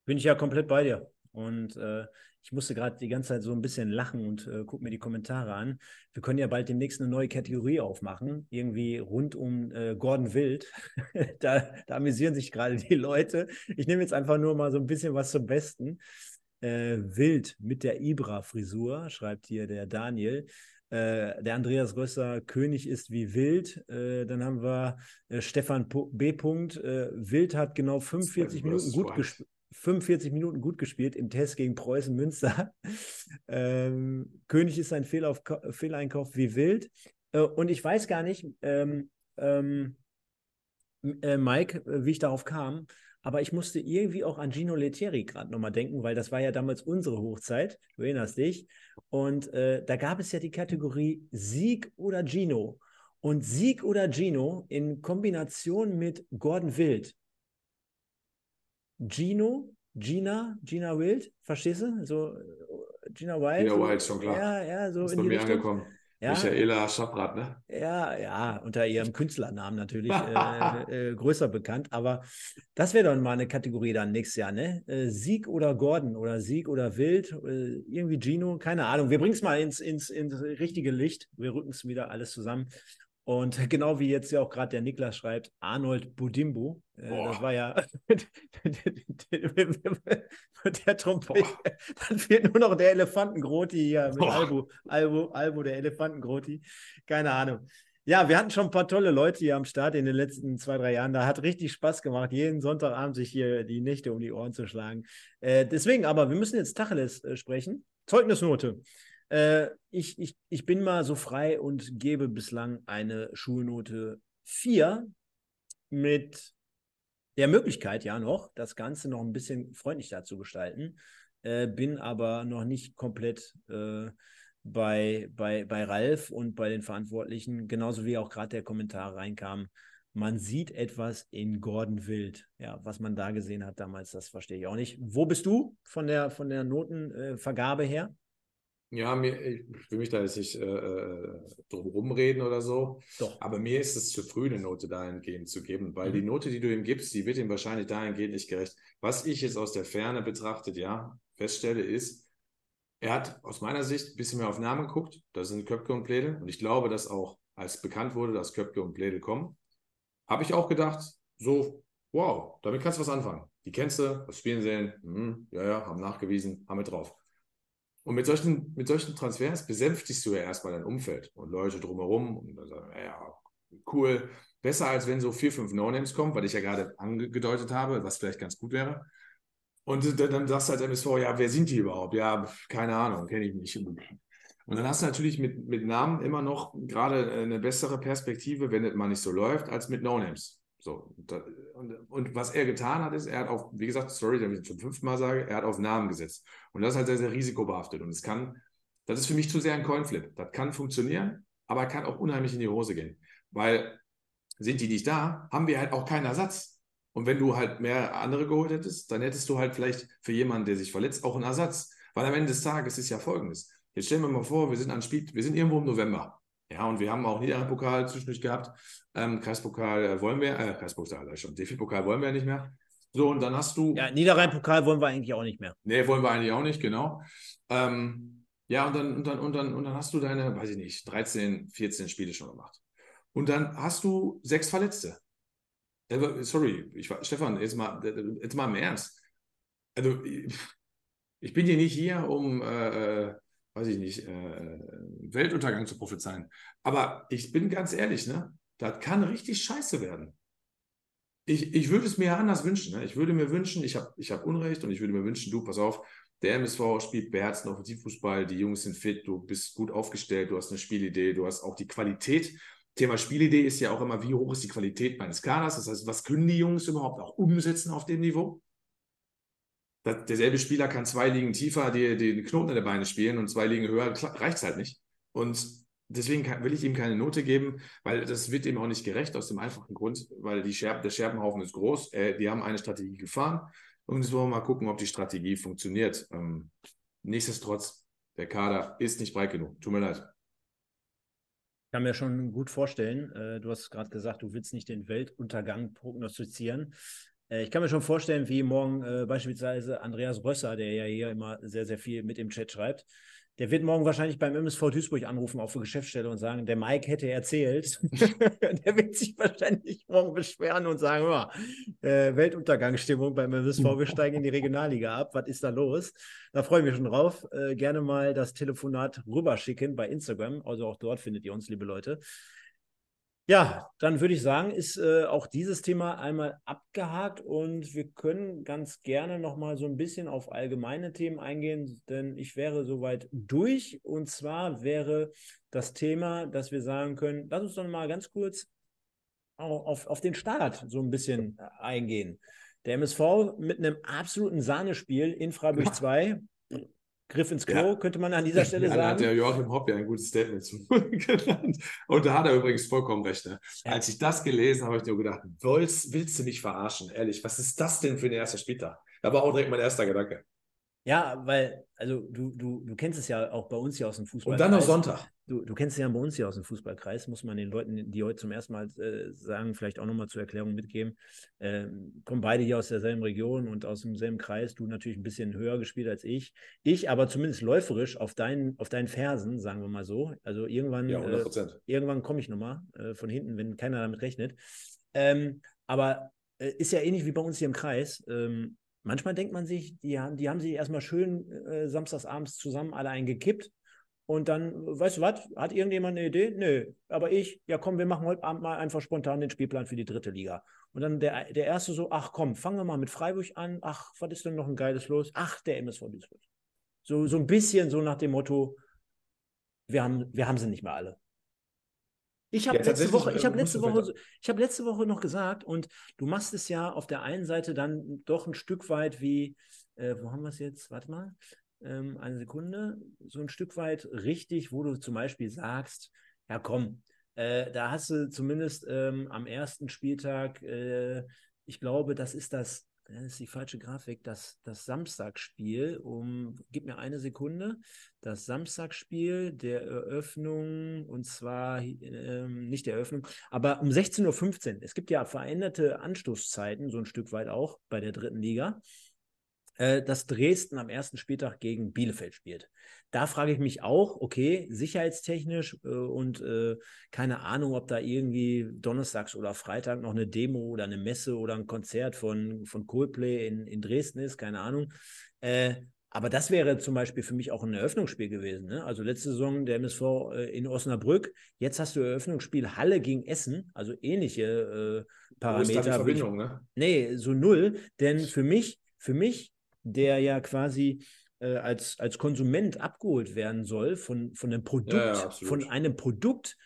Bin ich ja komplett bei dir. Und äh, ich musste gerade die ganze Zeit so ein bisschen lachen und äh, gucke mir die Kommentare an. Wir können ja bald demnächst eine neue Kategorie aufmachen, irgendwie rund um äh, Gordon Wild. da, da, amüsieren sich gerade die Leute. Ich nehme jetzt einfach nur mal so ein bisschen was zum Besten. Äh, Wild mit der Ibra-Frisur, schreibt hier der Daniel. Äh, der Andreas Rösser, König ist wie wild. Äh, dann haben wir äh, Stefan B. Äh, wild hat genau 45 Minuten gut gespielt. 45 Minuten gut gespielt im Test gegen Preußen Münster. Ähm, König ist ein Fehlauf Fehleinkauf wie wild. Äh, und ich weiß gar nicht, ähm, ähm, äh, Mike, äh, wie ich darauf kam, aber ich musste irgendwie auch an Gino Lettieri gerade nochmal denken, weil das war ja damals unsere Hochzeit, du erinnerst dich. Und äh, da gab es ja die Kategorie Sieg oder Gino. Und Sieg oder Gino in Kombination mit Gordon Wild Gino, Gina, Gina Wild, verstehst du? So Gina Wild. Gina Wild, schon klar. Ja, ja, so ist in bei mir angekommen. Ja, Michaela Schaffrath, ne? Ja, ja, unter ihrem Künstlernamen natürlich äh, äh, größer bekannt. Aber das wäre dann mal eine Kategorie dann nächstes Jahr, ne? Äh, Sieg oder Gordon oder Sieg oder Wild, äh, irgendwie Gino, keine Ahnung. Wir bringen es mal ins, ins, ins richtige Licht. Wir rücken es wieder alles zusammen. Und genau wie jetzt ja auch gerade der Niklas schreibt, Arnold Budimbo, äh, das war ja der Trompet. Dann fehlt nur noch der Elefantengroti hier mit Albo, Albo, Albo, der Elefantengroti. Keine Ahnung. Ja, wir hatten schon ein paar tolle Leute hier am Start in den letzten zwei, drei Jahren. Da hat richtig Spaß gemacht, jeden Sonntagabend sich hier die Nächte um die Ohren zu schlagen. Äh, deswegen aber, wir müssen jetzt Tacheles äh, sprechen. Zeugnisnote. Äh, ich, ich, ich bin mal so frei und gebe bislang eine Schulnote 4 mit der Möglichkeit ja noch, das Ganze noch ein bisschen freundlicher zu gestalten. Äh, bin aber noch nicht komplett äh, bei, bei, bei Ralf und bei den Verantwortlichen, genauso wie auch gerade der Kommentar reinkam. Man sieht etwas in Gordon Wild. Ja, was man da gesehen hat damals, das verstehe ich auch nicht. Wo bist du von der, von der Notenvergabe her? Ja, mir, ich will mich da jetzt nicht äh, äh, drum rumreden oder so. Doch. Aber mir ist es zu früh, eine Note dahingehend zu geben, weil mhm. die Note, die du ihm gibst, die wird ihm wahrscheinlich dahingehend nicht gerecht. Was ich jetzt aus der Ferne betrachtet, ja, feststelle, ist, er hat aus meiner Sicht ein bisschen mehr auf Namen geguckt. Da sind Köpke und Plädel. Und ich glaube, dass auch, als bekannt wurde, dass Köpke und Plädel kommen, habe ich auch gedacht, so, wow, damit kannst du was anfangen. Die kennst du, das Spielen sehen, mhm, ja, ja, haben nachgewiesen, haben wir drauf. Und mit solchen, mit solchen Transfers besänftigst du ja erstmal dein Umfeld und Leute drumherum und dann sagen, ja, cool. Besser als wenn so vier, fünf No-Names kommen, weil ich ja gerade angedeutet habe, was vielleicht ganz gut wäre. Und dann sagst du als MSV, ja, wer sind die überhaupt? Ja, keine Ahnung, kenne ich nicht. Und dann hast du natürlich mit, mit Namen immer noch gerade eine bessere Perspektive, wenn es mal nicht so läuft, als mit No-Names. So, und, und, was er getan hat, ist, er hat auf, wie gesagt, sorry, dass ich zum fünften Mal sage, er hat auf Namen gesetzt. Und das ist halt sehr, sehr risikobehaftet. Und es kann, das ist für mich zu sehr ein Coinflip. Das kann funktionieren, aber kann auch unheimlich in die Hose gehen. Weil sind die nicht da, haben wir halt auch keinen Ersatz. Und wenn du halt mehr andere geholt hättest, dann hättest du halt vielleicht für jemanden, der sich verletzt, auch einen Ersatz. Weil am Ende des Tages ist ja folgendes. Jetzt stellen wir mal vor, wir sind an Spiel, wir sind irgendwo im November. Ja, und wir haben auch Niederrhein-Pokal zwischendurch gehabt. Ähm, Kreispokal äh, wollen wir, äh, Kreispokal schon, DFB-Pokal wollen wir ja nicht mehr. So, und dann hast du. Ja, Niederrhein-Pokal wollen wir eigentlich auch nicht mehr. Nee, wollen wir eigentlich auch nicht, genau. Ähm, ja, und dann, und, dann, und, dann, und dann hast du deine, weiß ich nicht, 13, 14 Spiele schon gemacht. Und dann hast du sechs Verletzte. Sorry, ich, Stefan, jetzt mal, jetzt mal im Ernst. Also, ich bin hier nicht hier, um äh, äh weiß ich nicht, äh, Weltuntergang zu prophezeien. Aber ich bin ganz ehrlich, ne? Das kann richtig scheiße werden. Ich, ich würde es mir anders wünschen. Ne? Ich würde mir wünschen, ich habe ich hab Unrecht und ich würde mir wünschen, du, pass auf, der MSV spielt beherzten Offensivfußball, die Jungs sind fit, du bist gut aufgestellt, du hast eine Spielidee, du hast auch die Qualität. Thema Spielidee ist ja auch immer, wie hoch ist die Qualität meines Kaders? Das heißt, was können die Jungs überhaupt auch umsetzen auf dem Niveau? Derselbe Spieler kann zwei Ligen tiefer die, den Knoten in der Beine spielen und zwei Ligen höher reicht es halt nicht. Und deswegen kann, will ich ihm keine Note geben, weil das wird ihm auch nicht gerecht, aus dem einfachen Grund, weil die Scherben, der Scherbenhaufen ist groß. Äh, die haben eine Strategie gefahren und jetzt wollen wir mal gucken, ob die Strategie funktioniert. Ähm, nichtsdestotrotz, der Kader ist nicht breit genug. Tut mir leid. Ich kann mir schon gut vorstellen, äh, du hast gerade gesagt, du willst nicht den Weltuntergang prognostizieren. Äh, ich kann mir schon vorstellen, wie morgen äh, beispielsweise Andreas Rösser, der ja hier immer sehr, sehr viel mit im Chat schreibt, der wird morgen wahrscheinlich beim MSV Duisburg anrufen, auch für Geschäftsstelle und sagen, der Mike hätte erzählt. der wird sich wahrscheinlich morgen beschweren und sagen, äh, Weltuntergangsstimmung beim MSV, wir steigen in die Regionalliga ab. Was ist da los? Da freue ich mich schon drauf. Äh, gerne mal das Telefonat rüberschicken bei Instagram. Also auch dort findet ihr uns, liebe Leute. Ja, dann würde ich sagen, ist äh, auch dieses Thema einmal abgehakt und wir können ganz gerne nochmal so ein bisschen auf allgemeine Themen eingehen, denn ich wäre soweit durch. Und zwar wäre das Thema, dass wir sagen können, lass uns doch mal ganz kurz auf, auf den Start so ein bisschen eingehen. Der MSV mit einem absoluten Sahnespiel in Freiburg 2 Griff ins Klo, ja. könnte man an dieser Stelle ja, sagen. Da hat der Joachim Hopp ja ein gutes Statement zu genannt. Und da hat er übrigens vollkommen recht. Ne? Ja. Als ich das gelesen habe, habe ich nur gedacht, willst, willst du mich verarschen? Ehrlich, was ist das denn für ein erster Spieltag? Da war auch direkt mein erster Gedanke. Ja, weil, also du, du, du kennst es ja auch bei uns hier aus dem Fußball. Und dann noch Sonntag. Du, du kennst es ja bei uns hier aus dem Fußballkreis, muss man den Leuten, die heute zum ersten Mal äh, sagen, vielleicht auch nochmal zur Erklärung mitgeben. Ähm, kommen beide hier aus derselben Region und aus demselben Kreis. Du natürlich ein bisschen höher gespielt als ich. Ich aber zumindest läuferisch auf deinen, auf deinen Fersen, sagen wir mal so. Also irgendwann, ja, äh, irgendwann komme ich nochmal äh, von hinten, wenn keiner damit rechnet. Ähm, aber äh, ist ja ähnlich wie bei uns hier im Kreis. Ähm, manchmal denkt man sich, die haben, die haben sich erstmal schön äh, samstagsabends zusammen alle eingekippt. Und dann, weißt du was, hat irgendjemand eine Idee? Nö, aber ich, ja komm, wir machen heute Abend mal einfach spontan den Spielplan für die dritte Liga. Und dann der, der erste so, ach komm, fangen wir mal mit Freiburg an. Ach, was ist denn noch ein geiles los? Ach, der MSV Duisburg. So, so ein bisschen so nach dem Motto, wir haben, wir haben sie nicht mehr alle. Ich habe ja, letzte Woche, ich habe letzte Woche, ich habe letzte Woche noch gesagt, und du machst es ja auf der einen Seite dann doch ein Stück weit wie, äh, wo haben wir es jetzt? Warte mal, ähm, eine Sekunde, so ein Stück weit richtig, wo du zum Beispiel sagst, ja komm, äh, da hast du zumindest ähm, am ersten Spieltag, äh, ich glaube, das ist das das ist die falsche Grafik, das, das Samstagsspiel um, gib mir eine Sekunde, das Samstagsspiel der Eröffnung, und zwar ähm, nicht der Eröffnung, aber um 16.15 Uhr. Es gibt ja veränderte Anstoßzeiten, so ein Stück weit auch bei der dritten Liga. Äh, dass Dresden am ersten Spieltag gegen Bielefeld spielt. Da frage ich mich auch, okay, sicherheitstechnisch äh, und äh, keine Ahnung, ob da irgendwie donnerstags oder Freitag noch eine Demo oder eine Messe oder ein Konzert von, von Coldplay in, in Dresden ist, keine Ahnung. Äh, aber das wäre zum Beispiel für mich auch ein Eröffnungsspiel gewesen. Ne? Also letzte Saison der MSV äh, in Osnabrück. Jetzt hast du Eröffnungsspiel Halle gegen Essen, also ähnliche äh, Parameter. Wo ist da die Verbindung, ne? Nee, so null. Denn für mich, für mich der ja quasi äh, als, als Konsument abgeholt werden soll von, von einem Produkt, ja, ja, von einem Produkt,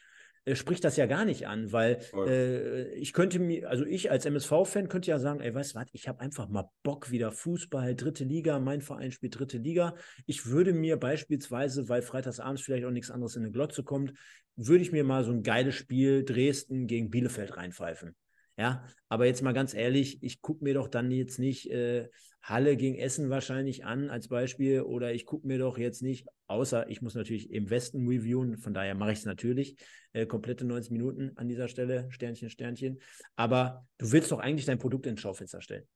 äh, spricht das ja gar nicht an, weil äh, ich könnte mir, also ich als MSV-Fan könnte ja sagen, ey, weißt du was, ich habe einfach mal Bock wieder Fußball, dritte Liga, mein Verein spielt dritte Liga. Ich würde mir beispielsweise, weil freitagsabends vielleicht auch nichts anderes in eine Glotze kommt, würde ich mir mal so ein geiles Spiel Dresden gegen Bielefeld reinpfeifen. Ja, aber jetzt mal ganz ehrlich, ich gucke mir doch dann jetzt nicht äh, Halle gegen Essen wahrscheinlich an als Beispiel oder ich gucke mir doch jetzt nicht, außer ich muss natürlich im Westen reviewen, von daher mache ich es natürlich, äh, komplette 90 Minuten an dieser Stelle, Sternchen, Sternchen. Aber du willst doch eigentlich dein Produkt ins Schaufenster stellen.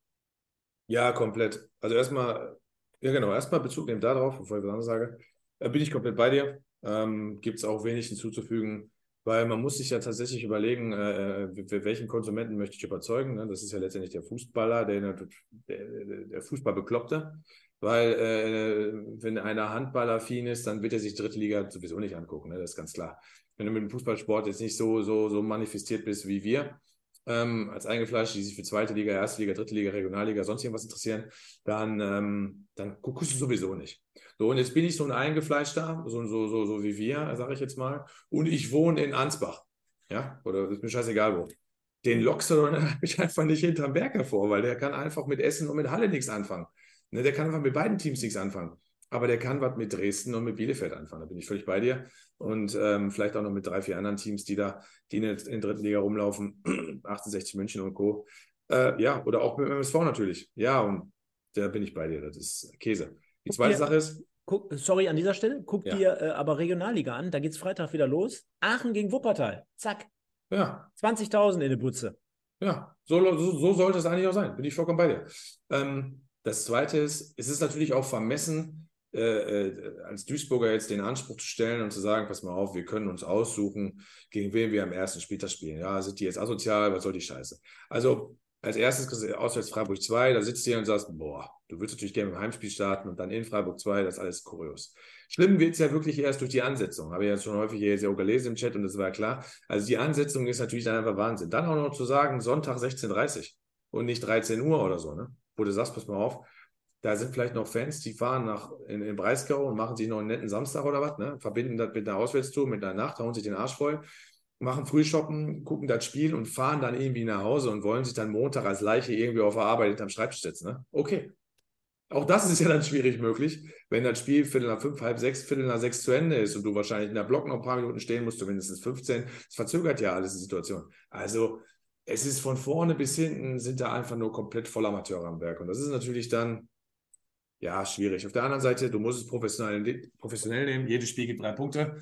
Ja, komplett. Also erstmal, ja genau, erstmal Bezug nehmen darauf, bevor ich was anderes sage, äh, bin ich komplett bei dir. Ähm, Gibt es auch wenig hinzuzufügen weil man muss sich ja tatsächlich überlegen, äh, welchen Konsumenten möchte ich überzeugen. Ne? Das ist ja letztendlich der Fußballer, der, der, der Fußballbekloppte. Weil äh, wenn einer Handballaffin ist, dann wird er sich dritte Liga sowieso nicht angucken, ne? das ist ganz klar. Wenn du mit dem Fußballsport jetzt nicht so, so, so manifestiert bist wie wir, ähm, als Eingefleischte, die sich für zweite Liga, erste Liga, dritte Liga, Regionalliga, sonst irgendwas interessieren, dann, ähm, dann guckst du sowieso nicht. So, und jetzt bin ich so ein Eingefleischter, so, so, so, so wie wir, sage ich jetzt mal, und ich wohne in Ansbach. Ja, oder ist mir scheißegal wo. Den lockst du dann einfach nicht hinterm Berg hervor, weil der kann einfach mit Essen und mit Halle nichts anfangen. Ne, der kann einfach mit beiden Teams nichts anfangen. Aber der kann was mit Dresden und mit Bielefeld anfangen. Da bin ich völlig bei dir. Und ähm, vielleicht auch noch mit drei, vier anderen Teams, die da, die in der, in der dritten Liga rumlaufen. 68 München und Co. Äh, ja, oder auch mit MSV natürlich. Ja, und da bin ich bei dir. Das ist Käse. Die zweite dir, Sache ist. Guck, sorry an dieser Stelle. Guck ja. dir äh, aber Regionalliga an. Da geht es Freitag wieder los. Aachen gegen Wuppertal. Zack. Ja. 20.000 in der Butze. Ja, so, so, so, sollte es eigentlich auch sein. Bin ich vollkommen bei dir. Ähm, das zweite ist, es ist natürlich auch vermessen, äh, äh, als Duisburger jetzt den Anspruch zu stellen und zu sagen, pass mal auf, wir können uns aussuchen, gegen wen wir am ersten Spieltag spielen. Ja, sind die jetzt asozial, was soll die Scheiße? Also als erstes auswärts Freiburg 2, da sitzt ihr und sagst, boah, du würdest natürlich gerne im Heimspiel starten und dann in Freiburg 2, das ist alles kurios. Schlimm wird es ja wirklich erst durch die Ansetzung. Habe ich ja schon häufig hier auch gelesen im Chat und das war klar. Also die Ansetzung ist natürlich dann einfach Wahnsinn. Dann auch noch zu sagen, Sonntag 16.30 Uhr und nicht 13 Uhr oder so, ne? Wo du sagst, pass mal auf, da sind vielleicht noch Fans, die fahren nach in, in Breisgau und machen sich noch einen netten Samstag oder was, ne? verbinden das mit einer Auswärtstour, mit einer Nacht, hauen sich den Arsch voll, machen Frühshoppen, gucken das Spiel und fahren dann irgendwie nach Hause und wollen sich dann Montag als Leiche irgendwie auf der Arbeit hinterm Schreibtisch setzen. Ne? Okay. Auch das ist ja dann schwierig möglich, wenn das Spiel Viertel nach fünf, halb sechs, Viertel nach sechs zu Ende ist und du wahrscheinlich in der Block noch ein paar Minuten stehen musst, mindestens 15. Das verzögert ja alles die Situation. Also es ist von vorne bis hinten sind da einfach nur komplett voll Amateure am Werk. Und das ist natürlich dann ja, schwierig. Auf der anderen Seite, du musst es professionell, professionell nehmen. Jedes Spiel gibt drei Punkte.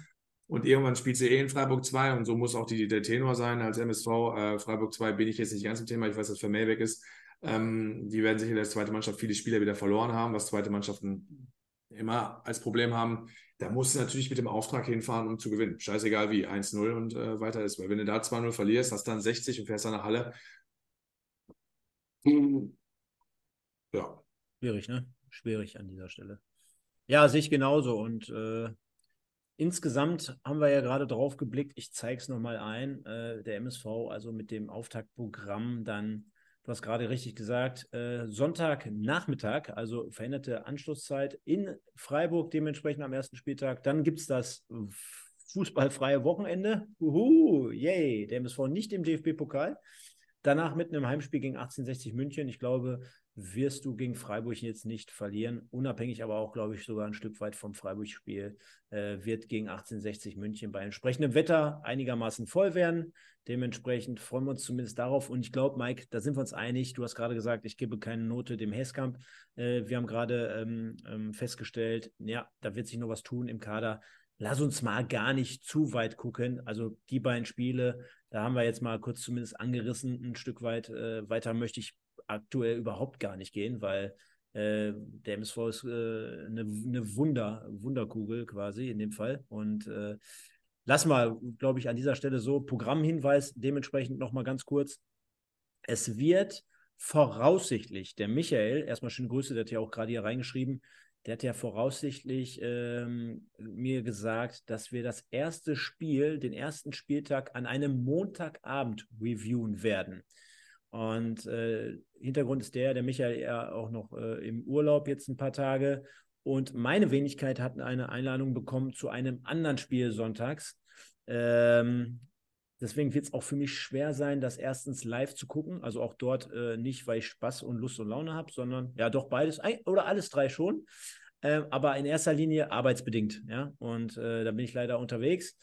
Und irgendwann spielt sie eh in Freiburg 2 und so muss auch die, der Tenor sein als MSV. Äh, Freiburg 2 bin ich jetzt nicht ganz im Thema, ich weiß, dass Vermeer weg ist. Ähm, die werden sicher als zweite Mannschaft viele Spieler wieder verloren haben, was zweite Mannschaften immer als Problem haben. Da musst du natürlich mit dem Auftrag hinfahren, um zu gewinnen. Scheißegal wie, 1-0 und äh, weiter ist. Weil wenn du da 2-0 verlierst, hast dann 60 und fährst dann nach Halle. Ja. Schwierig, ne? Schwierig an dieser Stelle. Ja, sehe ich genauso. Und äh, insgesamt haben wir ja gerade drauf geblickt. Ich zeige es nochmal ein. Äh, der MSV, also mit dem Auftaktprogramm dann Du hast gerade richtig gesagt, äh, Sonntagnachmittag, also veränderte Anschlusszeit in Freiburg dementsprechend am ersten Spieltag. Dann gibt es das fußballfreie Wochenende. Uhu, yay, der MSV nicht im DFB-Pokal. Danach mitten im Heimspiel gegen 1860 München. Ich glaube, wirst du gegen Freiburg jetzt nicht verlieren. Unabhängig aber auch, glaube ich, sogar ein Stück weit vom Freiburg-Spiel äh, wird gegen 1860 München bei entsprechendem Wetter einigermaßen voll werden. Dementsprechend freuen wir uns zumindest darauf. Und ich glaube, Mike, da sind wir uns einig. Du hast gerade gesagt, ich gebe keine Note dem Heskamp. Äh, wir haben gerade ähm, ähm, festgestellt, ja, da wird sich noch was tun im Kader. Lass uns mal gar nicht zu weit gucken. Also die beiden Spiele, da haben wir jetzt mal kurz zumindest angerissen, ein Stück weit. Äh, weiter möchte ich aktuell überhaupt gar nicht gehen, weil äh, der MSV ist äh, eine, eine Wunder, Wunderkugel quasi in dem Fall. Und äh, lass mal, glaube ich, an dieser Stelle so Programmhinweis dementsprechend nochmal ganz kurz. Es wird voraussichtlich, der Michael, erstmal schöne Grüße, der hat ja auch gerade hier reingeschrieben, der hat ja voraussichtlich ähm, mir gesagt, dass wir das erste Spiel, den ersten Spieltag an einem Montagabend reviewen werden. Und äh, Hintergrund ist der, der Michael ja auch noch äh, im Urlaub jetzt ein paar Tage. Und meine Wenigkeit hat eine Einladung bekommen zu einem anderen Spiel sonntags. Ähm, deswegen wird es auch für mich schwer sein, das erstens live zu gucken. Also auch dort äh, nicht, weil ich Spaß und Lust und Laune habe, sondern ja doch beides oder alles drei schon. Ähm, aber in erster Linie arbeitsbedingt. Ja, und äh, da bin ich leider unterwegs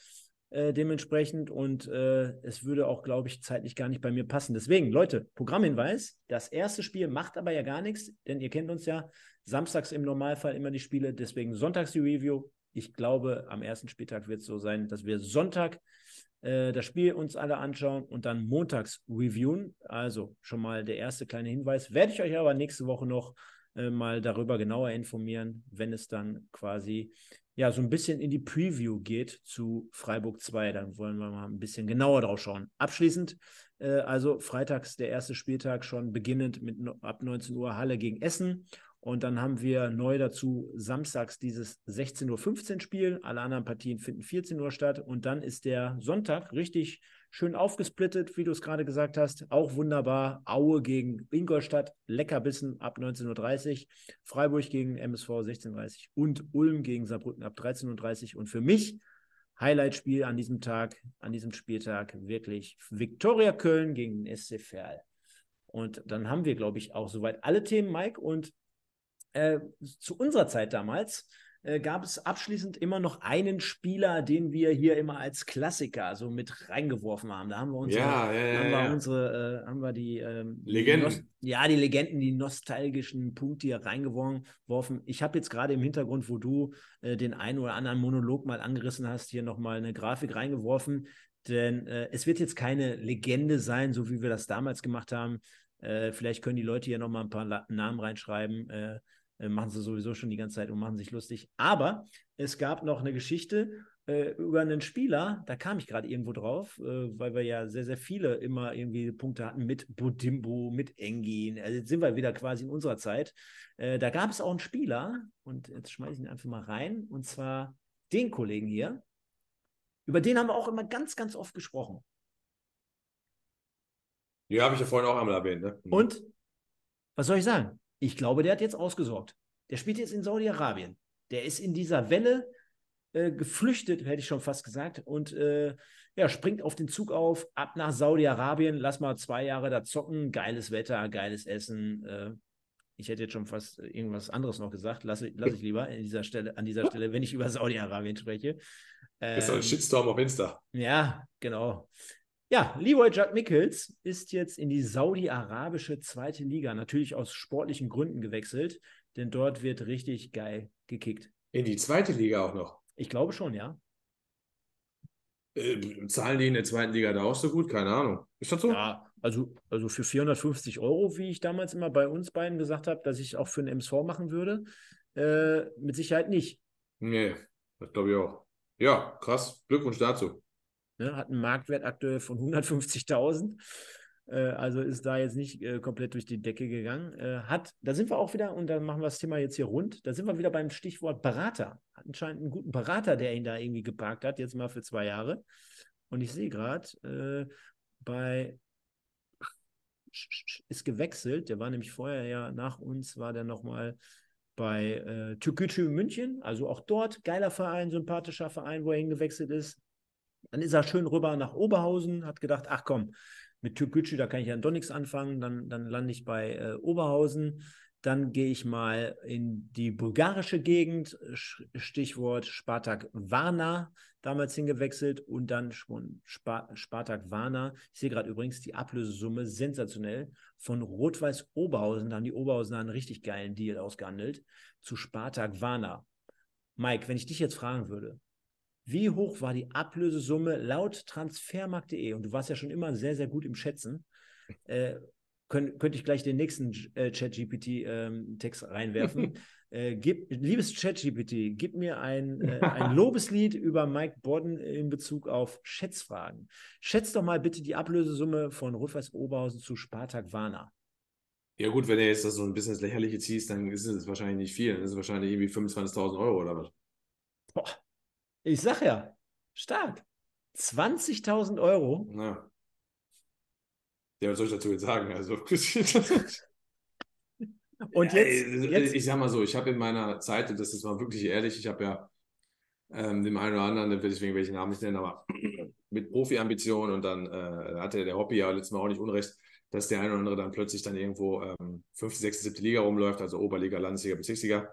äh, dementsprechend und äh, es würde auch, glaube ich, zeitlich gar nicht bei mir passen. Deswegen, Leute, Programmhinweis: Das erste Spiel macht aber ja gar nichts, denn ihr kennt uns ja. Samstags im Normalfall immer die Spiele, deswegen sonntags die Review. Ich glaube, am ersten Spieltag wird es so sein, dass wir Sonntag äh, das Spiel uns alle anschauen und dann montags reviewen. Also schon mal der erste kleine Hinweis. Werde ich euch aber nächste Woche noch äh, mal darüber genauer informieren, wenn es dann quasi ja, so ein bisschen in die Preview geht zu Freiburg 2. Dann wollen wir mal ein bisschen genauer drauf schauen. Abschließend, äh, also freitags der erste Spieltag schon beginnend mit ab 19 Uhr Halle gegen Essen. Und dann haben wir neu dazu samstags dieses 16.15 Uhr Spiel. Alle anderen Partien finden 14 Uhr statt. Und dann ist der Sonntag richtig schön aufgesplittet, wie du es gerade gesagt hast. Auch wunderbar. Aue gegen Ingolstadt, Leckerbissen ab 19.30 Uhr. Freiburg gegen MSV 16.30 Uhr und Ulm gegen Saarbrücken ab 13.30 Uhr. Und für mich Highlight-Spiel an diesem Tag, an diesem Spieltag wirklich Viktoria Köln gegen den SC Verl. Und dann haben wir, glaube ich, auch soweit alle Themen, Mike. Und äh, zu unserer Zeit damals äh, gab es abschließend immer noch einen Spieler, den wir hier immer als Klassiker so mit reingeworfen haben. Da haben wir unsere, ja, ja, ja, haben wir, unsere, äh, haben wir die ähm, Legenden. Die ja, die Legenden, die nostalgischen Punkte hier reingeworfen. Ich habe jetzt gerade im Hintergrund, wo du äh, den einen oder anderen Monolog mal angerissen hast, hier nochmal eine Grafik reingeworfen. Denn äh, es wird jetzt keine Legende sein, so wie wir das damals gemacht haben. Äh, vielleicht können die Leute hier nochmal ein paar La Namen reinschreiben äh, machen sie sowieso schon die ganze Zeit und machen sich lustig. Aber es gab noch eine Geschichte äh, über einen Spieler, da kam ich gerade irgendwo drauf, äh, weil wir ja sehr, sehr viele immer irgendwie Punkte hatten mit Budimbo, mit Engin. Also jetzt sind wir wieder quasi in unserer Zeit. Äh, da gab es auch einen Spieler, und jetzt schmeiße ich ihn einfach mal rein, und zwar den Kollegen hier. Über den haben wir auch immer ganz, ganz oft gesprochen. Ja, habe ich ja vorhin auch einmal erwähnt. Ne? Mhm. Und was soll ich sagen? Ich glaube, der hat jetzt ausgesorgt. Der spielt jetzt in Saudi-Arabien. Der ist in dieser Welle äh, geflüchtet, hätte ich schon fast gesagt, und äh, ja, springt auf den Zug auf, ab nach Saudi-Arabien, lass mal zwei Jahre da zocken, geiles Wetter, geiles Essen. Äh, ich hätte jetzt schon fast irgendwas anderes noch gesagt, lasse lass ich lieber an dieser Stelle, an dieser Stelle, wenn ich über Saudi-Arabien spreche. Ähm, ist doch ein Shitstorm auf Insta. Ja, genau. Ja, Leroy Judd Mickels ist jetzt in die saudi-arabische zweite Liga, natürlich aus sportlichen Gründen gewechselt. denn dort wird richtig geil gekickt. In die zweite Liga auch noch. Ich glaube schon, ja. Äh, zahlen die in der zweiten Liga da auch so gut? Keine Ahnung. Ist das so? Ja, also, also für 450 Euro, wie ich damals immer bei uns beiden gesagt habe, dass ich auch für einen MSV machen würde, äh, mit Sicherheit nicht. Nee, das glaube ich auch. Ja, krass. Glückwunsch dazu. Ne, hat einen Marktwert aktuell von 150.000. Äh, also ist da jetzt nicht äh, komplett durch die Decke gegangen. Äh, hat, da sind wir auch wieder, und dann machen wir das Thema jetzt hier rund, da sind wir wieder beim Stichwort Berater. Hat anscheinend einen guten Berater, der ihn da irgendwie geparkt hat, jetzt mal für zwei Jahre. Und ich sehe gerade, äh, bei ist gewechselt, der war nämlich vorher ja nach uns, war der nochmal bei äh, Türkgücü München, also auch dort geiler Verein, sympathischer Verein, wo er hingewechselt ist. Dann ist er schön rüber nach Oberhausen, hat gedacht, ach komm, mit Türkgücü, da kann ich ja doch nichts anfangen. Dann, dann lande ich bei äh, Oberhausen. Dann gehe ich mal in die bulgarische Gegend, Stichwort Spartak Varna, damals hingewechselt und dann schon Spartak Varna. Ich sehe gerade übrigens die Ablösesumme sensationell von Rot-Weiß Oberhausen. Da haben die Oberhausen einen richtig geilen Deal ausgehandelt zu Spartak Varna. Mike, wenn ich dich jetzt fragen würde, wie hoch war die Ablösesumme laut transfermarkt.de? Und du warst ja schon immer sehr, sehr gut im Schätzen. Äh, könnt, könnte ich gleich den nächsten äh, ChatGPT-Text ähm, reinwerfen. äh, gib, liebes ChatGPT, gib mir ein, äh, ein Lobeslied über Mike Bodden in Bezug auf Schätzfragen. Schätz doch mal bitte die Ablösesumme von Rot-Weiß Oberhausen zu Spartak Warna. Ja, gut, wenn du jetzt das so ein bisschen ins Lächerliche ziehst, dann ist es wahrscheinlich nicht viel. Dann ist es wahrscheinlich irgendwie 25.000 Euro oder was. Boah, ich sag ja, stark. 20.000 Euro. Ja. ja, was soll ich dazu jetzt sagen? Also. Und jetzt, ja, jetzt, Ich sag mal so, ich habe in meiner Zeit, das ist mal wirklich ehrlich, ich habe ja ähm, dem einen oder anderen, deswegen will ich den Namen nicht nennen, aber mit Profi-Ambitionen und dann äh, hatte der Hobby ja letztes Mal auch nicht unrecht, dass der eine oder andere dann plötzlich dann irgendwo ähm, fünfte, sechste, siebte Liga rumläuft, also Oberliga, Landesliga, Bezirksliga.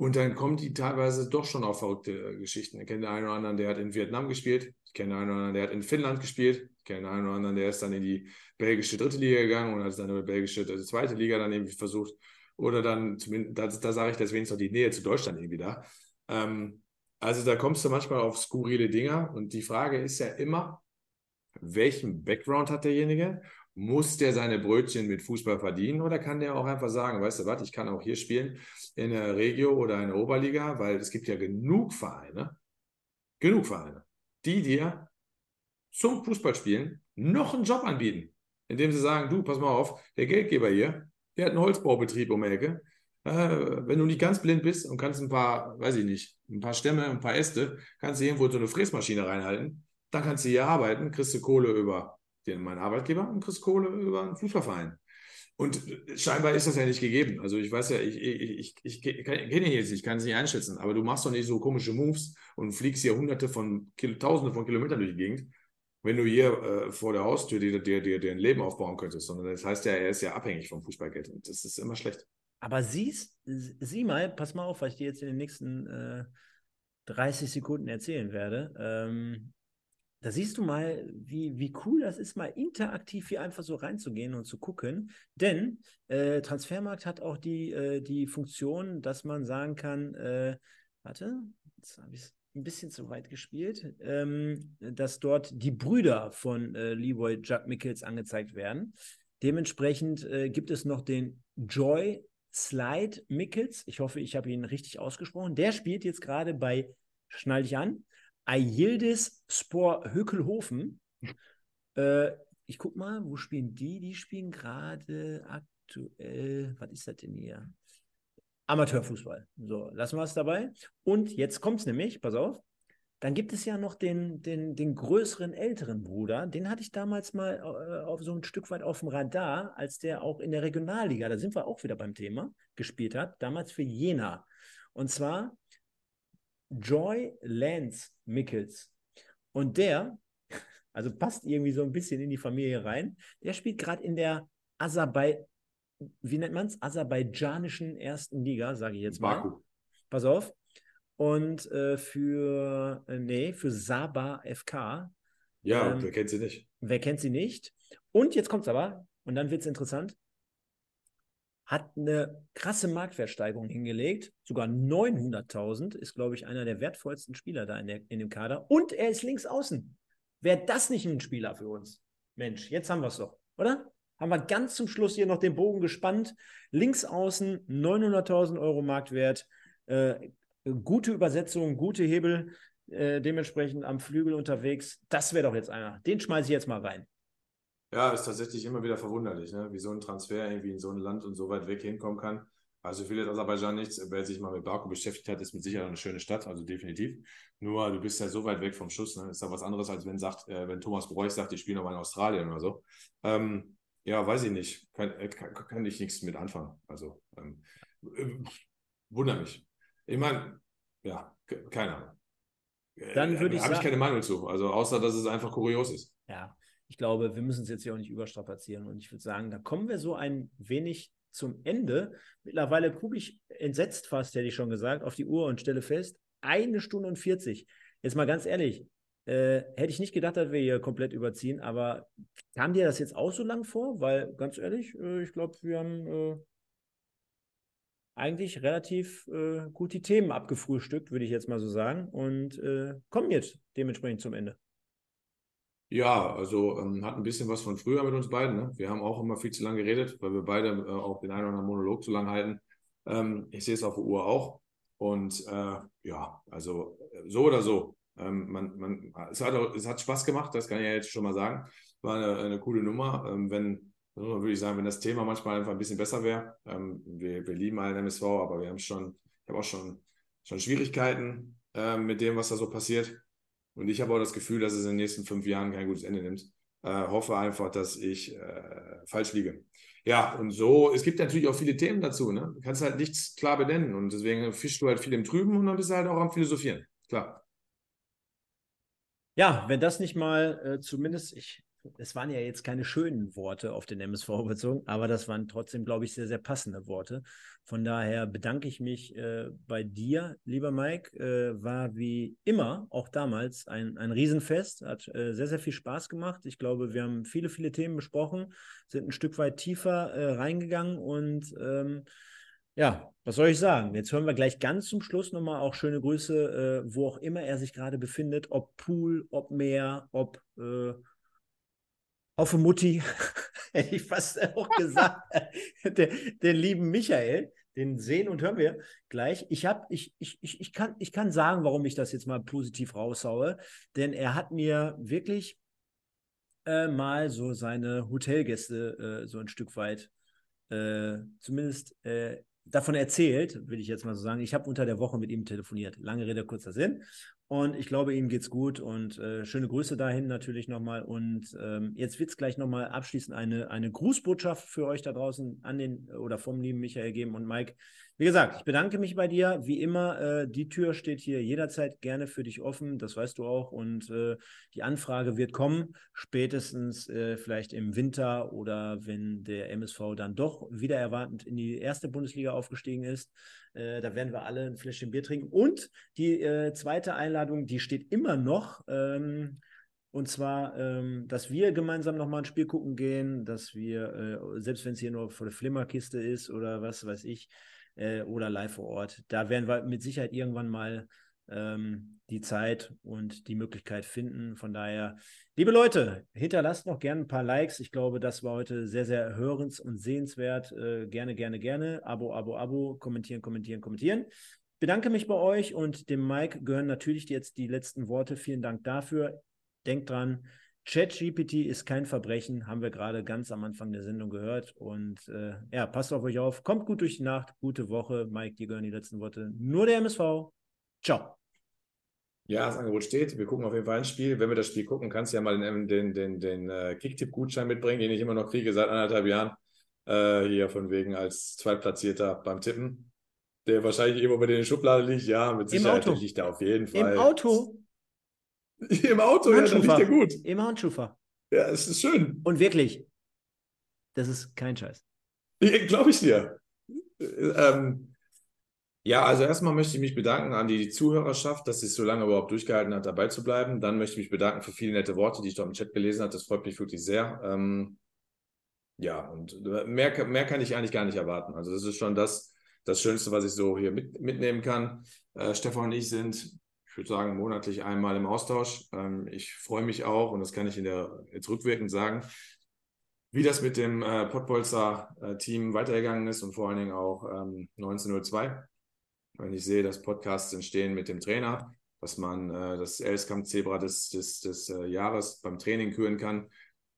Und dann kommen die teilweise doch schon auf verrückte äh, Geschichten. Ich kenne den einen oder anderen, der hat in Vietnam gespielt. Ich kenne den einen oder anderen, der hat in Finnland gespielt. Ich kenne den einen oder anderen, der ist dann in die belgische dritte Liga gegangen und hat dann in die belgische also zweite Liga dann irgendwie versucht. Oder dann, da, da sage ich, deswegen ist noch die Nähe zu Deutschland irgendwie da. Ähm, also da kommst du manchmal auf skurrile Dinger. Und die Frage ist ja immer, welchen Background hat derjenige muss der seine Brötchen mit Fußball verdienen oder kann der auch einfach sagen, weißt du was, ich kann auch hier spielen in der Regio oder in der Oberliga, weil es gibt ja genug Vereine, genug Vereine, die dir zum Fußballspielen noch einen Job anbieten, indem sie sagen, du, pass mal auf, der Geldgeber hier, der hat einen Holzbaubetrieb um die Ecke. Äh, wenn du nicht ganz blind bist und kannst ein paar, weiß ich nicht, ein paar Stämme, ein paar Äste, kannst du irgendwo so eine Fräsmaschine reinhalten, dann kannst du hier arbeiten, kriegst du Kohle über den, mein Arbeitgeber und kriegst Kohle über einen Fußballverein. Und scheinbar ist das ja nicht gegeben. Also ich weiß ja, ich, ich, ich, ich kenne ihn jetzt ich kann es nicht einschätzen, aber du machst doch nicht so komische Moves und fliegst hier hunderte von, tausende von Kilometern durch die Gegend, wenn du hier äh, vor der Haustür dir, dir, dir, dir ein Leben aufbauen könntest. Sondern das heißt ja, er ist ja abhängig vom Fußballgeld und das ist immer schlecht. Aber siehst, sieh mal, pass mal auf, was ich dir jetzt in den nächsten äh, 30 Sekunden erzählen werde. Ähm, da siehst du mal, wie, wie cool das ist, mal interaktiv hier einfach so reinzugehen und zu gucken. Denn äh, Transfermarkt hat auch die, äh, die Funktion, dass man sagen kann, äh, warte, jetzt habe ich es ein bisschen zu weit gespielt, ähm, dass dort die Brüder von äh, Leroy Judd Mickels angezeigt werden. Dementsprechend äh, gibt es noch den Joy Slide Mickels. Ich hoffe, ich habe ihn richtig ausgesprochen. Der spielt jetzt gerade bei, schnall dich an, Ayildiz Spor Hökelhofen. Äh, ich guck mal, wo spielen die? Die spielen gerade aktuell, was ist das denn hier? Amateurfußball. So, lassen wir es dabei. Und jetzt kommt es nämlich, pass auf, dann gibt es ja noch den, den, den größeren, älteren Bruder. Den hatte ich damals mal äh, auf so ein Stück weit auf dem Radar, als der auch in der Regionalliga, da sind wir auch wieder beim Thema, gespielt hat, damals für Jena. Und zwar Joy Lance Mickels. Und der, also passt irgendwie so ein bisschen in die Familie rein, der spielt gerade in der Aserbai, wie nennt man es? Aserbaidschanischen ersten Liga, sage ich jetzt mal. Baku. Pass auf. Und äh, für, äh, nee, für Saba FK. Ja, ähm, wer kennt sie nicht? Wer kennt sie nicht? Und jetzt kommt es aber, und dann wird es interessant. Hat eine krasse Marktwertsteigerung hingelegt, sogar 900.000, ist, glaube ich, einer der wertvollsten Spieler da in, der, in dem Kader. Und er ist links außen. Wäre das nicht ein Spieler für uns? Mensch, jetzt haben wir es doch, oder? Haben wir ganz zum Schluss hier noch den Bogen gespannt. Links außen 900.000 Euro Marktwert. Äh, gute Übersetzung, gute Hebel, äh, dementsprechend am Flügel unterwegs. Das wäre doch jetzt einer. Den schmeiße ich jetzt mal rein. Ja, ist tatsächlich immer wieder verwunderlich, ne? wie so ein Transfer irgendwie in so ein Land und so weit weg hinkommen kann. Also viel ist Aserbaidschan nichts. Wer sich mal mit Baku beschäftigt hat, ist mit Sicherheit eine schöne Stadt, also definitiv. Nur du bist ja so weit weg vom Schuss. Ne? Ist ja was anderes, als wenn sagt, äh, wenn Thomas Broich sagt, ich spiele noch mal in Australien oder so. Ähm, ja, weiß ich nicht. Kann, äh, kann, kann ich nichts mit anfangen. Also ähm, äh, wundert mich. Ich meine, ja, keine Ahnung. Dann würde ich Habe ich keine Meinung zu. Also außer, dass es einfach kurios ist. Ja, ich glaube, wir müssen es jetzt hier auch nicht überstrapazieren. Und ich würde sagen, da kommen wir so ein wenig zum Ende. Mittlerweile gucke ich entsetzt fast, hätte ich schon gesagt, auf die Uhr und stelle fest, eine Stunde und 40. Jetzt mal ganz ehrlich, äh, hätte ich nicht gedacht, dass wir hier komplett überziehen, aber kam dir das jetzt auch so lang vor? Weil, ganz ehrlich, äh, ich glaube, wir haben äh, eigentlich relativ äh, gut die Themen abgefrühstückt, würde ich jetzt mal so sagen, und äh, kommen jetzt dementsprechend zum Ende. Ja, also ähm, hat ein bisschen was von früher mit uns beiden. Ne? Wir haben auch immer viel zu lange geredet, weil wir beide äh, auch den einen oder anderen Monolog zu lang halten. Ähm, ich sehe es auf der Uhr auch. Und äh, ja, also so oder so. Ähm, man, man, es, hat auch, es hat Spaß gemacht, das kann ich ja jetzt schon mal sagen. War eine, eine coole Nummer. Ähm, wenn, würde ich sagen, wenn das Thema manchmal einfach ein bisschen besser wäre. Ähm, wir, wir lieben allen MSV, aber wir haben schon, ich habe auch schon, schon Schwierigkeiten äh, mit dem, was da so passiert. Und ich habe auch das Gefühl, dass es in den nächsten fünf Jahren kein gutes Ende nimmt. Äh, hoffe einfach, dass ich äh, falsch liege. Ja, und so, es gibt natürlich auch viele Themen dazu. Ne? Du kannst halt nichts klar benennen und deswegen fischst du halt viel im Trüben und dann bist du halt auch am Philosophieren. Klar. Ja, wenn das nicht mal äh, zumindest, ich es waren ja jetzt keine schönen Worte auf den MSV bezogen, aber das waren trotzdem, glaube ich, sehr, sehr passende Worte. Von daher bedanke ich mich äh, bei dir, lieber Mike. Äh, war wie immer, auch damals, ein, ein Riesenfest. Hat äh, sehr, sehr viel Spaß gemacht. Ich glaube, wir haben viele, viele Themen besprochen, sind ein Stück weit tiefer äh, reingegangen und ähm, ja, was soll ich sagen? Jetzt hören wir gleich ganz zum Schluss nochmal auch schöne Grüße, äh, wo auch immer er sich gerade befindet, ob Pool, ob Meer, ob äh, hoffe Mutti, hätte ich fast auch gesagt, den, den, lieben Michael, den sehen und hören wir gleich. Ich, hab, ich, ich, ich, ich, kann, ich kann sagen, warum ich das jetzt mal positiv raushaue, denn er hat mir wirklich äh, mal so seine Hotelgäste äh, so ein Stück weit äh, zumindest äh, davon erzählt, will ich jetzt mal so sagen. Ich habe unter der Woche mit ihm telefoniert. Lange Rede, kurzer Sinn. Und ich glaube, ihm geht's gut und äh, schöne Grüße dahin natürlich nochmal. Und ähm, jetzt wird es gleich nochmal abschließend eine, eine Grußbotschaft für euch da draußen an den oder vom lieben Michael geben und Mike. Wie gesagt, ich bedanke mich bei dir. Wie immer, äh, die Tür steht hier jederzeit gerne für dich offen. Das weißt du auch. Und äh, die Anfrage wird kommen, spätestens äh, vielleicht im Winter oder wenn der MSV dann doch wieder erwartend in die erste Bundesliga aufgestiegen ist. Äh, da werden wir alle ein Fläschchen Bier trinken. Und die äh, zweite Einladung, die steht immer noch. Ähm, und zwar, ähm, dass wir gemeinsam nochmal ein Spiel gucken gehen, dass wir, äh, selbst wenn es hier nur vor der Flimmerkiste ist oder was weiß ich, äh, oder live vor Ort, da werden wir mit Sicherheit irgendwann mal ähm, die Zeit und die Möglichkeit finden. Von daher, liebe Leute, hinterlasst noch gerne ein paar Likes. Ich glaube, das war heute sehr, sehr hörens- und sehenswert. Äh, gerne, gerne, gerne. Abo, Abo, Abo, kommentieren, kommentieren, kommentieren. Bedanke mich bei euch und dem Mike gehören natürlich jetzt die letzten Worte. Vielen Dank dafür. Denkt dran, ChatGPT ist kein Verbrechen, haben wir gerade ganz am Anfang der Sendung gehört. Und äh, ja, passt auf euch auf. Kommt gut durch die Nacht. Gute Woche. Mike, dir gehören die letzten Worte. Nur der MSV. Ciao. Ja, das Angebot steht. Wir gucken auf jeden Fall ein Spiel. Wenn wir das Spiel gucken, kannst du ja mal den, den, den, den äh, Kicktipp-Gutschein mitbringen, den ich immer noch kriege seit anderthalb Jahren. Äh, hier von wegen als Zweitplatzierter beim Tippen. Der wahrscheinlich irgendwo bei den Schublade liegt. Ja, mit Sicherheit Im Auto. liegt er auf jeden Fall. Im Auto. Im Auto, ja, dann liegt der gut. Im Handschufer. Ja, es ist schön. Und wirklich, das ist kein Scheiß. Glaube ich dir. Ähm, ja, also erstmal möchte ich mich bedanken an die Zuhörerschaft, dass sie es so lange überhaupt durchgehalten hat, dabei zu bleiben. Dann möchte ich mich bedanken für viele nette Worte, die ich dort im Chat gelesen habe. Das freut mich wirklich sehr. Ähm, ja, und mehr, mehr kann ich eigentlich gar nicht erwarten. Also das ist schon das, das Schönste, was ich so hier mit, mitnehmen kann. Äh, Stefan und ich sind, ich würde sagen, monatlich einmal im Austausch. Ähm, ich freue mich auch, und das kann ich in der, jetzt rückwirkend sagen, wie das mit dem äh, Pottbolzer-Team weitergegangen ist und vor allen Dingen auch ähm, 1902. Wenn ich sehe, dass Podcasts entstehen mit dem Trainer, dass man äh, das Elskamp-Zebra des, des, des äh, Jahres beim Training küren kann,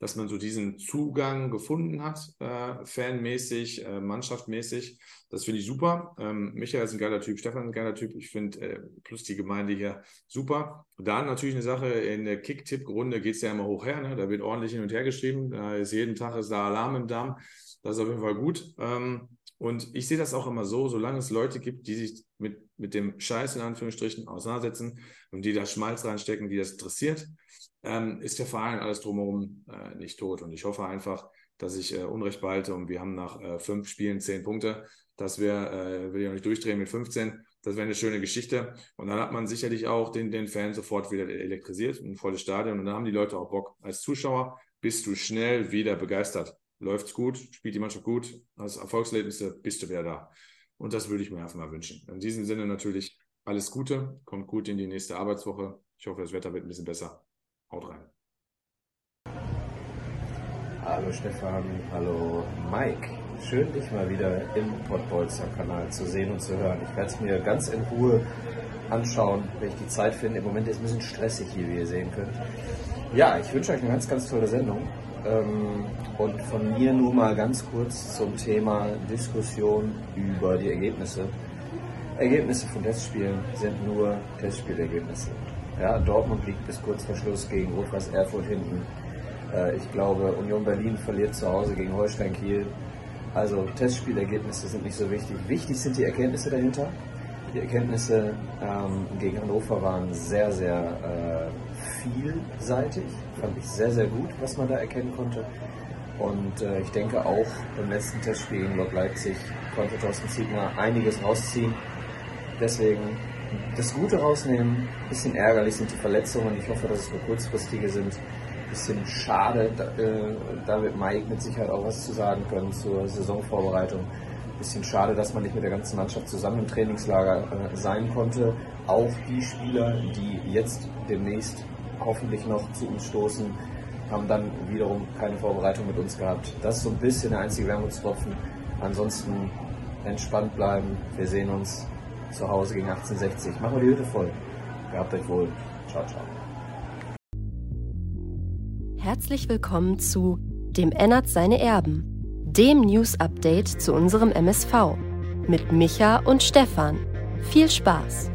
dass man so diesen Zugang gefunden hat, äh, fanmäßig, äh, mannschaftmäßig. Das finde ich super. Ähm, Michael ist ein geiler Typ, Stefan ist ein geiler Typ. Ich finde äh, plus die Gemeinde hier super. Dann natürlich eine Sache, in der Kick-Tipp-Runde geht es ja immer hoch her. Ne? Da wird ordentlich hin und her geschrieben. Da ist jeden Tag ist da Alarm im Darm. Das ist auf jeden Fall gut. Ähm, und ich sehe das auch immer so, solange es Leute gibt, die sich mit, mit dem Scheiß in Anführungsstrichen auseinandersetzen und die da Schmalz reinstecken, die das interessiert, ähm, ist der Verein alles drumherum äh, nicht tot. Und ich hoffe einfach, dass ich äh, Unrecht behalte und wir haben nach äh, fünf Spielen zehn Punkte. Das wäre, äh, will ich auch nicht durchdrehen mit 15. Das wäre eine schöne Geschichte. Und dann hat man sicherlich auch den, den Fan sofort wieder elektrisiert, ein volles Stadion. Und dann haben die Leute auch Bock. Als Zuschauer bist du schnell wieder begeistert. Läuft's gut, spielt die Mannschaft gut, hast Erfolgserlebnisse, bist du wieder da. Und das würde ich mir einfach mal wünschen. In diesem Sinne natürlich alles Gute, kommt gut in die nächste Arbeitswoche. Ich hoffe, das Wetter wird ein bisschen besser. Haut rein. Hallo Stefan, hallo Mike. Schön, dich mal wieder im Podbolzer-Kanal zu sehen und zu hören. Ich werde es mir ganz in Ruhe anschauen, wenn ich die Zeit finde. Im Moment ist es ein bisschen stressig hier, wie ihr sehen könnt. Ja, ich wünsche euch eine ganz, ganz tolle Sendung. Ähm, und von mir nur mal ganz kurz zum Thema Diskussion über die Ergebnisse. Ergebnisse von Testspielen sind nur Testspielergebnisse. Ja, Dortmund liegt bis kurz vor Schluss gegen Rot-Weiß Erfurt hinten. Äh, ich glaube, Union Berlin verliert zu Hause gegen Holstein Kiel. Also Testspielergebnisse sind nicht so wichtig. Wichtig sind die Erkenntnisse dahinter. Die Erkenntnisse ähm, gegen Hannover waren sehr, sehr äh, vielseitig. Fand ich sehr, sehr gut, was man da erkennen konnte. Und äh, ich denke auch beim letzten Testspiel gegen Lok Leipzig konnte Thorsten Ziegner einiges rausziehen. Deswegen das Gute rausnehmen. Ein bisschen ärgerlich sind die Verletzungen. Ich hoffe, dass es nur kurzfristige sind. Ein bisschen schade. Da, äh, da wird Mike mit Sicherheit auch was zu sagen können zur Saisonvorbereitung. Ein bisschen schade, dass man nicht mit der ganzen Mannschaft zusammen im Trainingslager äh, sein konnte. Auch die Spieler, die jetzt demnächst hoffentlich noch zu uns stoßen, haben dann wiederum keine Vorbereitung mit uns gehabt. Das ist so ein bisschen der einzige Wermutstropfen. Ansonsten entspannt bleiben. Wir sehen uns zu Hause gegen 1860. Machen wir die Hütte voll. Gehabt euch wohl. Ciao, ciao. Herzlich willkommen zu Dem Ennert seine Erben, dem News-Update zu unserem MSV. Mit Micha und Stefan. Viel Spaß!